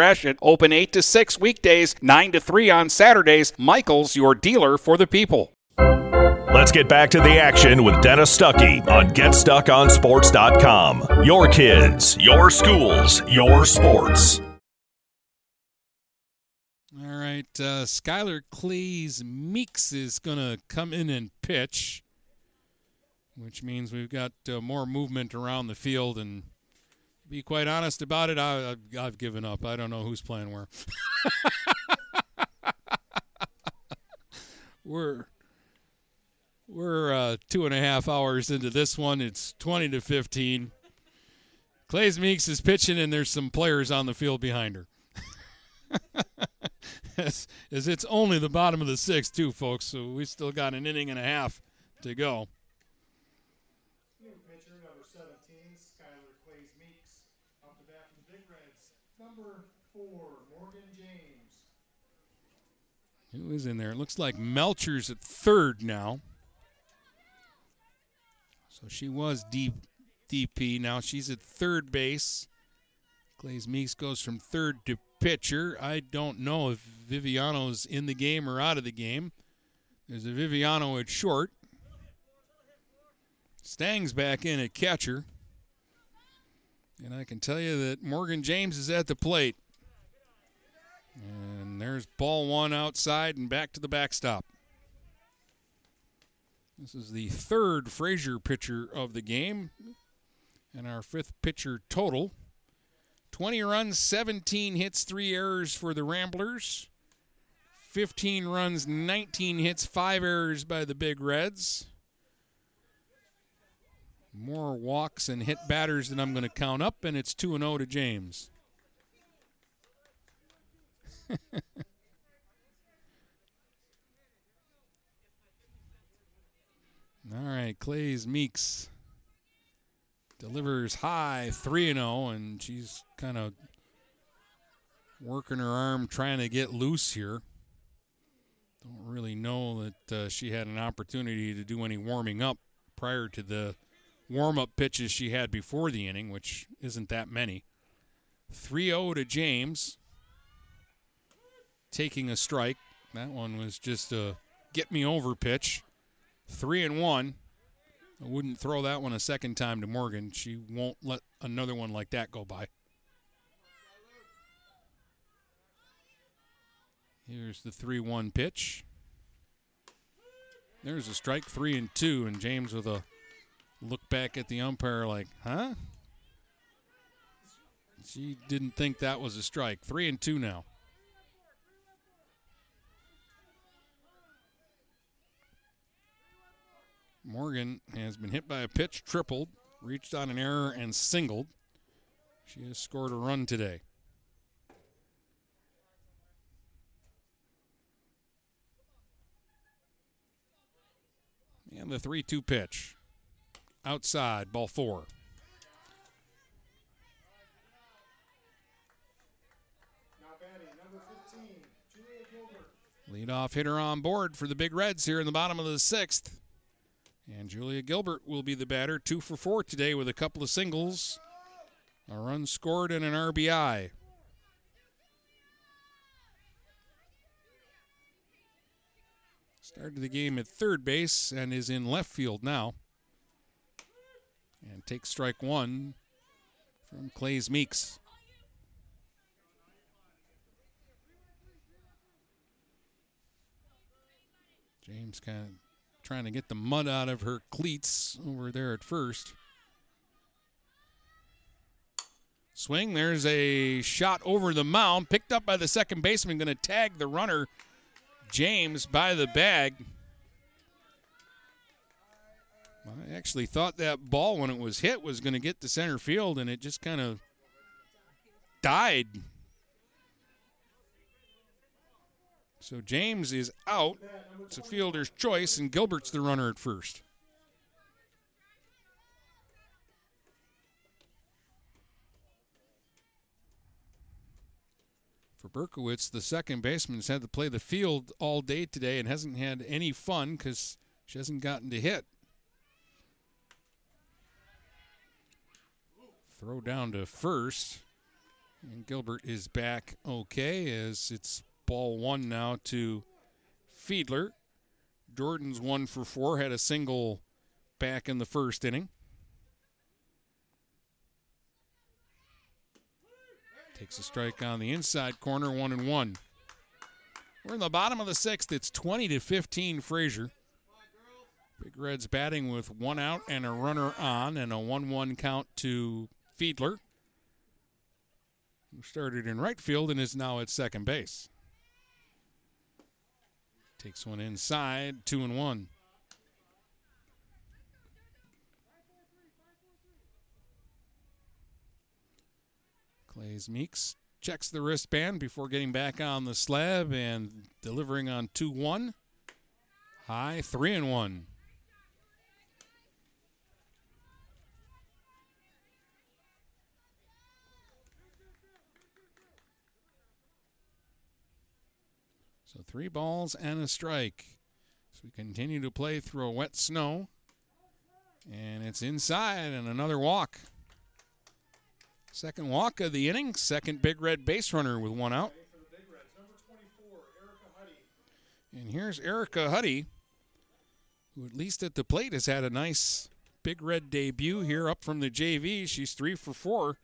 Gratiot, open 8 to 6 weekdays, 9 to 3 on Saturdays. Michaels, your dealer for the people. Let's get back to the action with Dennis Stuckey on GetStuckOnSports.com. Your kids, your schools, your sports. All right, uh, Skylar Clees Meeks is going to come in and pitch, which means we've got uh, more movement around the field. And to be quite honest about it, I, I've, I've given up. I don't know who's playing where. we're we're uh, two and a half hours into this one. It's 20 to 15. Clays Meeks is pitching, and there's some players on the field behind her. as, as it's only the bottom of the sixth, too, folks. So we still got an inning and a half to go. New pitcher, number 17, Skylar Clays Meeks. Up to bat for the Big Reds, number four, Morgan James. Who is in there? It looks like Melcher's at third now. So she was deep DP. Now she's at third base. Glaze Meeks goes from third to pitcher. I don't know if Viviano's in the game or out of the game. There's a Viviano at short. Stang's back in at catcher. And I can tell you that Morgan James is at the plate. There's ball one outside and back to the backstop. This is the third Fraser pitcher of the game and our fifth pitcher total. 20 runs, 17 hits, 3 errors for the Ramblers. 15 runs, 19 hits, 5 errors by the Big Reds. More walks and hit batters than I'm going to count up, and it's 2 0 to James. All right, Clays Meeks delivers high 3 0, and she's kind of working her arm trying to get loose here. Don't really know that uh, she had an opportunity to do any warming up prior to the warm up pitches she had before the inning, which isn't that many. 3 0 to James, taking a strike. That one was just a get me over pitch. Three and one. I wouldn't throw that one a second time to Morgan. She won't let another one like that go by. Here's the 3 1 pitch. There's a strike, three and two, and James with a look back at the umpire like, huh? She didn't think that was a strike. Three and two now. Morgan has been hit by a pitch, tripled, reached on an error, and singled. She has scored a run today. And the 3 2 pitch. Outside, ball four. Now batting, number 15, Julia Gilbert. Leadoff hitter on board for the Big Reds here in the bottom of the sixth. And Julia Gilbert will be the batter, two for four today with a couple of singles, a run scored, and an RBI. Started the game at third base and is in left field now. And takes strike one from Clays Meeks. James kind of trying to get the mud out of her cleats over there at first. Swing, there's a shot over the mound, picked up by the second baseman, going to tag the runner, James, by the bag. I actually thought that ball, when it was hit, was going to get to center field, and it just kind of died. So James is out. It's a fielder's choice, and Gilbert's the runner at first. Faberkowitz, the second baseman has had to play the field all day today and hasn't had any fun because she hasn't gotten to hit. Throw down to first. And Gilbert is back okay as it's ball one now to Fiedler. Jordan's one for four, had a single back in the first inning. Takes a strike on the inside corner, one and one. We're in the bottom of the sixth. It's 20 to 15 Fraser. Big Reds batting with one out and a runner on, and a 1 1 count to Fiedler, who started in right field and is now at second base. Takes one inside, two and one. Clays Meeks checks the wristband before getting back on the slab and delivering on 2 1. High 3 and 1. Three balls and a strike. So we continue to play through a wet snow. And it's inside and another walk. Second walk of the inning. Second big red base runner with one out. And here's Erica Huddy, who at least at the plate has had a nice big red debut here up from the JV. She's three for four.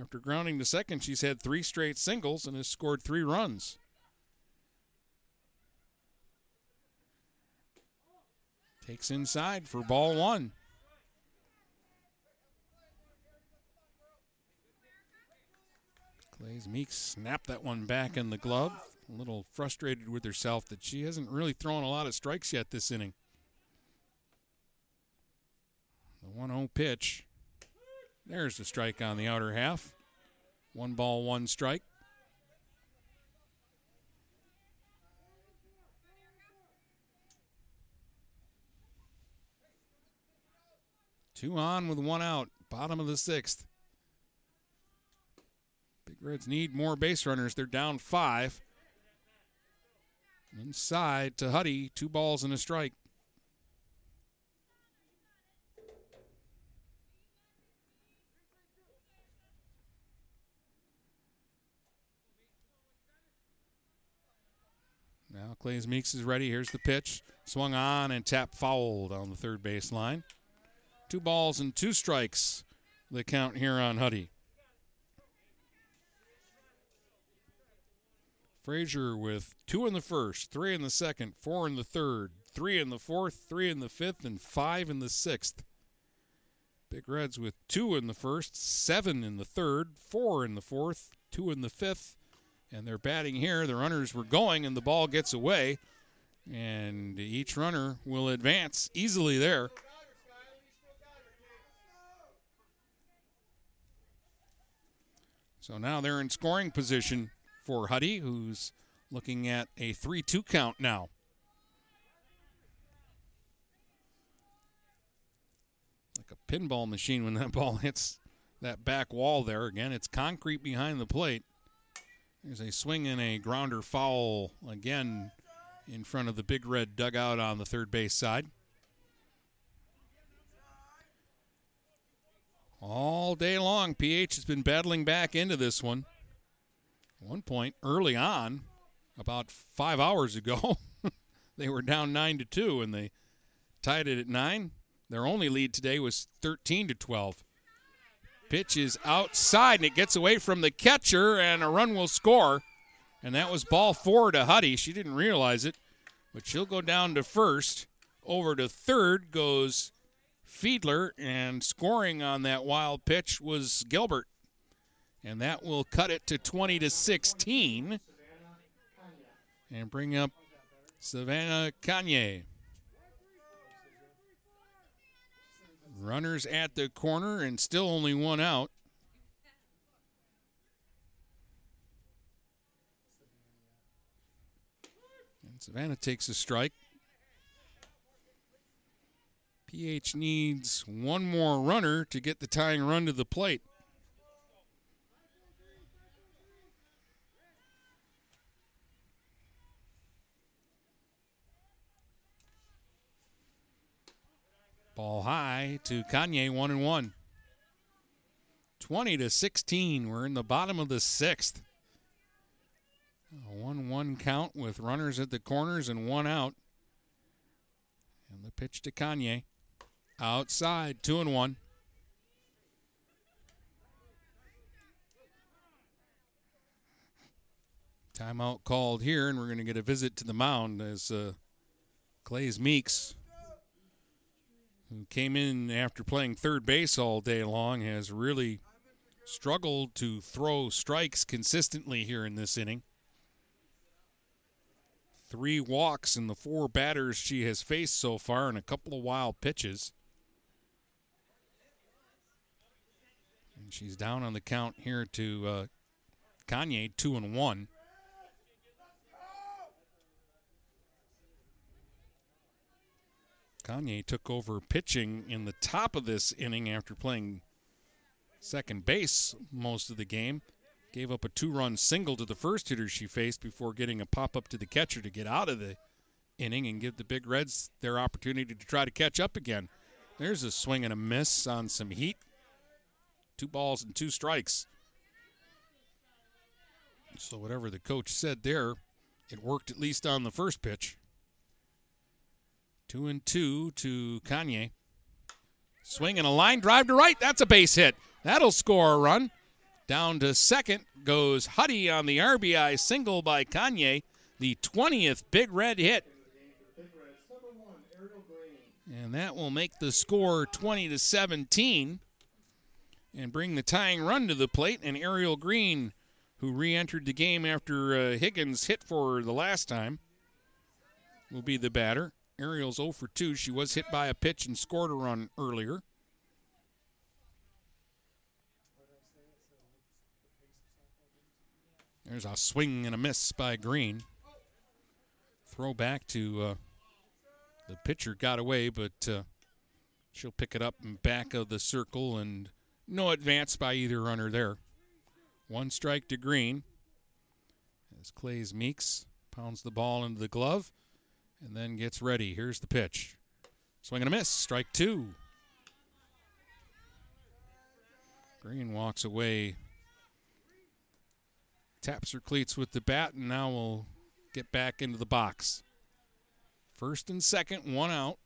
After grounding to second, she's had three straight singles and has scored three runs. Takes inside for ball one. Clays Meeks snapped that one back in the glove. A little frustrated with herself that she hasn't really thrown a lot of strikes yet this inning. The 1 0 pitch. There's the strike on the outer half. One ball, one strike. Two on with one out. Bottom of the sixth. Big Reds need more base runners. They're down five. Inside to Huddy, two balls and a strike. Now Clays Meeks is ready. Here's the pitch. Swung on and tap fouled on the third base line. Two balls and two strikes. The count here on Huddy. Fraser with two in the first, three in the second, four in the third, three in the fourth, three in the fifth, and five in the sixth. Big Reds with two in the first, seven in the third, four in the fourth, two in the fifth, and they're batting here. The runners were going, and the ball gets away, and each runner will advance easily there. So now they're in scoring position for Huddy, who's looking at a 3 2 count now. Like a pinball machine when that ball hits that back wall there. Again, it's concrete behind the plate. There's a swing and a grounder foul again in front of the big red dugout on the third base side. All day long, PH has been battling back into this one. One point early on, about five hours ago, They were down nine to two, and they tied it at nine. Their only lead today was 13 to 12. Pitch is outside, and it gets away from the catcher, and a run will score. And that was ball four to Huddy. She didn't realize it, but she'll go down to first. Over to third goes Fiedler, and scoring on that wild pitch was Gilbert. And that will cut it to 20 to 16 and bring up Savannah Kanye. Runners at the corner and still only one out. And Savannah takes a strike. PH needs one more runner to get the tying run to the plate. Ball high to Kanye, one and one. 20 to 16. We're in the bottom of the sixth. A 1 1 count with runners at the corners and one out. And the pitch to Kanye. Outside, two and one. Timeout called here, and we're going to get a visit to the mound as uh, Clay's Meeks who came in after playing third base all day long, has really struggled to throw strikes consistently here in this inning. Three walks in the four batters she has faced so far, and a couple of wild pitches. She's down on the count here to uh, Kanye, two and one. Kanye took over pitching in the top of this inning after playing second base most of the game. Gave up a two run single to the first hitter she faced before getting a pop up to the catcher to get out of the inning and give the Big Reds their opportunity to try to catch up again. There's a swing and a miss on some heat. Two balls and two strikes. So, whatever the coach said there, it worked at least on the first pitch. Two and two to Kanye. Swing and a line drive to right. That's a base hit. That'll score a run. Down to second goes Huddy on the RBI single by Kanye, the 20th Big Red hit. And that will make the score 20 to 17 and bring the tying run to the plate. And Ariel Green, who re entered the game after uh, Higgins hit for her the last time, will be the batter. Ariel's 0 for 2. She was hit by a pitch and scored a run earlier. There's a swing and a miss by Green. Throw back to uh, the pitcher got away, but uh, she'll pick it up in back of the circle and no advance by either runner there. One strike to Green as Clay's Meeks pounds the ball into the glove and then gets ready. Here's the pitch. Swing and a miss. Strike two. Green walks away, taps her cleats with the bat, and now we'll get back into the box. First and second, one out.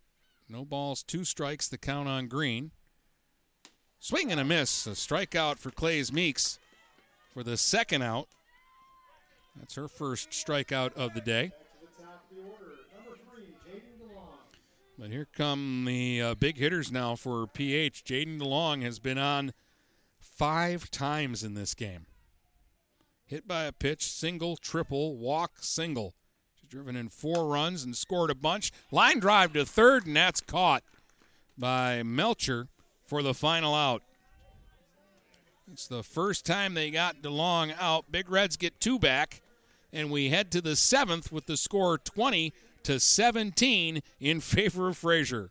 No balls, two strikes, the count on Green. Swing and a miss. A strikeout for Clay's Meeks for the second out. That's her first strikeout of the day. But here come the uh, big hitters now for PH. Jaden DeLong has been on five times in this game. Hit by a pitch, single, triple, walk, single. She's driven in four runs and scored a bunch. Line drive to third, and that's caught by Melcher for the final out. It's the first time they got DeLong out. Big Reds get two back, and we head to the seventh with the score 20 to 17 in favor of Fraser.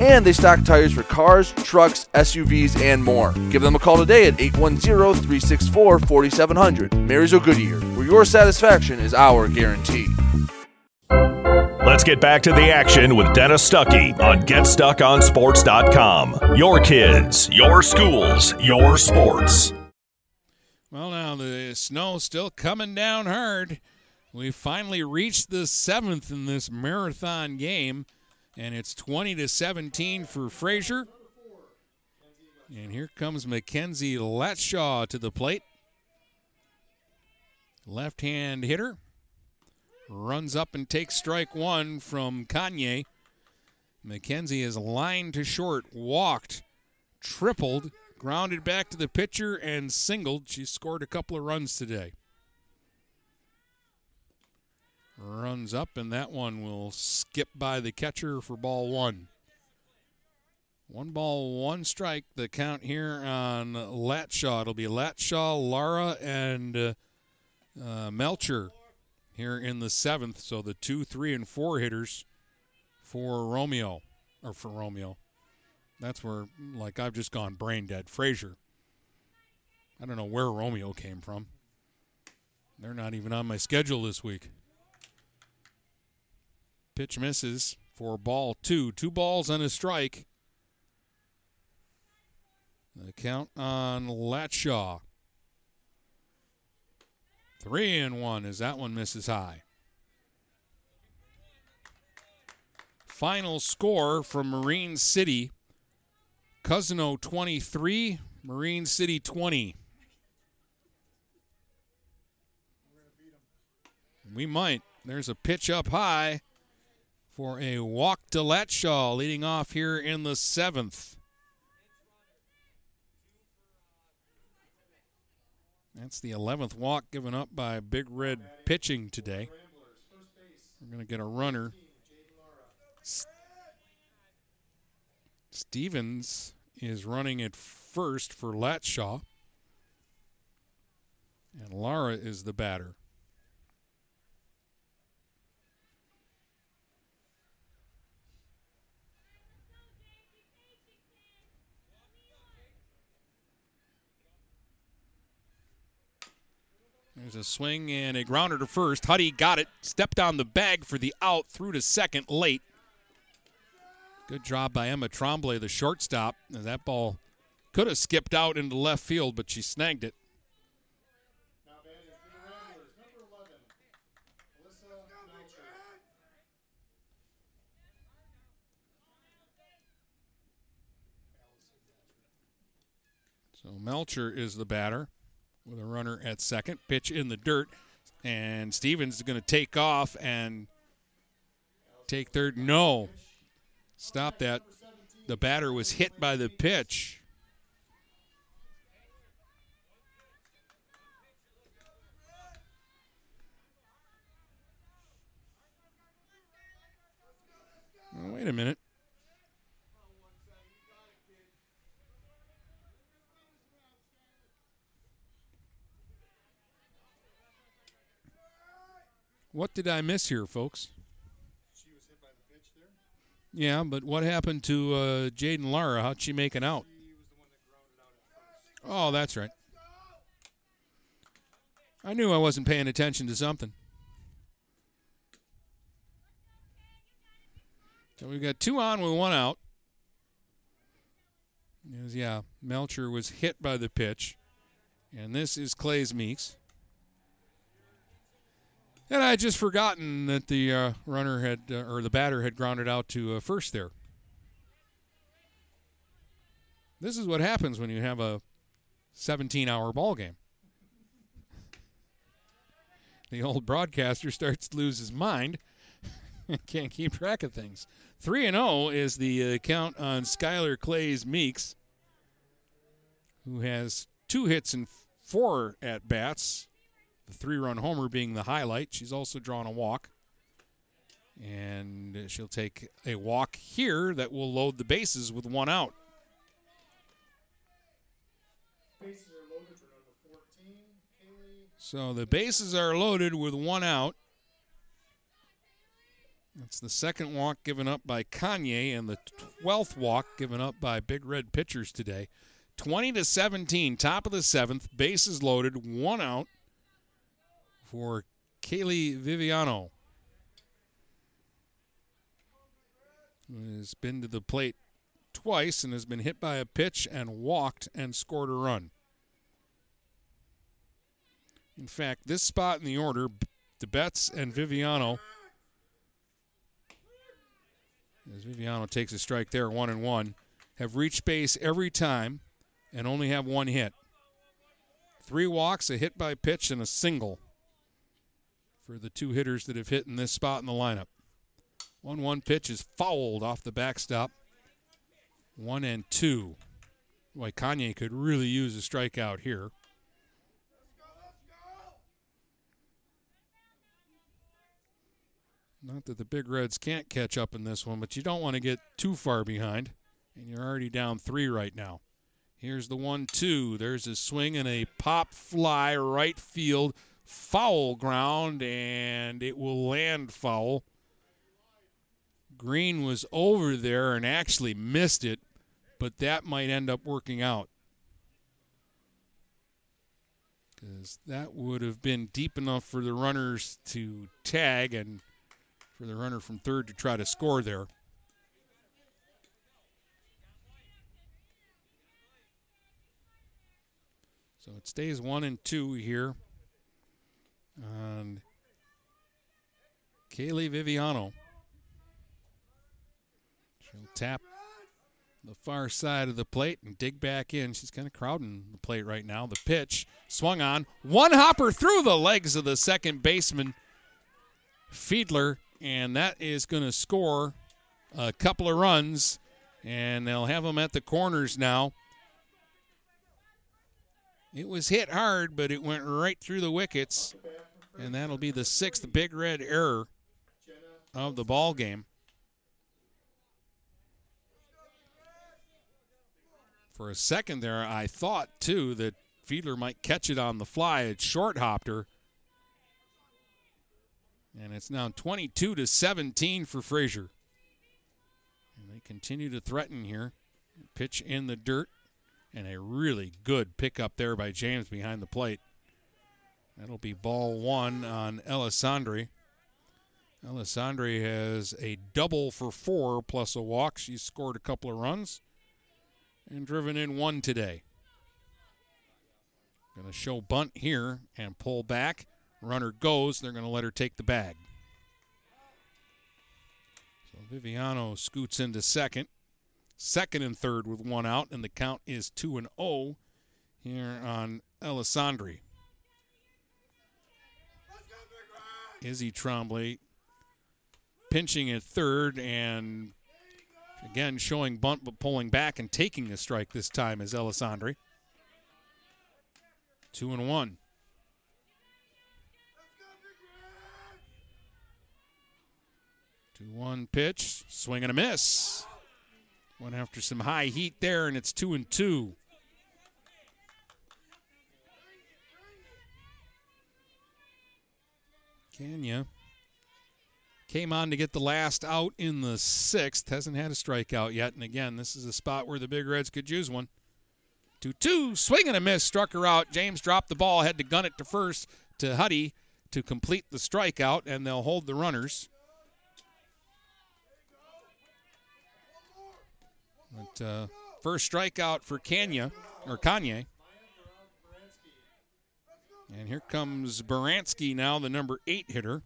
and they stock tires for cars, trucks, SUVs, and more. Give them a call today at 810 364 4700. Marysville Goodyear, where your satisfaction is our guarantee. Let's get back to the action with Dennis Stuckey on GetStuckOnSports.com. Your kids, your schools, your sports. Well, now the snow still coming down hard. We finally reached the seventh in this marathon game, and it's 20 to 17 for Fraser. And here comes Mackenzie Latshaw to the plate. Left hand hitter. Runs up and takes strike one from Kanye. McKenzie is lined to short, walked, tripled, grounded back to the pitcher, and singled. She scored a couple of runs today. Runs up, and that one will skip by the catcher for ball one. One ball, one strike. The count here on Latshaw. It'll be Latshaw, Lara, and uh, uh, Melcher here in the seventh. So the two, three, and four hitters for Romeo, or for Romeo. That's where, like, I've just gone brain dead. Fraser. I don't know where Romeo came from. They're not even on my schedule this week. Pitch misses for ball two. Two balls and a strike. The count on Latshaw. Three and one as that one misses high. Final score from Marine City Cousino 23, Marine City 20. We might. There's a pitch up high for a walk to Latshaw leading off here in the seventh. That's the 11th walk given up by Big Red pitching today. We're going to get a runner. Stevens is running at first for Latshaw. And Lara is the batter. There's a swing and a grounder to first. Huddy got it, stepped on the bag for the out, through to second late. Good job by Emma Trombley, the shortstop. That ball could have skipped out into left field, but she snagged it. So Melcher is the batter with a runner at second. Pitch in the dirt, and Stevens is going to take off and take third. No, stop that. The batter was hit by the pitch. Wait a minute. What did I miss here, folks? Yeah, but what happened to uh, Jaden Lara? How'd she make it out? Oh, that's right. I knew I wasn't paying attention to something. So we've got two on with one out. yeah, Melcher was hit by the pitch. And this is Clay's Meeks. And I had just forgotten that the uh, runner had, uh, or the batter had grounded out to uh, first there. This is what happens when you have a 17 hour ball game. The old broadcaster starts to lose his mind. Can't keep track of things. 3 and 0 is the uh, count on Skylar Clays Meeks, who has two hits and four at bats. The three run homer being the highlight. She's also drawn a walk. And she'll take a walk here that will load the bases with one out. Bases are loaded for number 14, Kaylee. So the bases are loaded with one out. That's the second walk given up by Kanye and the 12th walk given up by Big Red pitchers today. 20 to 17, top of the seventh, bases loaded, one out for Kaylee Viviano. Has been to the plate twice and has been hit by a pitch and walked and scored a run. In fact, this spot in the order, DeBetts and Viviano. As Viviano takes a strike there, one and one, have reached base every time and only have one hit. Three walks, a hit by pitch, and a single for the two hitters that have hit in this spot in the lineup. 1 1 pitch is fouled off the backstop. One and two. Boy, Kanye could really use a strikeout here. Not that the Big Reds can't catch up in this one, but you don't want to get too far behind. And you're already down three right now. Here's the one two. There's a swing and a pop fly right field. Foul ground, and it will land foul. Green was over there and actually missed it, but that might end up working out. Because that would have been deep enough for the runners to tag and for the runner from third to try to score there. So it stays one and two here. And Kaylee Viviano. She'll tap the far side of the plate and dig back in. She's kind of crowding the plate right now. The pitch swung on. One hopper through the legs of the second baseman, Fiedler, and that is going to score a couple of runs. And they'll have them at the corners now. It was hit hard, but it went right through the wickets. And that'll be the sixth big red error of the ball game. For a second there, I thought too that Fiedler might catch it on the fly. It short hopped her. And it's now 22 to 17 for Fraser. And they continue to threaten here. Pitch in the dirt. And a really good pickup there by James behind the plate. That'll be ball one on Alessandri. Alessandri has a double for four plus a walk. She's scored a couple of runs and driven in one today. Going to show bunt here and pull back. Runner goes. They're going to let her take the bag. So Viviano scoots into second. Second and third with one out, and the count is 2 and 0 here on Alessandri. Izzy Trombley pinching at third and again showing bunt but pulling back and taking the strike this time is Alessandri. Two and one. Two one pitch, swing and a miss. Went after some high heat there, and it's two and two. Kenya came on to get the last out in the sixth. Hasn't had a strikeout yet. And again, this is a spot where the Big Reds could use one. 2 2, swing and a miss, struck her out. James dropped the ball, had to gun it to first to Huddy to complete the strikeout, and they'll hold the runners. But uh, first strikeout for Kenya, or Kanye. And here comes Baranski now, the number eight hitter,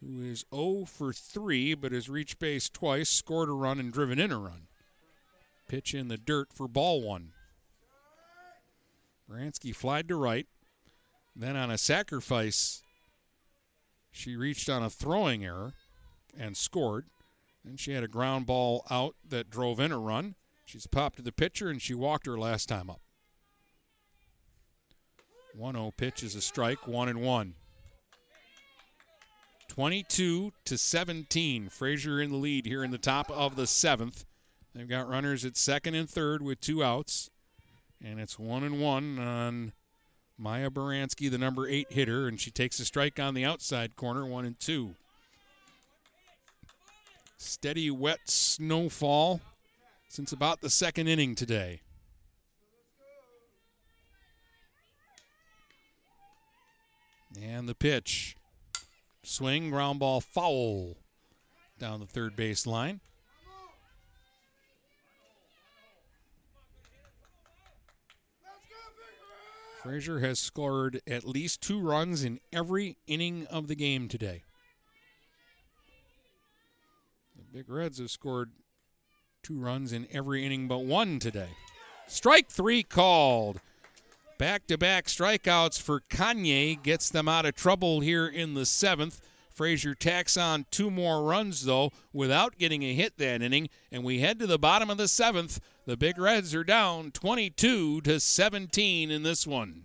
who is 0 for 3, but has reached base twice, scored a run, and driven in a run. Pitch in the dirt for ball one. Baranski flied to right. Then on a sacrifice, she reached on a throwing error and scored. Then she had a ground ball out that drove in a run. She's popped to the pitcher and she walked her last time up. 1 0 pitch is a strike, 1 and 1. 22 to 17. Fraser in the lead here in the top of the seventh. They've got runners at second and third with two outs. And it's 1 and 1 on Maya Baranski, the number eight hitter, and she takes a strike on the outside corner, 1 and 2. Steady, wet snowfall since about the second inning today. And the pitch. Swing, ground ball, foul down the third base line. Fraser has scored at least two runs in every inning of the game today. The Big Reds have scored two runs in every inning but one today. Strike three called. Back to back strikeouts for Kanye gets them out of trouble here in the seventh. Fraser tacks on two more runs, though, without getting a hit that inning. And we head to the bottom of the seventh. The Big Reds are down 22 to 17 in this one.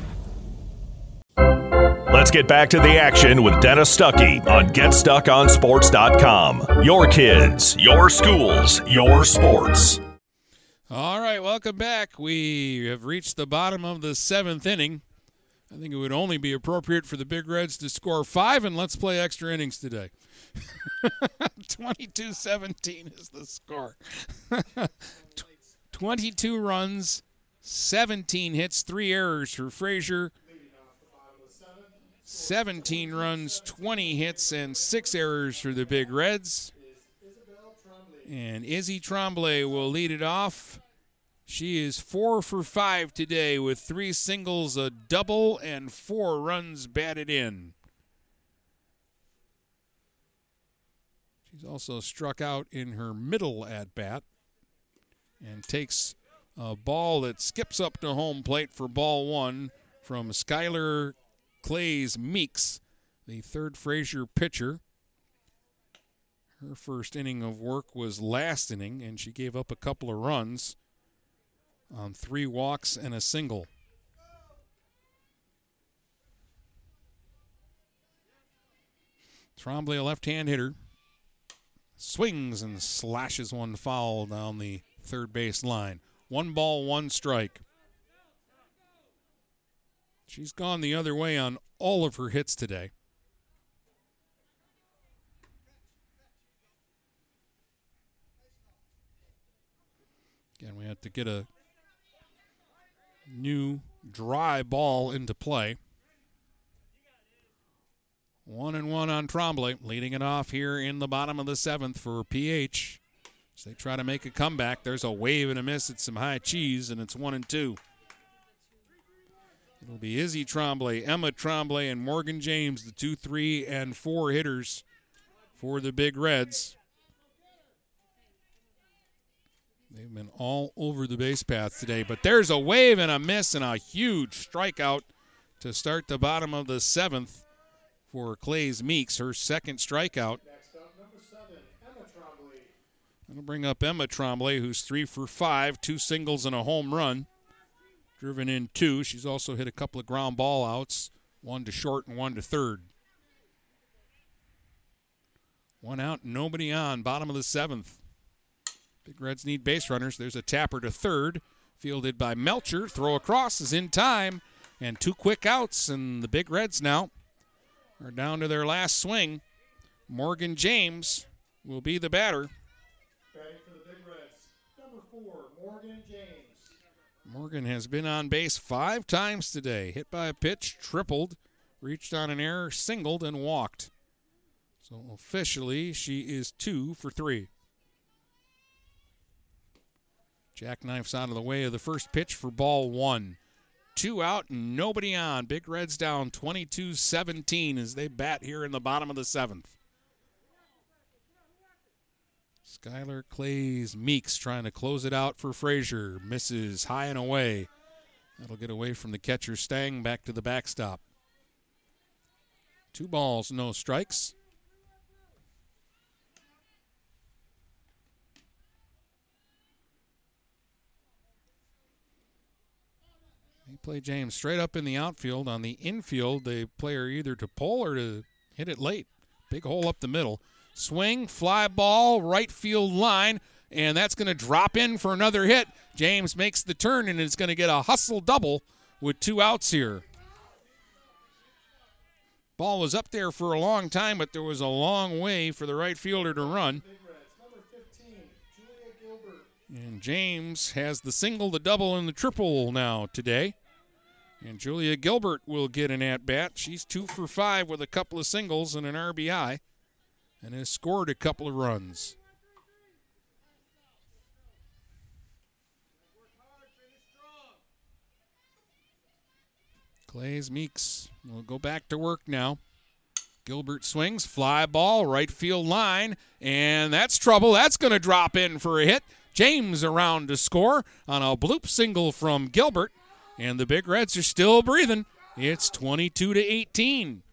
Let's get back to the action with Dennis Stuckey on GetStuckOnSports.com. Your kids, your schools, your sports. All right, welcome back. We have reached the bottom of the seventh inning. I think it would only be appropriate for the Big Reds to score five, and let's play extra innings today. 22 17 is the score. 22 runs, 17 hits, three errors for Fraser. 17 runs, 20 hits, and six errors for the Big Reds. And Izzy Trombley will lead it off. She is four for five today with three singles, a double, and four runs batted in. She's also struck out in her middle at bat and takes a ball that skips up to home plate for ball one from Skylar Clays Meeks, the third Fraser pitcher. Her first inning of work was last inning, and she gave up a couple of runs on three walks and a single. Trombley, a left hand hitter, swings and slashes one foul down the third base line. One ball, one strike. She's gone the other way on all of her hits today. Again, we had to get a new dry ball into play. One and one on Trombley, leading it off here in the bottom of the seventh for PH. As they try to make a comeback, there's a wave and a miss at some high cheese, and it's one and two. It'll be Izzy Trombley, Emma Trombley, and Morgan James, the two, three, and four hitters for the Big Reds. They've been all over the base path today, but there's a wave and a miss and a huge strikeout to start the bottom of the seventh for Clays Meeks, her second strikeout. That'll bring up Emma Trombley, who's three for five, two singles and a home run. Driven in two. She's also hit a couple of ground ball outs, one to short and one to third. One out, nobody on. Bottom of the seventh. Big Reds need base runners. There's a tapper to third, fielded by Melcher. Throw across is in time, and two quick outs, and the Big Reds now are down to their last swing. Morgan James will be the batter. Morgan has been on base five times today. Hit by a pitch, tripled, reached on an error, singled, and walked. So officially, she is two for three. Jackknife's out of the way of the first pitch for ball one. Two out and nobody on. Big Reds down 22 17 as they bat here in the bottom of the seventh. Skylar Clays Meeks trying to close it out for Fraser. Misses high and away. That'll get away from the catcher Stang back to the backstop. Two balls, no strikes. They play James straight up in the outfield. On the infield, they play her either to pull or to hit it late. Big hole up the middle. Swing, fly ball, right field line, and that's going to drop in for another hit. James makes the turn and is going to get a hustle double with two outs here. Ball was up there for a long time, but there was a long way for the right fielder to run. Big Reds, number 15, Julia Gilbert. And James has the single, the double, and the triple now today. And Julia Gilbert will get an at bat. She's two for five with a couple of singles and an RBI, and has scored a couple of runs. Clays Meeks will go back to work now. Gilbert swings, fly ball, right field line, and that's trouble. That's going to drop in for a hit. James around to score on a bloop single from Gilbert, and the Big Reds are still breathing. It's 22 to 18.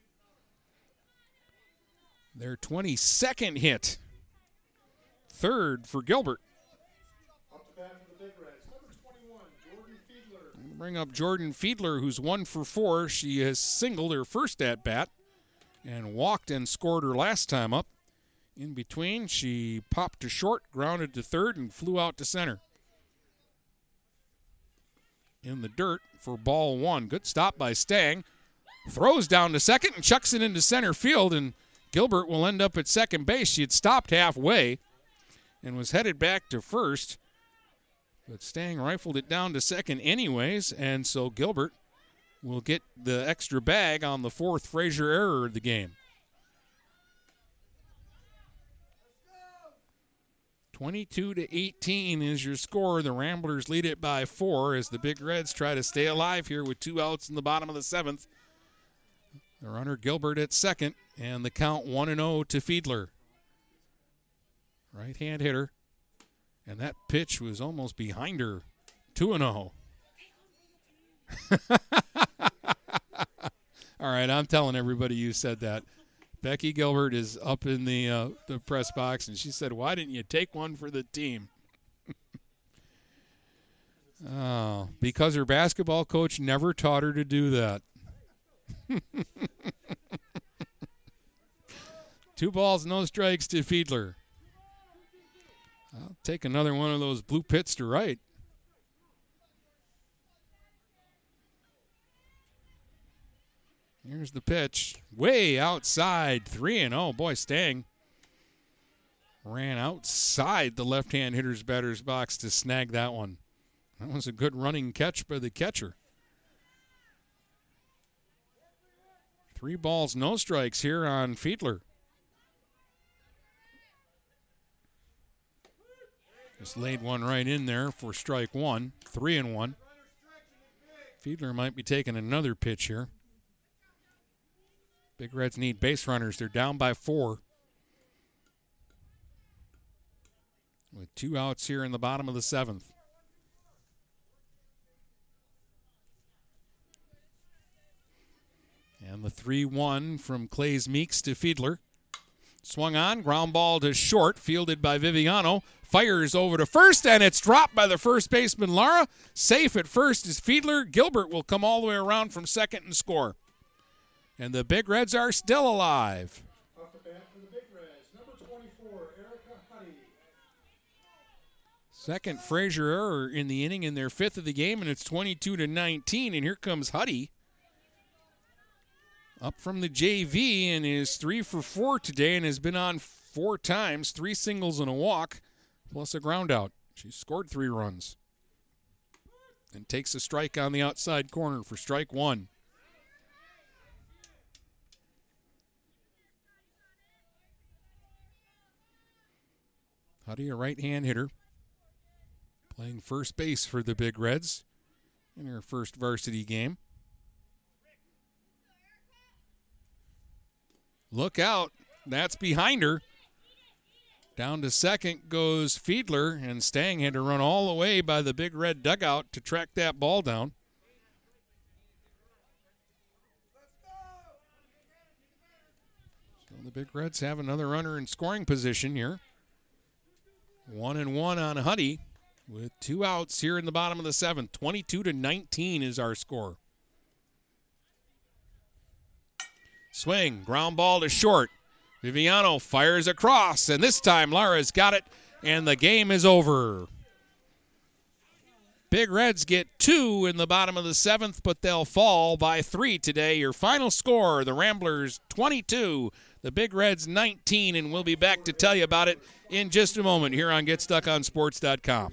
Their 22nd hit. Third for Gilbert. Up to bat for the Big Reds, number 21, Jordan Fiedler. Bring up Jordan Fiedler, who's one for four. She has singled her first at bat and walked and scored her last time up. In between, she popped to short, grounded to third, and flew out to center. In the dirt for ball one. Good stop by Stang. Throws down to second and chucks it into center field, and Gilbert will end up at second base. She had stopped halfway and was headed back to first. But Stang rifled it down to second, anyways, and so Gilbert will get the extra bag on the fourth Fraser error of the game. 22 to 18 is your score. The Ramblers lead it by four as the Big Reds try to stay alive here with two outs in the bottom of the seventh. The runner Gilbert at second, and the count 1 0 to Fiedler. Right hand hitter. And that pitch was almost behind her. 2 0. All right, I'm telling everybody you said that. Becky Gilbert is up in the uh, the press box, and she said, "Why didn't you take one for the team?" oh, because her basketball coach never taught her to do that. Two balls, no strikes to Fiedler. I'll take another one of those blue pits to right. Here's the pitch. Way outside. 3 and 0. Boy, Stang ran outside the left hand hitter's batter's box to snag that one. That was a good running catch by the catcher. Three balls, no strikes here on Fiedler. Just laid one right in there for strike one. Three and one. Fiedler might be taking another pitch here. Big Reds need base runners. They're down by four. With two outs here in the bottom of the seventh. And the 3 1 from Clays Meeks to Fiedler. Swung on, ground ball to short, fielded by Viviano. Fires over to first, and it's dropped by the first baseman, Lara. Safe at first is Fiedler. Gilbert will come all the way around from second and score. And the Big Reds are still alive. Off the bat for the Big Reds, number 24, Erica Huddy. Second Fraser error in the inning in their fifth of the game, and it's 22 to 19. And here comes Huddy up from the JV and is three for four today and has been on four times, three singles and a walk, plus a ground out. She scored three runs and takes a strike on the outside corner for strike one. Huddy, a right hand hitter, playing first base for the Big Reds in her first varsity game. Look out. That's behind her. Down to second goes Fiedler, and Stang had to run all the way by the big red dugout to track that ball down. So the Big Reds have another runner in scoring position here. One and one on Huddy with two outs here in the bottom of the seventh. 22 to 19 is our score. Swing, ground ball to short. Viviano fires across, and this time Lara's got it, and the game is over. Big Reds get two in the bottom of the seventh, but they'll fall by three today. Your final score the Ramblers 22, the Big Reds 19, and we'll be back to tell you about it in just a moment here on GetStuckOnSports.com.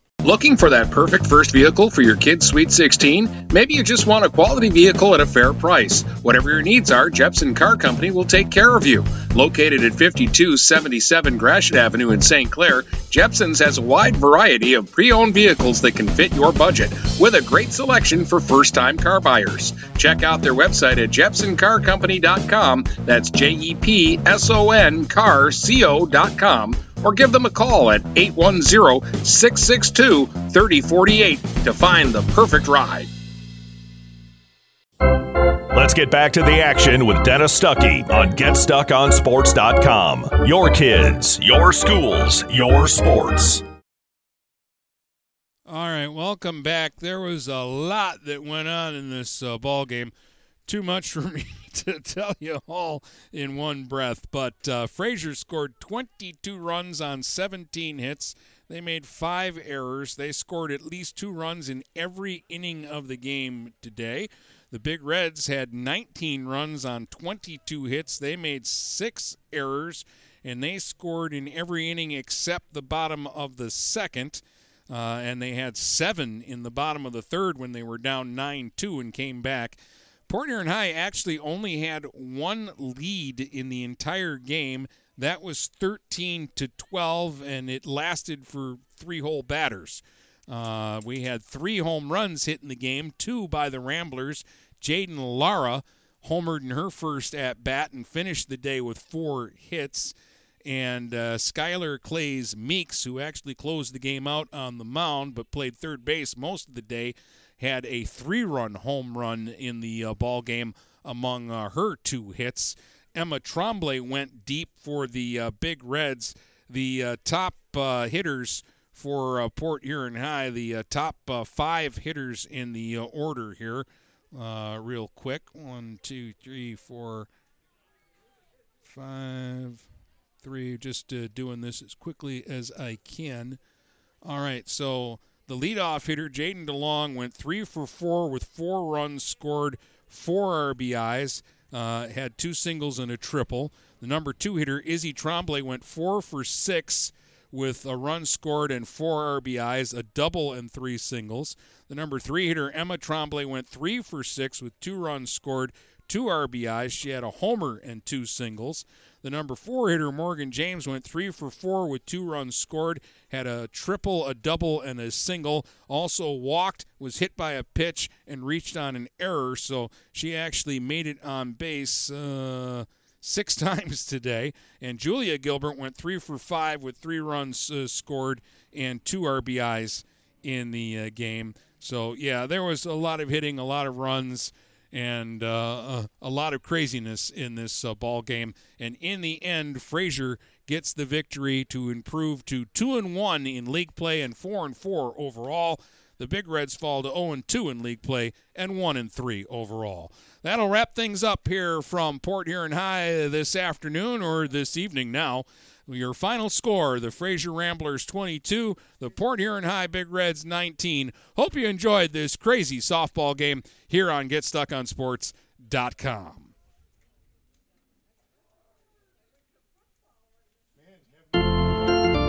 Looking for that perfect first vehicle for your kid's Sweet 16? Maybe you just want a quality vehicle at a fair price. Whatever your needs are, Jepson Car Company will take care of you. Located at 5277 Gratiot Avenue in St. Clair, Jepson's has a wide variety of pre owned vehicles that can fit your budget, with a great selection for first time car buyers. Check out their website at jepsoncarcompany.com. That's J E P S O N carco.com or give them a call at 810 662 3048 to find the perfect ride. Let's get back to the action with Dennis Stuckey on GetStuckOnSports.com. Your kids, your schools, your sports. All right, welcome back. There was a lot that went on in this uh, ball game. Too much for me to tell you all in one breath. But uh, Fraser scored 22 runs on 17 hits. They made five errors. They scored at least two runs in every inning of the game today. The Big Reds had 19 runs on 22 hits. They made six errors, and they scored in every inning except the bottom of the second. Uh, and they had seven in the bottom of the third when they were down 9 2 and came back. Port Huron High actually only had one lead in the entire game. That was 13 to 12, and it lasted for three whole batters. Uh, we had three home runs hit in the game, two by the Ramblers. Jaden Lara homered in her first at bat and finished the day with four hits. And uh, Skylar Clays Meeks, who actually closed the game out on the mound but played third base most of the day, had a three-run home run in the uh, ball game among uh, her two hits. Emma Trombley went deep for the uh, Big Reds. The uh, top uh, hitters for uh, Port Huron High, the top five hitters in the order here, real quick. One, two, three, four, five, three. Just doing this as quickly as I can. All right, so the leadoff hitter, Jaden DeLong, went three for four with four runs scored, four RBIs, uh, had two singles and a triple. The number two hitter, Izzy Trombley, went four for six with a run scored and four RBIs, a double and three singles. The number three hitter, Emma Trombley, went three for six with two runs scored, two RBIs. She had a homer and two singles. The number four hitter, Morgan James, went three for four with two runs scored, had a triple, a double, and a single. Also walked, was hit by a pitch, and reached on an error. So she actually made it on base. Uh, six times today. And Julia Gilbert went three for five with three runs uh, scored and two RBIs in the uh, game. So, yeah, there was a lot of hitting, a lot of runs, and uh, a, a lot of craziness in this uh, ball game. And in the end, Fraser gets the victory to improve to two and one in league play and four and four overall. The Big Reds fall to 0 and 2 in league play and 1 and 3 overall. That'll wrap things up here from Port Huron High this afternoon or this evening now. Your final score the Fraser Ramblers 22, the Port Huron High Big Reds 19. Hope you enjoyed this crazy softball game here on GetStuckOnSports.com.